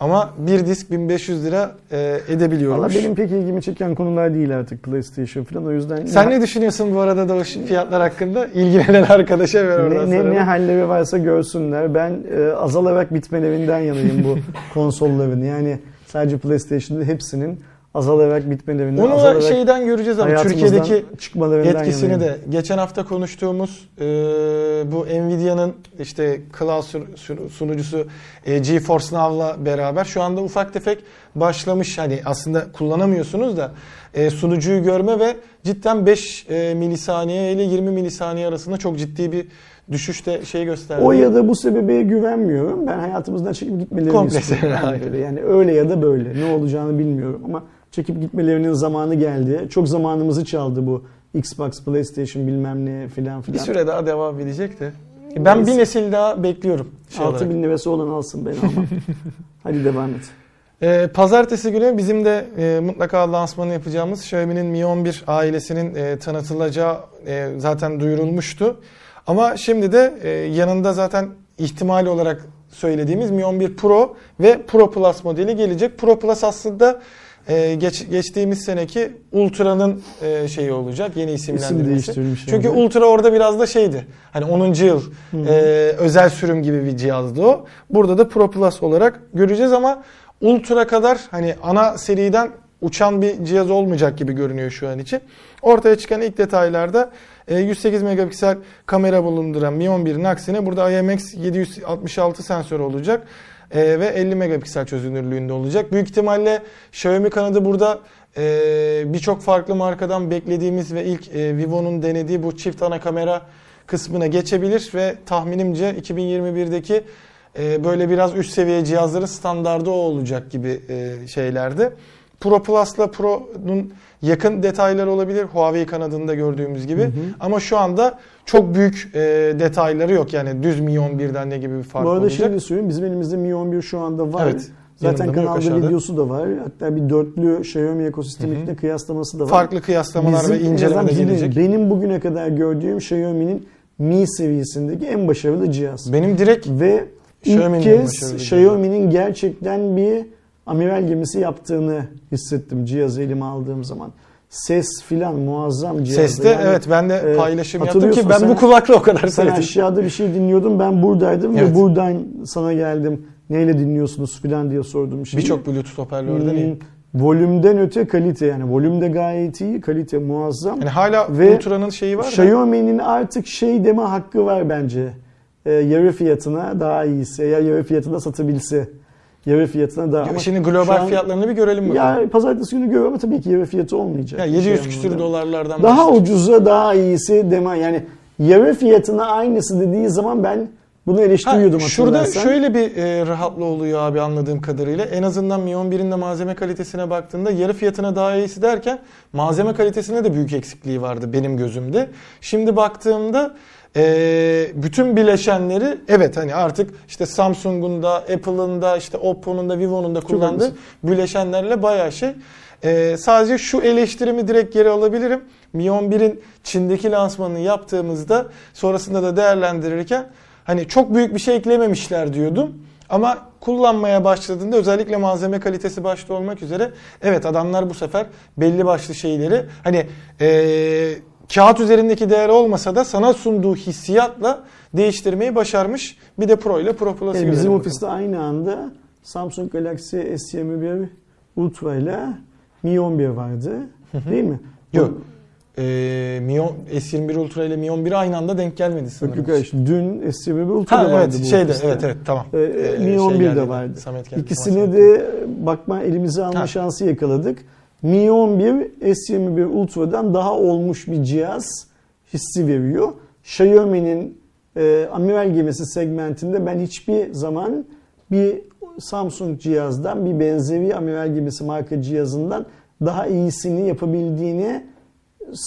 [SPEAKER 1] Ama bir disk 1500 lira e, edebiliyormuş.
[SPEAKER 2] Valla benim pek ilgimi çeken konular değil artık PlayStation falan o yüzden
[SPEAKER 1] Sen ne düşünüyorsun bu arada da o fiyatlar hakkında? İlgilenen arkadaşa ver oradan
[SPEAKER 2] ne, ne, ne halleri varsa görsünler. Ben e, azalarak bitmelerinden yanayım bu konsolların. Yani sadece PlayStation'da hepsinin azalarak bitmelerinden,
[SPEAKER 1] Onu da
[SPEAKER 2] azalarak
[SPEAKER 1] şeyden göreceğiz ama Türkiye'deki
[SPEAKER 2] çıkmalarından
[SPEAKER 1] etkisini
[SPEAKER 2] yanayım.
[SPEAKER 1] de geçen hafta konuştuğumuz e, bu Nvidia'nın işte cloud sunucusu e, GeForce Now'la beraber şu anda ufak tefek başlamış hani aslında kullanamıyorsunuz da e, sunucuyu görme ve cidden 5 e, milisaniye ile 20 milisaniye arasında çok ciddi bir düşüşte şey gösterdi.
[SPEAKER 2] O ya da bu sebebe güvenmiyorum. Ben hayatımızdan çekip gitmelerini
[SPEAKER 1] Komple
[SPEAKER 2] istiyorum.
[SPEAKER 1] sen-
[SPEAKER 2] Yani öyle. Yani öyle ya da böyle. Ne olacağını bilmiyorum ama çekip gitmelerinin zamanı geldi. Çok zamanımızı çaldı bu Xbox, PlayStation bilmem ne filan
[SPEAKER 1] bir
[SPEAKER 2] filan.
[SPEAKER 1] süre daha devam edecek de. Ben bir nesil daha bekliyorum. Şey olarak.
[SPEAKER 2] 6000 lirası olan alsın ben almam. Hadi devam et.
[SPEAKER 1] Ee, pazartesi günü bizim de e, mutlaka lansmanı yapacağımız Xiaomi'nin Mi 11 ailesinin e, tanıtılacağı e, zaten duyurulmuştu. Ama şimdi de e, yanında zaten ihtimali olarak söylediğimiz Mi 11 Pro ve Pro Plus modeli gelecek. Pro Plus aslında e, geç, geçtiğimiz seneki Ultra'nın e, şeyi olacak. Yeni isimlendirmesi.
[SPEAKER 2] değiştirilmiş
[SPEAKER 1] Çünkü
[SPEAKER 2] yani.
[SPEAKER 1] Ultra orada biraz da şeydi. Hani 10. yıl e, özel sürüm gibi bir cihazdı o. Burada da Pro Plus olarak göreceğiz ama Ultra kadar hani ana seriden uçan bir cihaz olmayacak gibi görünüyor şu an için. Ortaya çıkan ilk detaylarda e, 108 megapiksel kamera bulunduran Mi 11'in aksine burada IMX 766 sensör olacak e, ve 50 megapiksel çözünürlüğünde olacak. Büyük ihtimalle Xiaomi kanadı burada e, birçok farklı markadan beklediğimiz ve ilk e, Vivo'nun denediği bu çift ana kamera kısmına geçebilir ve tahminimce 2021'deki e, böyle biraz üst seviye cihazların standardı o olacak gibi e, şeylerde. Pro Plus'la Pro'nun yakın detayları olabilir. Huawei kanadında gördüğümüz gibi.
[SPEAKER 2] Hı hı.
[SPEAKER 1] Ama şu anda çok büyük e, detayları yok. Yani düz Mi 11'den ne gibi bir fark
[SPEAKER 2] Bu arada
[SPEAKER 1] olacak.
[SPEAKER 2] şey de söyleyeyim bizim elimizde Mi 11 şu anda var.
[SPEAKER 1] Evet.
[SPEAKER 2] Zaten kanalda videosu da var. Hatta bir dörtlü Xiaomi ekosisteminde kıyaslaması da var.
[SPEAKER 1] Farklı kıyaslamalar
[SPEAKER 2] Bizim
[SPEAKER 1] ve
[SPEAKER 2] bizim-
[SPEAKER 1] gelecek.
[SPEAKER 2] Benim bugüne kadar gördüğüm Xiaomi'nin Mi seviyesindeki en başarılı cihaz.
[SPEAKER 1] Benim direkt
[SPEAKER 2] Ve
[SPEAKER 1] Xiaomi'nin
[SPEAKER 2] ilk kez Xiaomi'nin gerçekten bir amiral gemisi yaptığını hissettim cihazı elime aldığım zaman. Ses filan muazzam cihazda.
[SPEAKER 1] seste
[SPEAKER 2] Yani,
[SPEAKER 1] evet ben de
[SPEAKER 2] e,
[SPEAKER 1] paylaşım yaptım ki ben
[SPEAKER 2] sen-
[SPEAKER 1] bu kulakla o kadar
[SPEAKER 2] Sen
[SPEAKER 1] sevdim.
[SPEAKER 2] aşağıda bir şey dinliyordun ben buradaydım
[SPEAKER 1] Evet.
[SPEAKER 2] ve buradan sana geldim. Neyle dinliyorsunuz filan diye sordum şeyi.
[SPEAKER 1] Birçok Bluetooth hoparlörden iyi.
[SPEAKER 2] Hmm, Volümden öte kalite yani volümde gayet iyi kalite muazzam.
[SPEAKER 1] Yani hala
[SPEAKER 2] Ve
[SPEAKER 1] Ultra'nın şeyi var.
[SPEAKER 2] Xiaomi'nin artık şey deme hakkı var bence. Ee, yarı fiyatına daha iyisi. Eğer yarı fiyatına satabilse. Yarı fiyatına daha
[SPEAKER 1] Ya
[SPEAKER 2] ama
[SPEAKER 1] Şimdi global
[SPEAKER 2] an-
[SPEAKER 1] fiyatlarını bir görelim bakalım.
[SPEAKER 2] Ya pazartesi günü görüyorum ama tabii ki yarı fiyatı olmayacak.
[SPEAKER 1] Ya
[SPEAKER 2] Bir
[SPEAKER 1] 700
[SPEAKER 2] şey
[SPEAKER 1] küsür dolarlardan
[SPEAKER 2] Daha
[SPEAKER 1] başlayacak.
[SPEAKER 2] ucuza daha iyisi deme. Yani yarı fiyatına aynısı dediği zaman ben bunu
[SPEAKER 1] Ha,
[SPEAKER 2] eleştiriyordum
[SPEAKER 1] şurada
[SPEAKER 2] hatırlarsan.
[SPEAKER 1] şöyle bir e, rahatlı oluyor abi anladığım kadarıyla. En azından Mi 11'in de malzeme kalitesine baktığında yarı fiyatına daha iyisi derken malzeme kalitesinde de büyük eksikliği vardı benim gözümde. Şimdi baktığımda e, bütün bileşenleri evet hani artık işte Samsung'un da Apple'ın da işte Oppo'nun da Vivo'nun da kullandığı bileşenlerle bayağı şey. E, sadece şu eleştirimi direkt geri alabilirim. Mi 11'in Çin'deki lansmanını yaptığımızda sonrasında da değerlendirirken hani çok büyük bir şey eklememişler diyordum. Ama kullanmaya başladığında özellikle malzeme kalitesi başta olmak üzere evet adamlar bu sefer belli başlı şeyleri hani eee, kağıt üzerindeki değer olmasa da sana sunduğu hissiyatla değiştirmeyi başarmış. Bir de Pro ile Pro Plus'ı
[SPEAKER 2] Yani bizim
[SPEAKER 1] bakalım.
[SPEAKER 2] ofiste aynı anda Samsung Galaxy S21 Ultra ile Mi 11 vardı. Değil mi?
[SPEAKER 1] Yok. Eee Mi 10 S21 Ultra ile Mi 11 aynı anda denk gelmedi
[SPEAKER 2] Yok
[SPEAKER 1] sanırım.
[SPEAKER 2] yok hayır. Dün S21 Ultra
[SPEAKER 1] Ha
[SPEAKER 2] da vardı bu
[SPEAKER 1] şeyde
[SPEAKER 2] ofiste.
[SPEAKER 1] evet evet tamam.
[SPEAKER 2] Ee,
[SPEAKER 1] Ee,
[SPEAKER 2] Mi
[SPEAKER 1] şey
[SPEAKER 2] 11
[SPEAKER 1] geldi,
[SPEAKER 2] de vardı.
[SPEAKER 1] Samet geldi,
[SPEAKER 2] İkisine
[SPEAKER 1] Samet
[SPEAKER 2] de bakma elimize alma
[SPEAKER 1] Ha.
[SPEAKER 2] şansı yakaladık. Mi 11 S21 Ultra'dan daha olmuş bir cihaz hissi veriyor. Xiaomi'nin e, amiral gemisi segmentinde ben hiçbir zaman bir Samsung cihazdan bir benzeri amiral gemisi marka cihazından daha iyisini yapabildiğini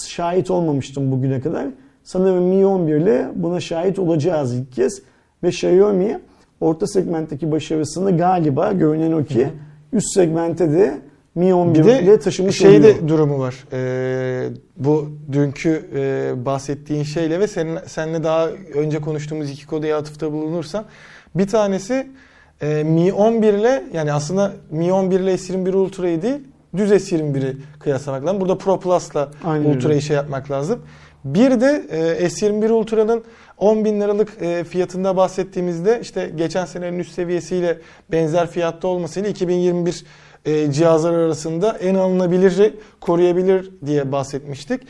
[SPEAKER 2] şahit olmamıştım bugüne kadar. Sanırım Mi 11 ile buna şahit olacağız ilk kez. Ve Xiaomi orta segmentteki başarısını galiba görünen o ki üst segmente de Mi 11
[SPEAKER 1] Bir
[SPEAKER 2] ile
[SPEAKER 1] de
[SPEAKER 2] taşımış
[SPEAKER 1] şey
[SPEAKER 2] oluyor.
[SPEAKER 1] de durumu var. Ee, bu dünkü e, bahsettiğin şeyle ve senin seninle daha önce konuştuğumuz iki konuya atıfta bulunursan bir tanesi e, Mi 11 ile yani aslında Mi 11 ile S21 Ultra'yı değil düz S21'i kıyaslamak lazım. Burada Pro Plus'la. Ultra'yı şey yapmak lazım. Bir de e, S21 Ultra'nın 10 bin liralık e, fiyatında bahsettiğimizde işte geçen senenin üst seviyesiyle benzer fiyatta olmasıyla 2021 e, cihazlar arasında en alınabilir, koruyabilir diye bahsetmiştik.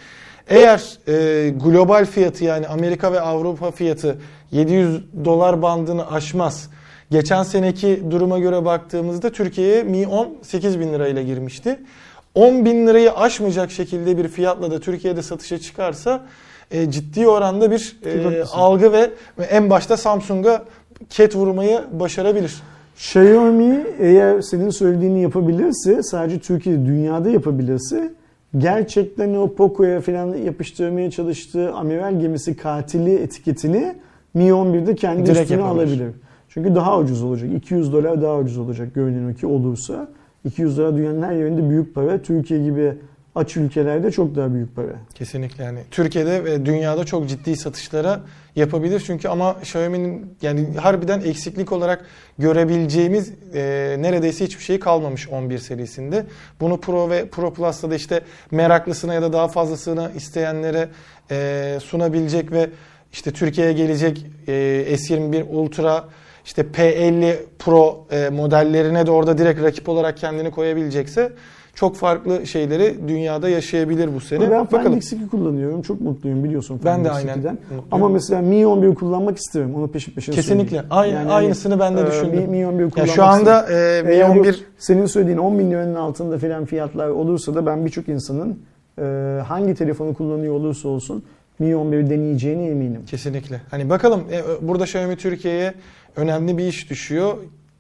[SPEAKER 1] Eğer e, global fiyatı yani Amerika ve Avrupa fiyatı 700 dolar bandını aşmaz. Geçen seneki duruma göre baktığımızda Türkiye'ye Mi 10 8 bin lirayla girmişti. 10 bin lirayı aşmayacak şekilde bir fiyatla da Türkiye'de satışa çıkarsa e, ciddi oranda bir e, algı ve en başta Samsung'a ket vurmayı başarabilir.
[SPEAKER 2] Xiaomi eğer senin söylediğini yapabilirse sadece Türkiye'de dünyada yapabilirse gerçekten o Poco'ya falan yapıştırmaya çalıştığı amiral gemisi katili etiketini Mi 11'de kendi
[SPEAKER 1] Direkt
[SPEAKER 2] üstüne
[SPEAKER 1] yapabilir.
[SPEAKER 2] alabilir. Çünkü daha ucuz olacak. 200 dolar daha ucuz olacak görünen ki olursa. 200 dolar dünyanın her yerinde büyük para. Türkiye gibi aç ülkelerde çok daha büyük para.
[SPEAKER 1] Kesinlikle yani Türkiye'de ve dünyada çok ciddi satışlara yapabilir çünkü ama Xiaomi'nin yani harbiden eksiklik olarak görebileceğimiz e, neredeyse hiçbir şey kalmamış 11 serisinde. Bunu Pro ve Pro Plus'ta da işte meraklısına ya da daha fazlasını isteyenlere e, sunabilecek ve işte Türkiye'ye gelecek e, S21 Ultra işte P50 Pro e, modellerine de orada direkt rakip olarak kendini koyabilecekse çok farklı şeyleri dünyada yaşayabilir bu sene.
[SPEAKER 2] ben
[SPEAKER 1] Bakalım.
[SPEAKER 2] Find X2 kullanıyorum. Çok mutluyum biliyorsun
[SPEAKER 1] Ben de
[SPEAKER 2] X2'den.
[SPEAKER 1] aynen mutluyum.
[SPEAKER 2] Ama mesela Mi 11 kullanmak isterim. Onu peşin peşin
[SPEAKER 1] Kesinlikle.
[SPEAKER 2] söyleyeyim.
[SPEAKER 1] Aynı,
[SPEAKER 2] Yani
[SPEAKER 1] aynısını ben de
[SPEAKER 2] e,
[SPEAKER 1] düşündüm.
[SPEAKER 2] Mi, Mi 11
[SPEAKER 1] ya
[SPEAKER 2] kullanmak
[SPEAKER 1] şu anda e, Mi
[SPEAKER 2] Eğer bu
[SPEAKER 1] 11
[SPEAKER 2] senin söylediğin 10 bin liranın altında filan fiyatlar olursa da ben birçok insanın e, hangi telefonu kullanıyor olursa olsun Mi 11'i deneyeceğine eminim.
[SPEAKER 1] kesinlikle. Hani bakalım e, burada Xiaomi Türkiye'ye önemli bir iş düşüyor.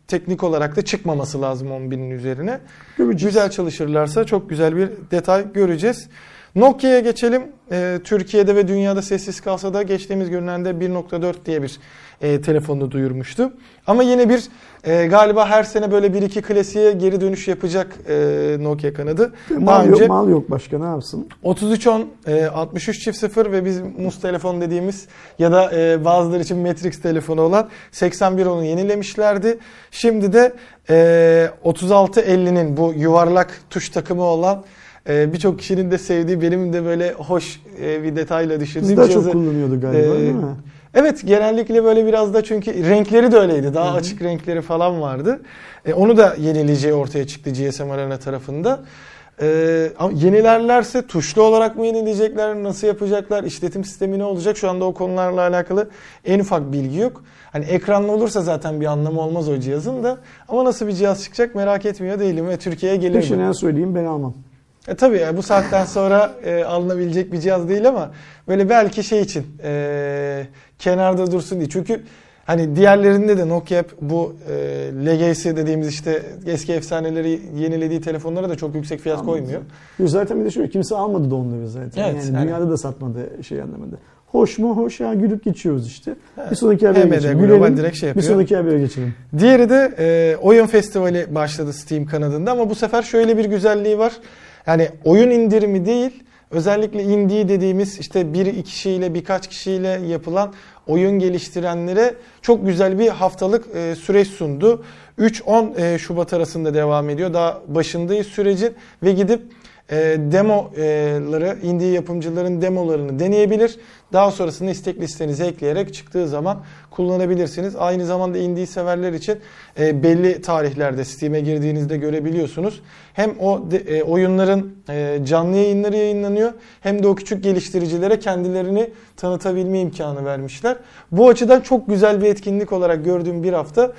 [SPEAKER 1] Teknik olarak da çıkmaması lazım 10 binin üzerine.
[SPEAKER 2] Göreceğiz.
[SPEAKER 1] Güzel çalışırlarsa çok güzel bir detay göreceğiz. Nokia'ya geçelim. Ee, Türkiye'de ve dünyada sessiz kalsa da geçtiğimiz günlerde 1.4 diye bir e, telefonunu duyurmuştu. Ama yine bir e, galiba her sene böyle bir iki klasiğe geri dönüş yapacak e, Nokia kanadı.
[SPEAKER 2] Mal,
[SPEAKER 1] Daha
[SPEAKER 2] yok,
[SPEAKER 1] önce
[SPEAKER 2] mal yok başka ne yapsın?
[SPEAKER 1] 3310, e, 63 çift 0 ve biz mus telefon dediğimiz ya da e, bazıları için Matrix telefonu olan 8110'u yenilemişlerdi. Şimdi de e, 3650'nin bu yuvarlak tuş takımı olan e, birçok kişinin de sevdiği benim de böyle hoş e, bir detayla düşündüğüm
[SPEAKER 2] Biz daha çok kullanıyordu galiba
[SPEAKER 1] Ee,
[SPEAKER 2] değil mi?
[SPEAKER 1] Evet genellikle böyle biraz da çünkü renkleri de öyleydi. Daha
[SPEAKER 2] Hı hı.
[SPEAKER 1] açık renkleri falan vardı. E, onu da yenileyeceği ortaya çıktı GSM Arena tarafında. E, ama yenilerlerse tuşlu olarak mı yenileyecekler, nasıl yapacaklar, işletim sistemi ne olacak? Şu anda o konularla alakalı en ufak bilgi yok. Hani ekranlı olursa zaten bir anlamı olmaz o cihazın da. Ama nasıl bir cihaz çıkacak merak etmiyor değilim ve Türkiye'ye gelir mi?
[SPEAKER 2] Peşinden söyleyeyim ben almam.
[SPEAKER 1] E tabii ya, bu saatten sonra e, alınabilecek bir cihaz değil ama böyle belki şey için e, kenarda dursun diye. Çünkü hani diğerlerinde de Nokia hep bu e, legacy dediğimiz işte eski efsaneleri yenilediği telefonlara da çok yüksek fiyat
[SPEAKER 2] Anladım.
[SPEAKER 1] koymuyor.
[SPEAKER 2] Yo, Zaten bir de şöyle kimse almadı da onları zaten.
[SPEAKER 1] Evet,
[SPEAKER 2] yani
[SPEAKER 1] yani-
[SPEAKER 2] dünyada da satmadı şey anlamında. Hoş mu? Hoş ya gülüp geçiyoruz işte.
[SPEAKER 1] Evet.
[SPEAKER 2] Bir sonraki habere
[SPEAKER 1] HMD
[SPEAKER 2] geçelim. Gülelim.
[SPEAKER 1] direkt şey
[SPEAKER 2] bir sonraki habere geçelim.
[SPEAKER 1] Diğeri de e, oyun festivali başladı Steam kanadında ama bu sefer şöyle bir güzelliği var. Yani oyun indirimi değil, özellikle indie dediğimiz işte bir kişiyle birkaç kişiyle yapılan oyun geliştirenlere çok güzel bir haftalık e, süreç sundu. 3-10 e, Şubat arasında devam ediyor. Daha başındayız sürecin ve gidip e, demoları, indie yapımcıların demolarını deneyebilir. Daha sonrasında istek listenize ekleyerek çıktığı zaman kullanabilirsiniz. Aynı zamanda indie severler için e, belli tarihlerde Steam'e girdiğinizde görebiliyorsunuz. Hem o de- e, oyunların e, canlı yayınları yayınlanıyor hem de o küçük geliştiricilere kendilerini tanıtabilme imkanı vermişler. Bu açıdan çok güzel bir etkinlik olarak gördüğüm bir hafta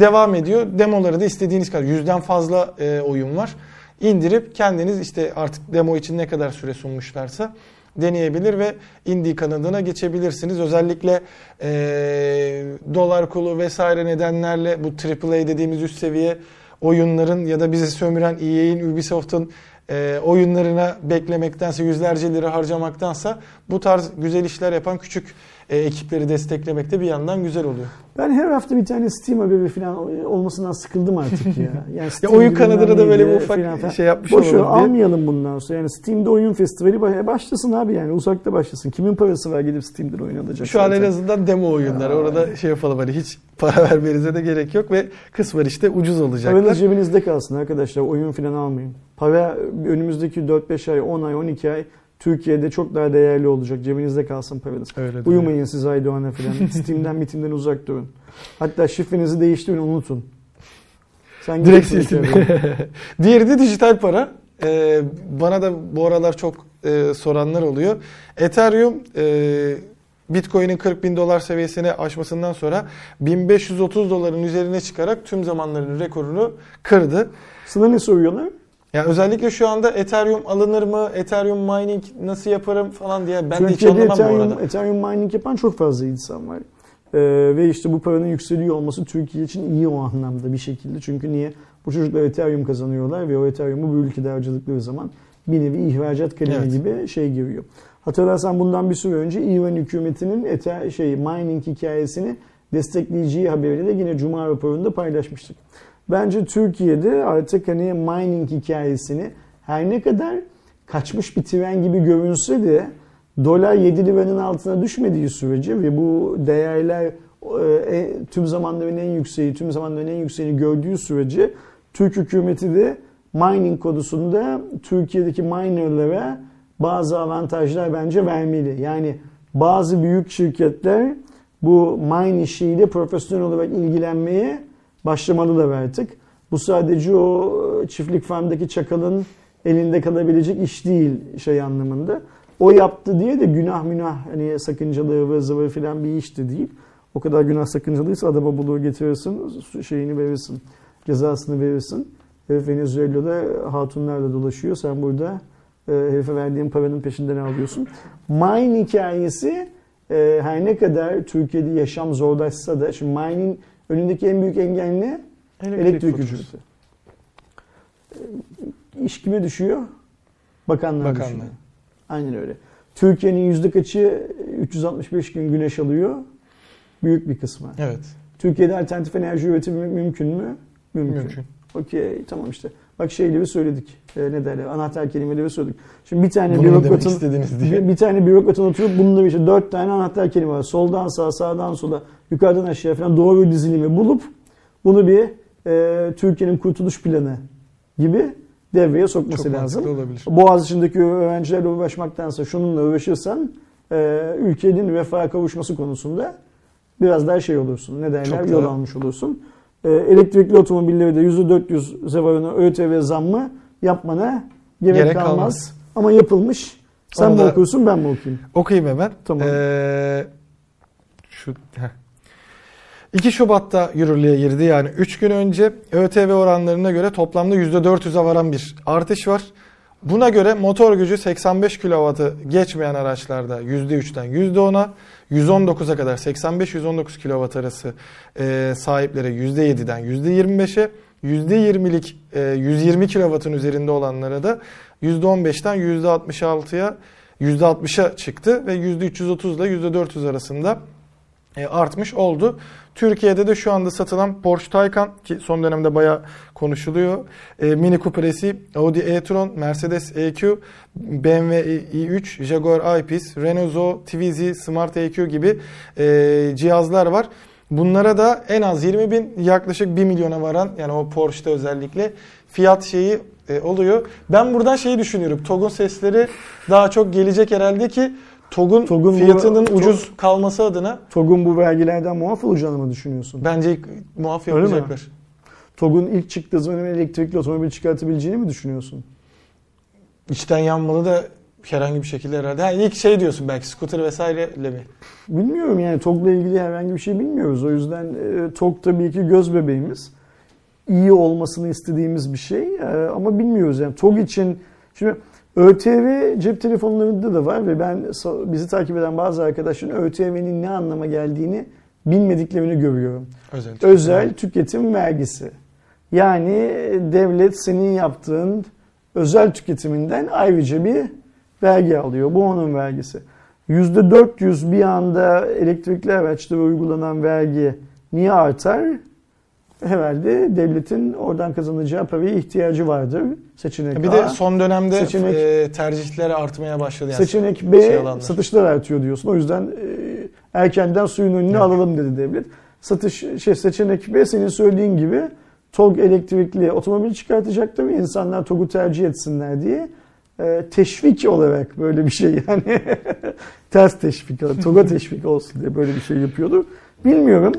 [SPEAKER 1] devam ediyor. Demoları da istediğiniz kadar yüzden fazla e, oyun var indirip kendiniz işte artık demo için ne kadar süre sunmuşlarsa deneyebilir ve indie kanadına geçebilirsiniz. Özellikle eee, dolar kulu vesaire nedenlerle bu AAA dediğimiz üst seviye oyunların ya da bizi sömüren EA'in, Ubisoft'un eee, oyunlarına beklemektense yüzlerce lira harcamaktansa bu tarz güzel işler yapan küçük e, ekipleri desteklemek de bir yandan güzel oluyor.
[SPEAKER 2] Ben her hafta bir tane Steam haberi falan olmasından sıkıldım artık ya. Yani
[SPEAKER 1] Ya
[SPEAKER 2] Steam
[SPEAKER 1] oyun
[SPEAKER 2] bilmem
[SPEAKER 1] kanadına da böyle bir ufak
[SPEAKER 2] filan falan.
[SPEAKER 1] şey yapmış
[SPEAKER 2] Boş
[SPEAKER 1] olalım diye.
[SPEAKER 2] almayalım bundan sonra. Yani Steam'de oyun festivali baş- başlasın abi yani uzakta başlasın. Kimin parası var gidip Steam'den oyun alacak?
[SPEAKER 1] Şu an en
[SPEAKER 2] zaten?
[SPEAKER 1] azından demo oyunlar.
[SPEAKER 2] Ya.
[SPEAKER 1] Orada şey yapalım hani hiç para vermenize de gerek yok ve kısmen işte ucuz olacaklar.
[SPEAKER 2] Paranız cebinizde kalsın arkadaşlar. Oyun falan almayın. Para önümüzdeki 4-5 ay, 10 ay, 12 ay Türkiye'de çok daha değerli olacak. Cebinizde kalsın paranız.
[SPEAKER 1] Öyle.
[SPEAKER 2] Uyumayın siz Aydoğan'a falan. Steam'den mitimden uzak durun. Hatta şifrenizi değiştirin unutun. Sen
[SPEAKER 1] Direkt
[SPEAKER 2] içeriye.
[SPEAKER 1] Diğeri de dijital para. Ee, bana da bu aralar çok e, soranlar oluyor. Ethereum e, Bitcoin'in 40 bin dolar seviyesine aşmasından sonra 1530 doların üzerine çıkarak tüm zamanların rekorunu kırdı.
[SPEAKER 2] Sana ne soruyorlar?
[SPEAKER 1] Yani özellikle şu anda Ethereum alınır mı? Ethereum mining nasıl yaparım falan diye ben de hiç
[SPEAKER 2] Türkiye'de
[SPEAKER 1] anlamam bu
[SPEAKER 2] Ethereum,
[SPEAKER 1] arada.
[SPEAKER 2] Ethereum mining yapan çok fazla insan var. Ee, ve işte bu paranın yükseliyor olması Türkiye için iyi o anlamda bir şekilde. Çünkü niye? Bu çocuklar Ethereum kazanıyorlar ve o Ethereum'u bu ülkede harcadıkları zaman bir nevi ihracat kalemi
[SPEAKER 1] Evet.
[SPEAKER 2] gibi şey giriyor. Hatırlarsan bundan bir süre önce İran hükümetinin Ether, şey, mining hikayesini destekleyeceği haberini de yine Cuma raporunda paylaşmıştık. Bence Türkiye'de artık hani mining hikayesini her ne kadar kaçmış bir tren gibi görünse de dolar 7 liranın altına düşmediği sürece ve bu değerler e, e, tüm zamanların en yükseği, tüm zamanların en yükseğini gördüğü sürece Türk hükümeti de mining konusunda Türkiye'deki minerlara bazı avantajlar bence vermeli. Yani bazı büyük şirketler bu mine işiyle profesyonel olarak ilgilenmeye başlamalılar artık. Bu sadece o çiftlik farmdaki çakalın elinde kalabilecek iş değil şey anlamında. O yaptı diye de günah münah hani sakıncalı ıvır zıvır filan bir iş de değil. O kadar günah sakıncalıysa adama buluğu getirirsin, şeyini verirsin, cezasını verirsin. Herif Venezuela'da hatunlarla dolaşıyor. Sen burada e, herife verdiğin paranın peşinden alıyorsun. Mine hikayesi e, her ne kadar Türkiye'de yaşam zorlaşsa da şimdi mine'in önündeki en büyük engel ne?
[SPEAKER 1] Elektrik,
[SPEAKER 2] elektrik
[SPEAKER 1] faturası.
[SPEAKER 2] ücreti. E, İş kime düşüyor? Bakanlığa
[SPEAKER 1] Bakanlığa.
[SPEAKER 2] düşüyor. Aynen öyle. Türkiye'nin yüzde kaçı 365 gün güneş alıyor? Büyük bir kısmı.
[SPEAKER 1] Evet.
[SPEAKER 2] Türkiye'de alternatif enerji üretimi mümkün mü? Mümkün.
[SPEAKER 1] Mümkün.
[SPEAKER 2] Okey tamam işte. Bak şeyleri söyledik. E, ne derler? Anahtar kelimeleri söyledik. Şimdi bir tane
[SPEAKER 1] Bunu
[SPEAKER 2] bürokratın
[SPEAKER 1] istediniz diye.
[SPEAKER 2] bir, bir tane bürokratın oturup bununla işte dört tane anahtar kelime var. Soldan sağa, sağdan sola, yukarıdan aşağıya falan doğru dizilimi bulup bunu bir e, Türkiye'nin kurtuluş planı gibi devreye sokması
[SPEAKER 1] Çok
[SPEAKER 2] lazım.
[SPEAKER 1] olabilir.
[SPEAKER 2] Boğaziçi'ndeki öğrencilerle uğraşmaktansa şununla uğraşırsan e, ülkenin refaha kavuşması konusunda biraz daha şey olursun. Ne derler?
[SPEAKER 1] Çok
[SPEAKER 2] Yol almış olursun. E, elektrikli otomobilleri de %400 zevarını ÖTV zammı yapmana gerek,
[SPEAKER 1] Gerek
[SPEAKER 2] kalmaz.
[SPEAKER 1] kalmaz.
[SPEAKER 2] Ama yapılmış. Sen
[SPEAKER 1] Onu
[SPEAKER 2] mi okursun ben mi okuyayım?
[SPEAKER 1] Okuyayım hemen.
[SPEAKER 2] Tamam.
[SPEAKER 1] Ee, şu, heh. 2 Şubat'ta yürürlüğe girdi. Yani 3 gün önce ÖTV oranlarına göre toplamda %400'e varan bir artış var. Buna göre motor gücü 85 kW'ı geçmeyen araçlarda %3'ten %10'a, 119'a kadar 85-119 kW arası e, sahiplere %7'den %25'e, %20'lik e, 120 kW'ın üzerinde olanlara da %15'ten %66'ya %60'a çıktı ve %330 ile %400 arasında e, artmış oldu. Türkiye'de de şu anda satılan Porsche Taycan ki son dönemde bayağı konuşuluyor. E, Mini Cooper SE, Audi e-tron, Mercedes EQ, BMW i3, Jaguar I-Pace, Renault Zoe, Twizy, Smart EQ gibi e, cihazlar var. Bunlara da en az 20 bin yaklaşık 1 milyona varan yani o Porsche'da özellikle fiyat şeyi e, oluyor. Ben buradan şeyi düşünüyorum. TOG'un sesleri daha çok gelecek herhalde ki TOG'un
[SPEAKER 2] TOG'un bu-
[SPEAKER 1] fiyatının
[SPEAKER 2] TOG-
[SPEAKER 1] ucuz kalması adına
[SPEAKER 2] TOG'un bu vergilerden muaf olacağını mı düşünüyorsun?
[SPEAKER 1] bence muaf yapacaklar.
[SPEAKER 2] TOG'un ilk çıktığı zaman elektrikli otomobil çıkartabileceğini mi düşünüyorsun?
[SPEAKER 1] İçten yanmalı da herhangi bir şekilde herhalde. Ha, ilk şey diyorsun belki scooter vesaireyle mi?
[SPEAKER 2] Bilmiyorum yani TOG'la ilgili herhangi bir şey bilmiyoruz. O yüzden e, TOG tabii ki göz bebeğimiz. İyi olmasını istediğimiz bir şey E, ama bilmiyoruz yani TOG için şimdi ÖTV cep telefonlarında da var ve ben bizi takip eden bazı arkadaşların ÖTV'nin ne anlama geldiğini bilmediklerini görüyorum.
[SPEAKER 1] Özel.
[SPEAKER 2] Özel tüketim vergisi. Yani devlet senin yaptığın özel tüketiminden ayrıca bir vergi alıyor. Bu onun vergisi. %400 bir anda elektrikli araçlara uygulanan vergi niye artar? Herhalde devletin oradan kazanacağı paraya ihtiyacı vardır. Seçenek
[SPEAKER 1] Bir
[SPEAKER 2] A.
[SPEAKER 1] de son dönemde
[SPEAKER 2] Seçenek-
[SPEAKER 1] e, tercihleri artmaya başladı. Yani
[SPEAKER 2] Seçenek B
[SPEAKER 1] şey alanlar.
[SPEAKER 2] satışlar artıyor diyorsun. O yüzden e, erkenden suyun önüne
[SPEAKER 1] Evet.
[SPEAKER 2] alalım dedi devlet. Satış şey seçenek B senin söylediğin gibi TOG elektrikli otomobil çıkartacaktır insanlar TOG'u tercih etsinler diye e, teşvik olarak böyle bir şey yani ters teşvik TOG'a teşvik olsun diye böyle bir şey yapıyordu. Bilmiyorum.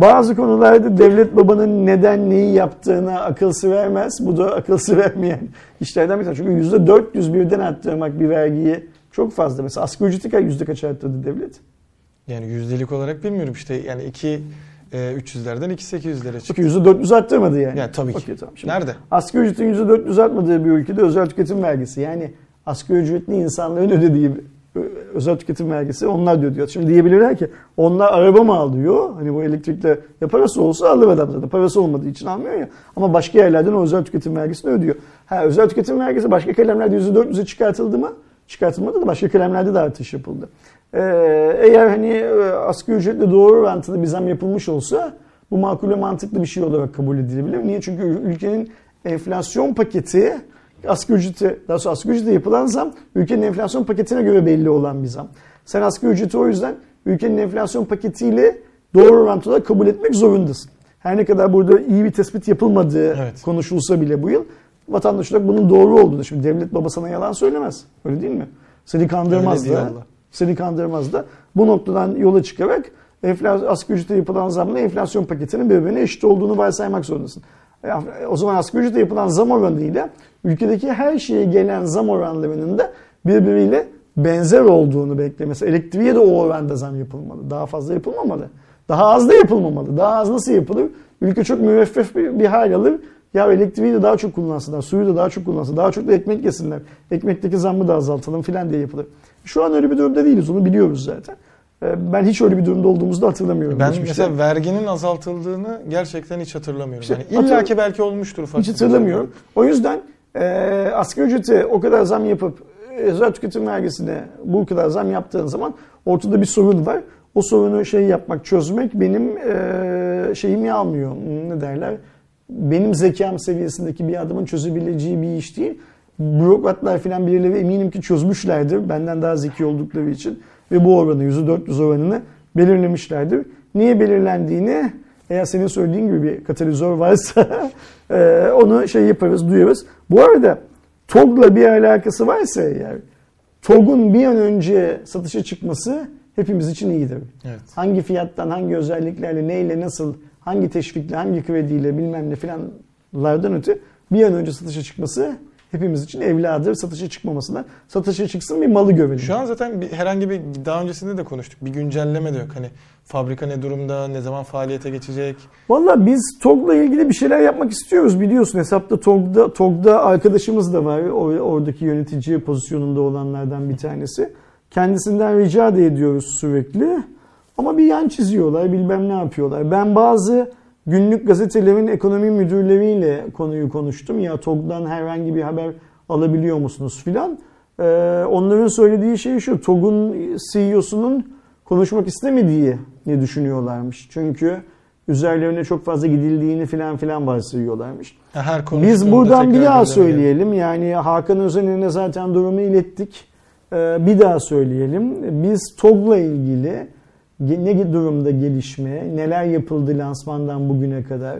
[SPEAKER 2] Bazı konularda devlet babanın neden neyi yaptığına akılsı vermez. Bu da akılsı vermeyen işlerden bir tanesi. Çünkü %400 birden arttırmak bir vergiyi çok fazla. Mesela asgari ücreti kaç- yüzde kaç arttırdı devlet?
[SPEAKER 1] Yani yüzdelik olarak bilmiyorum işte yani 2 e, 300'lerden 2 800'lere çıktı.
[SPEAKER 2] Çünkü %400 arttırmadı yani.
[SPEAKER 1] Yani tabii ki.
[SPEAKER 2] Okey, tamam. Şimdi
[SPEAKER 1] Nerede?
[SPEAKER 2] asgari ücretin %400 artmadığı bir ülkede özel tüketim vergisi. Yani asgari ücretli insanların ödediği özel tüketim vergisi onlar da ödüyor. Şimdi diyebilirler ki onlar araba mı alıyor? Hani bu elektrikle ya parası olsa alır adam zaten. Parası olmadığı için almıyor ya. Ama başka yerlerden o özel tüketim vergisini ödüyor. Ha özel tüketim vergisi başka kalemlerde %400'e çıkartıldı mı? Çıkartılmadı da başka kalemlerde de artış yapıldı. Ee, eğer hani e, asgari ücretle doğru orantılı bir zam yapılmış olsa bu makul ve mantıklı bir şey olarak kabul edilebilir. Niye? Çünkü ülkenin enflasyon paketi asgari ücreti, daha sonra asgari ücrete yapılan zam ülkenin enflasyon paketine göre belli olan bir zam. Sen asgari ücreti o yüzden ülkenin enflasyon paketiyle doğru orantılı olarak kabul etmek zorundasın. Her ne kadar burada iyi bir tespit yapılmadığı
[SPEAKER 1] Evet.
[SPEAKER 2] konuşulsa bile bu yıl vatandaş olarak bunun doğru olduğunu. Şimdi devlet baba sana yalan söylemez. Öyle değil mi? Seni kandırmaz
[SPEAKER 1] Öyle
[SPEAKER 2] da.
[SPEAKER 1] Allah.
[SPEAKER 2] Seni kandırmaz da. Bu noktadan yola çıkarak enflasyon, asgari ücrete yapılan zamla enflasyon paketinin birbirine eşit olduğunu varsaymak zorundasın. O zaman asgari ücrete yapılan zam oranıyla ülkedeki her şeye gelen zam oranlarının da birbiriyle benzer olduğunu bekle. Mesela elektriğe de o oranda zam yapılmalı. Daha fazla yapılmamalı. Daha az da yapılmamalı. Daha az nasıl yapılır? Ülke çok müeffef bir, bir hal alır. Ya elektriği de daha çok kullansınlar, suyu da daha çok kullansınlar, daha çok da ekmek yesinler. Ekmekteki zammı da azaltalım filan diye yapılır. Şu an öyle bir durumda değiliz, onu biliyoruz zaten. E, ben hiç öyle bir durumda olduğumuzu da hatırlamıyorum.
[SPEAKER 1] Ben
[SPEAKER 2] geçmişte.
[SPEAKER 1] mesela verginin azaltıldığını gerçekten hiç hatırlamıyorum.
[SPEAKER 2] İşte
[SPEAKER 1] yani illa ki belki olmuştur.
[SPEAKER 2] Hiç hatırlamıyorum. O yüzden e, asgari ücrete o kadar zam yapıp e, özel tüketim vergisine bu kadar zam yaptığın zaman ortada bir sorun var. O sorunu şey yapmak, çözmek benim e, şeyimi almıyor. Ne derler? Benim zekam seviyesindeki bir adamın çözebileceği bir iş değil. Bürokratlar falan birileri eminim ki çözmüşlerdir. Benden daha zeki oldukları için. Ve bu oranı, %400 oranını belirlemişlerdir. Niye belirlendiğini eğer senin söylediğin gibi bir katalizör varsa e, onu şey yaparız, duyarız. Bu arada TOG'la bir alakası varsa eğer TOG'un bir an önce satışa çıkması hepimiz için iyidir.
[SPEAKER 1] Evet.
[SPEAKER 2] Hangi fiyattan, hangi özelliklerle, neyle, nasıl, hangi teşvikle, hangi krediyle bilmem ne filanlardan öte bir an önce satışa çıkması hepimiz için evladır. Satışa çıkmamasından. Satışa çıksın bir malı görelim.
[SPEAKER 1] Şu an zaten bir, herhangi bir daha öncesinde de konuştuk. Bir güncelleme de yok. Hani fabrika ne durumda, ne zaman faaliyete geçecek?
[SPEAKER 2] Valla biz TOG'la ilgili bir şeyler yapmak istiyoruz biliyorsun. Hesapta TOG'da, TOG'da arkadaşımız da var. O- Oradaki yönetici pozisyonunda olanlardan bir tanesi. Kendisinden rica da ediyoruz sürekli. Ama bir yan çiziyorlar, bilmem ne yapıyorlar. Ben bazı günlük gazetelerin ekonomi müdürleriyle konuyu konuştum. Ya TOG'dan herhangi bir haber alabiliyor musunuz filan. Ee, onların söylediği şey şu. TOG'un CEO'sunun konuşmak istemediği ne düşünüyorlarmış. Çünkü üzerlerine çok fazla gidildiğini filan filan varsayıyorlarmış.
[SPEAKER 1] Ha, Her
[SPEAKER 2] Biz buradan bir daha söyleyelim. Yani Hakan Özen'e zaten durumu ilettik. Ee, Bir daha söyleyelim. Biz TOG'la ilgili ne durumda gelişme, neler yapıldı lansmandan bugüne kadar,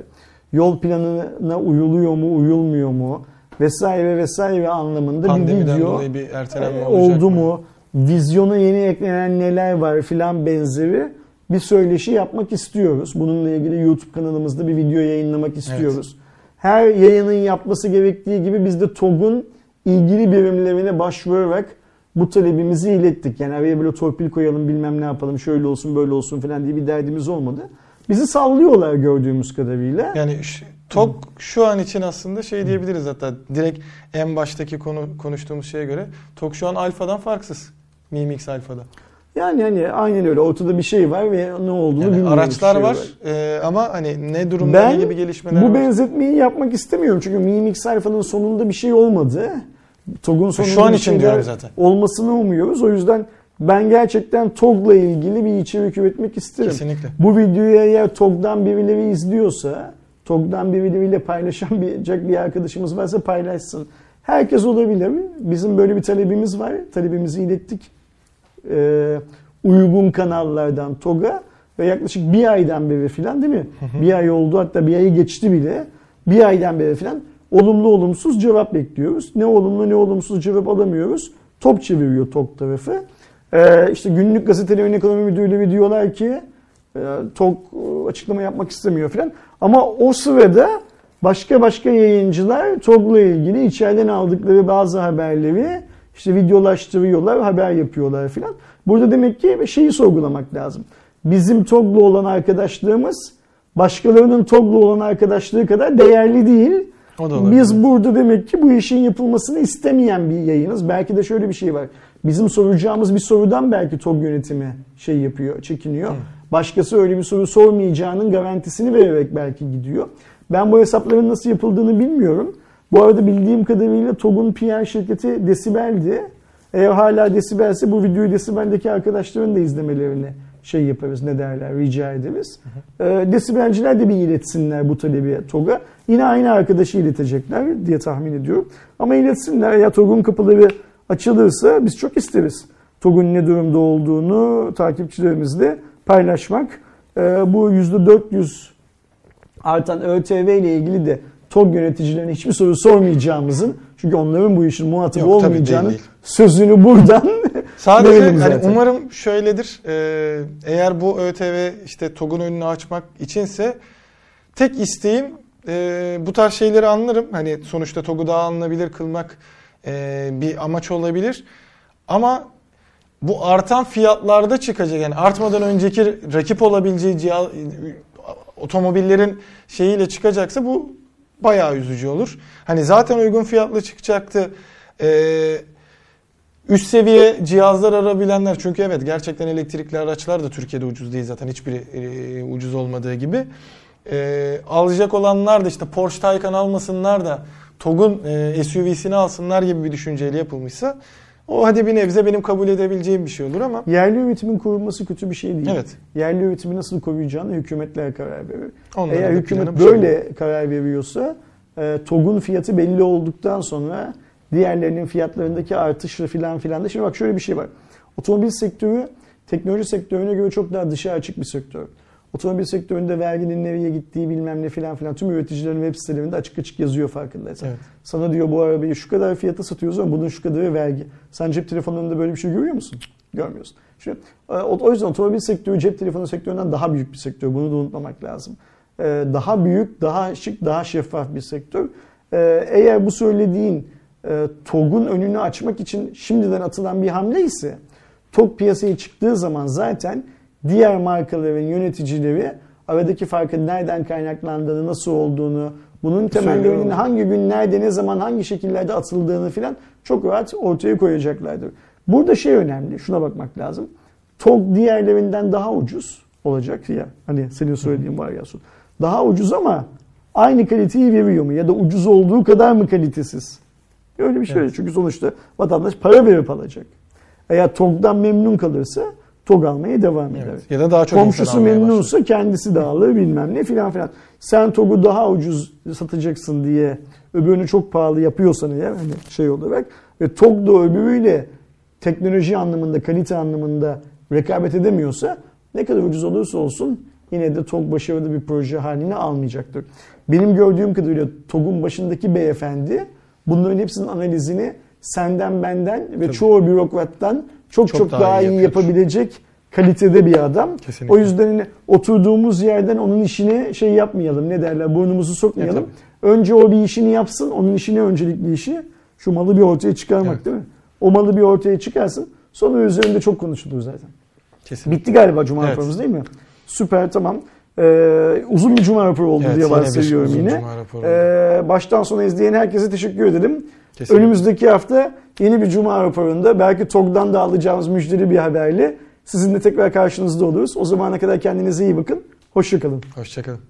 [SPEAKER 2] yol planına uyuluyor mu, uyulmuyor mu vesaire vesaire anlamında bir
[SPEAKER 1] Pandemiden
[SPEAKER 2] video
[SPEAKER 1] dolayı bir ertelenme
[SPEAKER 2] e, oldu
[SPEAKER 1] mı?
[SPEAKER 2] mu, vizyona yeni eklenen neler var filan benzeri bir söyleşi yapmak istiyoruz. Bununla ilgili YouTube kanalımızda bir video yayınlamak istiyoruz. Her yayının yapması gerektiği gibi biz de TOG'un ilgili birimlerine başvurarak bu talebimizi ilettik. Yani araya böyle torpil koyalım bilmem ne yapalım şöyle olsun böyle olsun filan diye bir derdimiz olmadı. Bizi sallıyorlar gördüğümüz kadarıyla.
[SPEAKER 1] Yani TOG şu an için aslında şey diyebiliriz hatta direkt en baştaki konu konuştuğumuz şeye göre TOG şu an alfadan farksız. Mimix alfada.
[SPEAKER 2] Yani hani aynen öyle ortada bir şey var ve ne olduğunu
[SPEAKER 1] Yani
[SPEAKER 2] bilmiyoruz.
[SPEAKER 1] araçlar
[SPEAKER 2] Şey
[SPEAKER 1] var e, ama hani ne durumda
[SPEAKER 2] Ben
[SPEAKER 1] ne gibi gelişmeler
[SPEAKER 2] bu
[SPEAKER 1] var.
[SPEAKER 2] benzetmeyi yapmak istemiyorum. Çünkü Mimix sayfanın sonunda bir şey olmadı. TOG'un sonunda
[SPEAKER 1] Şu an
[SPEAKER 2] bir
[SPEAKER 1] için diyorum zaten.
[SPEAKER 2] olmasını umuyoruz. O yüzden ben gerçekten TOG'la ilgili bir içerik üretmek isterim.
[SPEAKER 1] Kesinlikle.
[SPEAKER 2] Bu videoyu eğer TOG'dan birileri izliyorsa, TOG'dan birileriyle paylaşabilecek bir arkadaşımız varsa paylaşsın. Herkes olabilir. Bizim böyle bir talebimiz var. Talebimizi ilettik. Ee, uygun kanallardan TOG'a ve yaklaşık bir aydan beri filan değil mi? Bir ay oldu hatta bir ayı geçti bile. Bir aydan beri filan olumlu olumsuz cevap bekliyoruz. Ne olumlu ne olumsuz cevap alamıyoruz. Top çeviriyor TOG tarafı. Ee, işte günlük gazetelerin ekonomi müdürleri diyorlar ki e, TOG e, açıklama yapmak istemiyor filan. Ama o sırada başka başka yayıncılar TOG'la ilgili içeriden aldıkları bazı haberleri işte videolaştırıyorlar, haber yapıyorlar filan. Burada demek ki şeyi sorgulamak lazım. Bizim TOG'la olan arkadaşlığımız başkalarının TOG'la olan arkadaşlığı kadar değerli değil. Biz burada demek ki bu işin yapılmasını istemeyen bir yayınız. Belki de şöyle bir şey var. Bizim soracağımız bir sorudan belki TOG yönetimi şey yapıyor, çekiniyor. Başkası öyle bir soru sormayacağının garantisini vererek belki gidiyor. Ben bu hesapların nasıl yapıldığını bilmiyorum. Bu arada bildiğim kadarıyla TOG'un PR şirketi Desibel'di. Eğer hala Desibelse bu videoyu Desibel'deki arkadaşların da izlemelerini şey yaparız ne derler rica ederiz. Ee, Desibelciler de bir iletsinler bu talebi TOG'a. Yine aynı arkadaşı iletecekler diye tahmin ediyorum. Ama iletsinler eğer TOG'un kapıları açılırsa biz çok isteriz. TOG'un ne durumda olduğunu takipçilerimizle paylaşmak. Ee, bu %400 artan ÖTV ile ilgili de TOG yöneticilerine hiçbir soru sormayacağımızın çünkü onların bu işin muhatabı
[SPEAKER 1] Yok, tabii
[SPEAKER 2] olmayacağının
[SPEAKER 1] değil, değil.
[SPEAKER 2] sözünü buradan
[SPEAKER 1] Sadece hani
[SPEAKER 2] zaten.
[SPEAKER 1] umarım şöyledir. Ee, eğer bu ÖTV işte TOG'un önünü açmak içinse tek isteğim e, bu tarz şeyleri anlarım. Hani sonuçta TOG'u daha anılabilir kılmak e, bir amaç olabilir. Ama bu artan fiyatlarda çıkacak yani artmadan önceki rakip olabileceği cihaz, otomobillerin şeyiyle çıkacaksa bu bayağı üzücü olur. Hani zaten uygun fiyatlı çıkacaktı. Ee, üst seviye cihazlar arabilenler çünkü evet gerçekten elektrikli araçlar da Türkiye'de ucuz değil zaten hiçbiri e, ucuz olmadığı gibi. E, alacak olanlar da işte Porsche Taycan almasınlar da TOG'un e, SUV'sini alsınlar gibi bir düşünceyle yapılmışsa o hadi bir nebze benim kabul edebileceğim bir şey olur ama
[SPEAKER 2] Yerli üretimin korunması kötü bir şey değil.
[SPEAKER 1] Evet.
[SPEAKER 2] Yerli üretimi nasıl koruyacağını hükümetler karar verir.
[SPEAKER 1] onların
[SPEAKER 2] Eğer hükümet böyle karar veriyorsa e, TOG'un fiyatı belli olduktan sonra diğerlerinin fiyatlarındaki artışı filan filan da şimdi bak şöyle bir şey var. Otomobil sektörü teknoloji sektörüne göre çok daha dışa açık bir sektör. Otomobil sektöründe verginin nereye gittiği bilmem ne filan filan tüm üreticilerin web sitelerinde açık açık yazıyor farkındaysan.
[SPEAKER 1] Evet.
[SPEAKER 2] Sana diyor bu arabayı şu kadar fiyata satıyoruz ama bunun şu kadarı vergi. Sen cep telefonlarında böyle bir şey görüyor musun? Görmüyorsun. Şimdi, e, o yüzden otomobil sektörü cep telefonu sektöründen daha büyük bir sektör. Bunu da unutmamak lazım. E, Daha büyük, daha şık, daha şeffaf bir sektör. E, Eğer bu söylediğin e, TOG'un önünü açmak için şimdiden atılan bir hamle ise TOG piyasaya çıktığı zaman zaten diğer markaların yöneticileri aradaki farkın nereden kaynaklandığını, nasıl olduğunu, bunun temellerinin hangi gün, nerede, ne zaman, hangi şekillerde atıldığını filan çok rahat ortaya koyacaklardır. Burada şey önemli, şuna bakmak lazım. TOG diğerlerinden daha ucuz olacak ya. Hani senin söylediğin varyasyon. Daha ucuz ama aynı kaliteyi veriyor mu? Ya da ucuz olduğu kadar mı kalitesiz? Öyle bir şey.
[SPEAKER 1] Evet.
[SPEAKER 2] Çünkü sonuçta vatandaş para verip alacak. Eğer TOG'dan memnun kalırsa TOG almaya devam eder.
[SPEAKER 1] Evet. Ya da daha çok
[SPEAKER 2] Komşusu memnunsa kendisi de alır bilmem ne filan filan. Sen TOG'u daha ucuz satacaksın diye öbürünü çok pahalı yapıyorsan eğer hani şey olarak ve TOG da öbürüyle teknoloji anlamında, kalite anlamında rekabet edemiyorsa ne kadar ucuz olursa olsun yine de TOG başarılı bir proje haline almayacaktır. Benim gördüğüm kadarıyla TOG'un başındaki beyefendi bunların hepsinin analizini senden benden ve
[SPEAKER 1] Tabii.
[SPEAKER 2] çoğu bürokrattan çok çok,
[SPEAKER 1] Çok
[SPEAKER 2] daha,
[SPEAKER 1] daha iyi yapıyor.
[SPEAKER 2] yapabilecek kalitede bir adam.
[SPEAKER 1] Kesinlikle.
[SPEAKER 2] O yüzden hani oturduğumuz yerden onun işine şey yapmayalım. Ne derler? Burnumuzu sokmayalım.
[SPEAKER 1] E,
[SPEAKER 2] Önce o bir işini yapsın. Onun işine öncelikli işi şu malı bir ortaya çıkarmak
[SPEAKER 1] Evet.
[SPEAKER 2] değil mi? O malı bir ortaya çıkarsın. Sonra üzerinde çok konuşulur zaten.
[SPEAKER 1] Kesin.
[SPEAKER 2] Bitti galiba Cuma
[SPEAKER 1] Evet.
[SPEAKER 2] değil mi? Süper tamam. Ee, uzun bir Cuma raporu oldu
[SPEAKER 1] Evet,
[SPEAKER 2] diye
[SPEAKER 1] uzun
[SPEAKER 2] yine. Ee, baştan sona izleyen herkese teşekkür edelim.
[SPEAKER 1] Kesinlikle.
[SPEAKER 2] Önümüzdeki hafta yeni bir Cuma raporunda belki TOG'dan da alacağımız müjdeli bir haberle sizinle tekrar karşınızda oluruz. O zamana kadar kendinize iyi bakın. Hoşçakalın.
[SPEAKER 1] Hoşçakalın.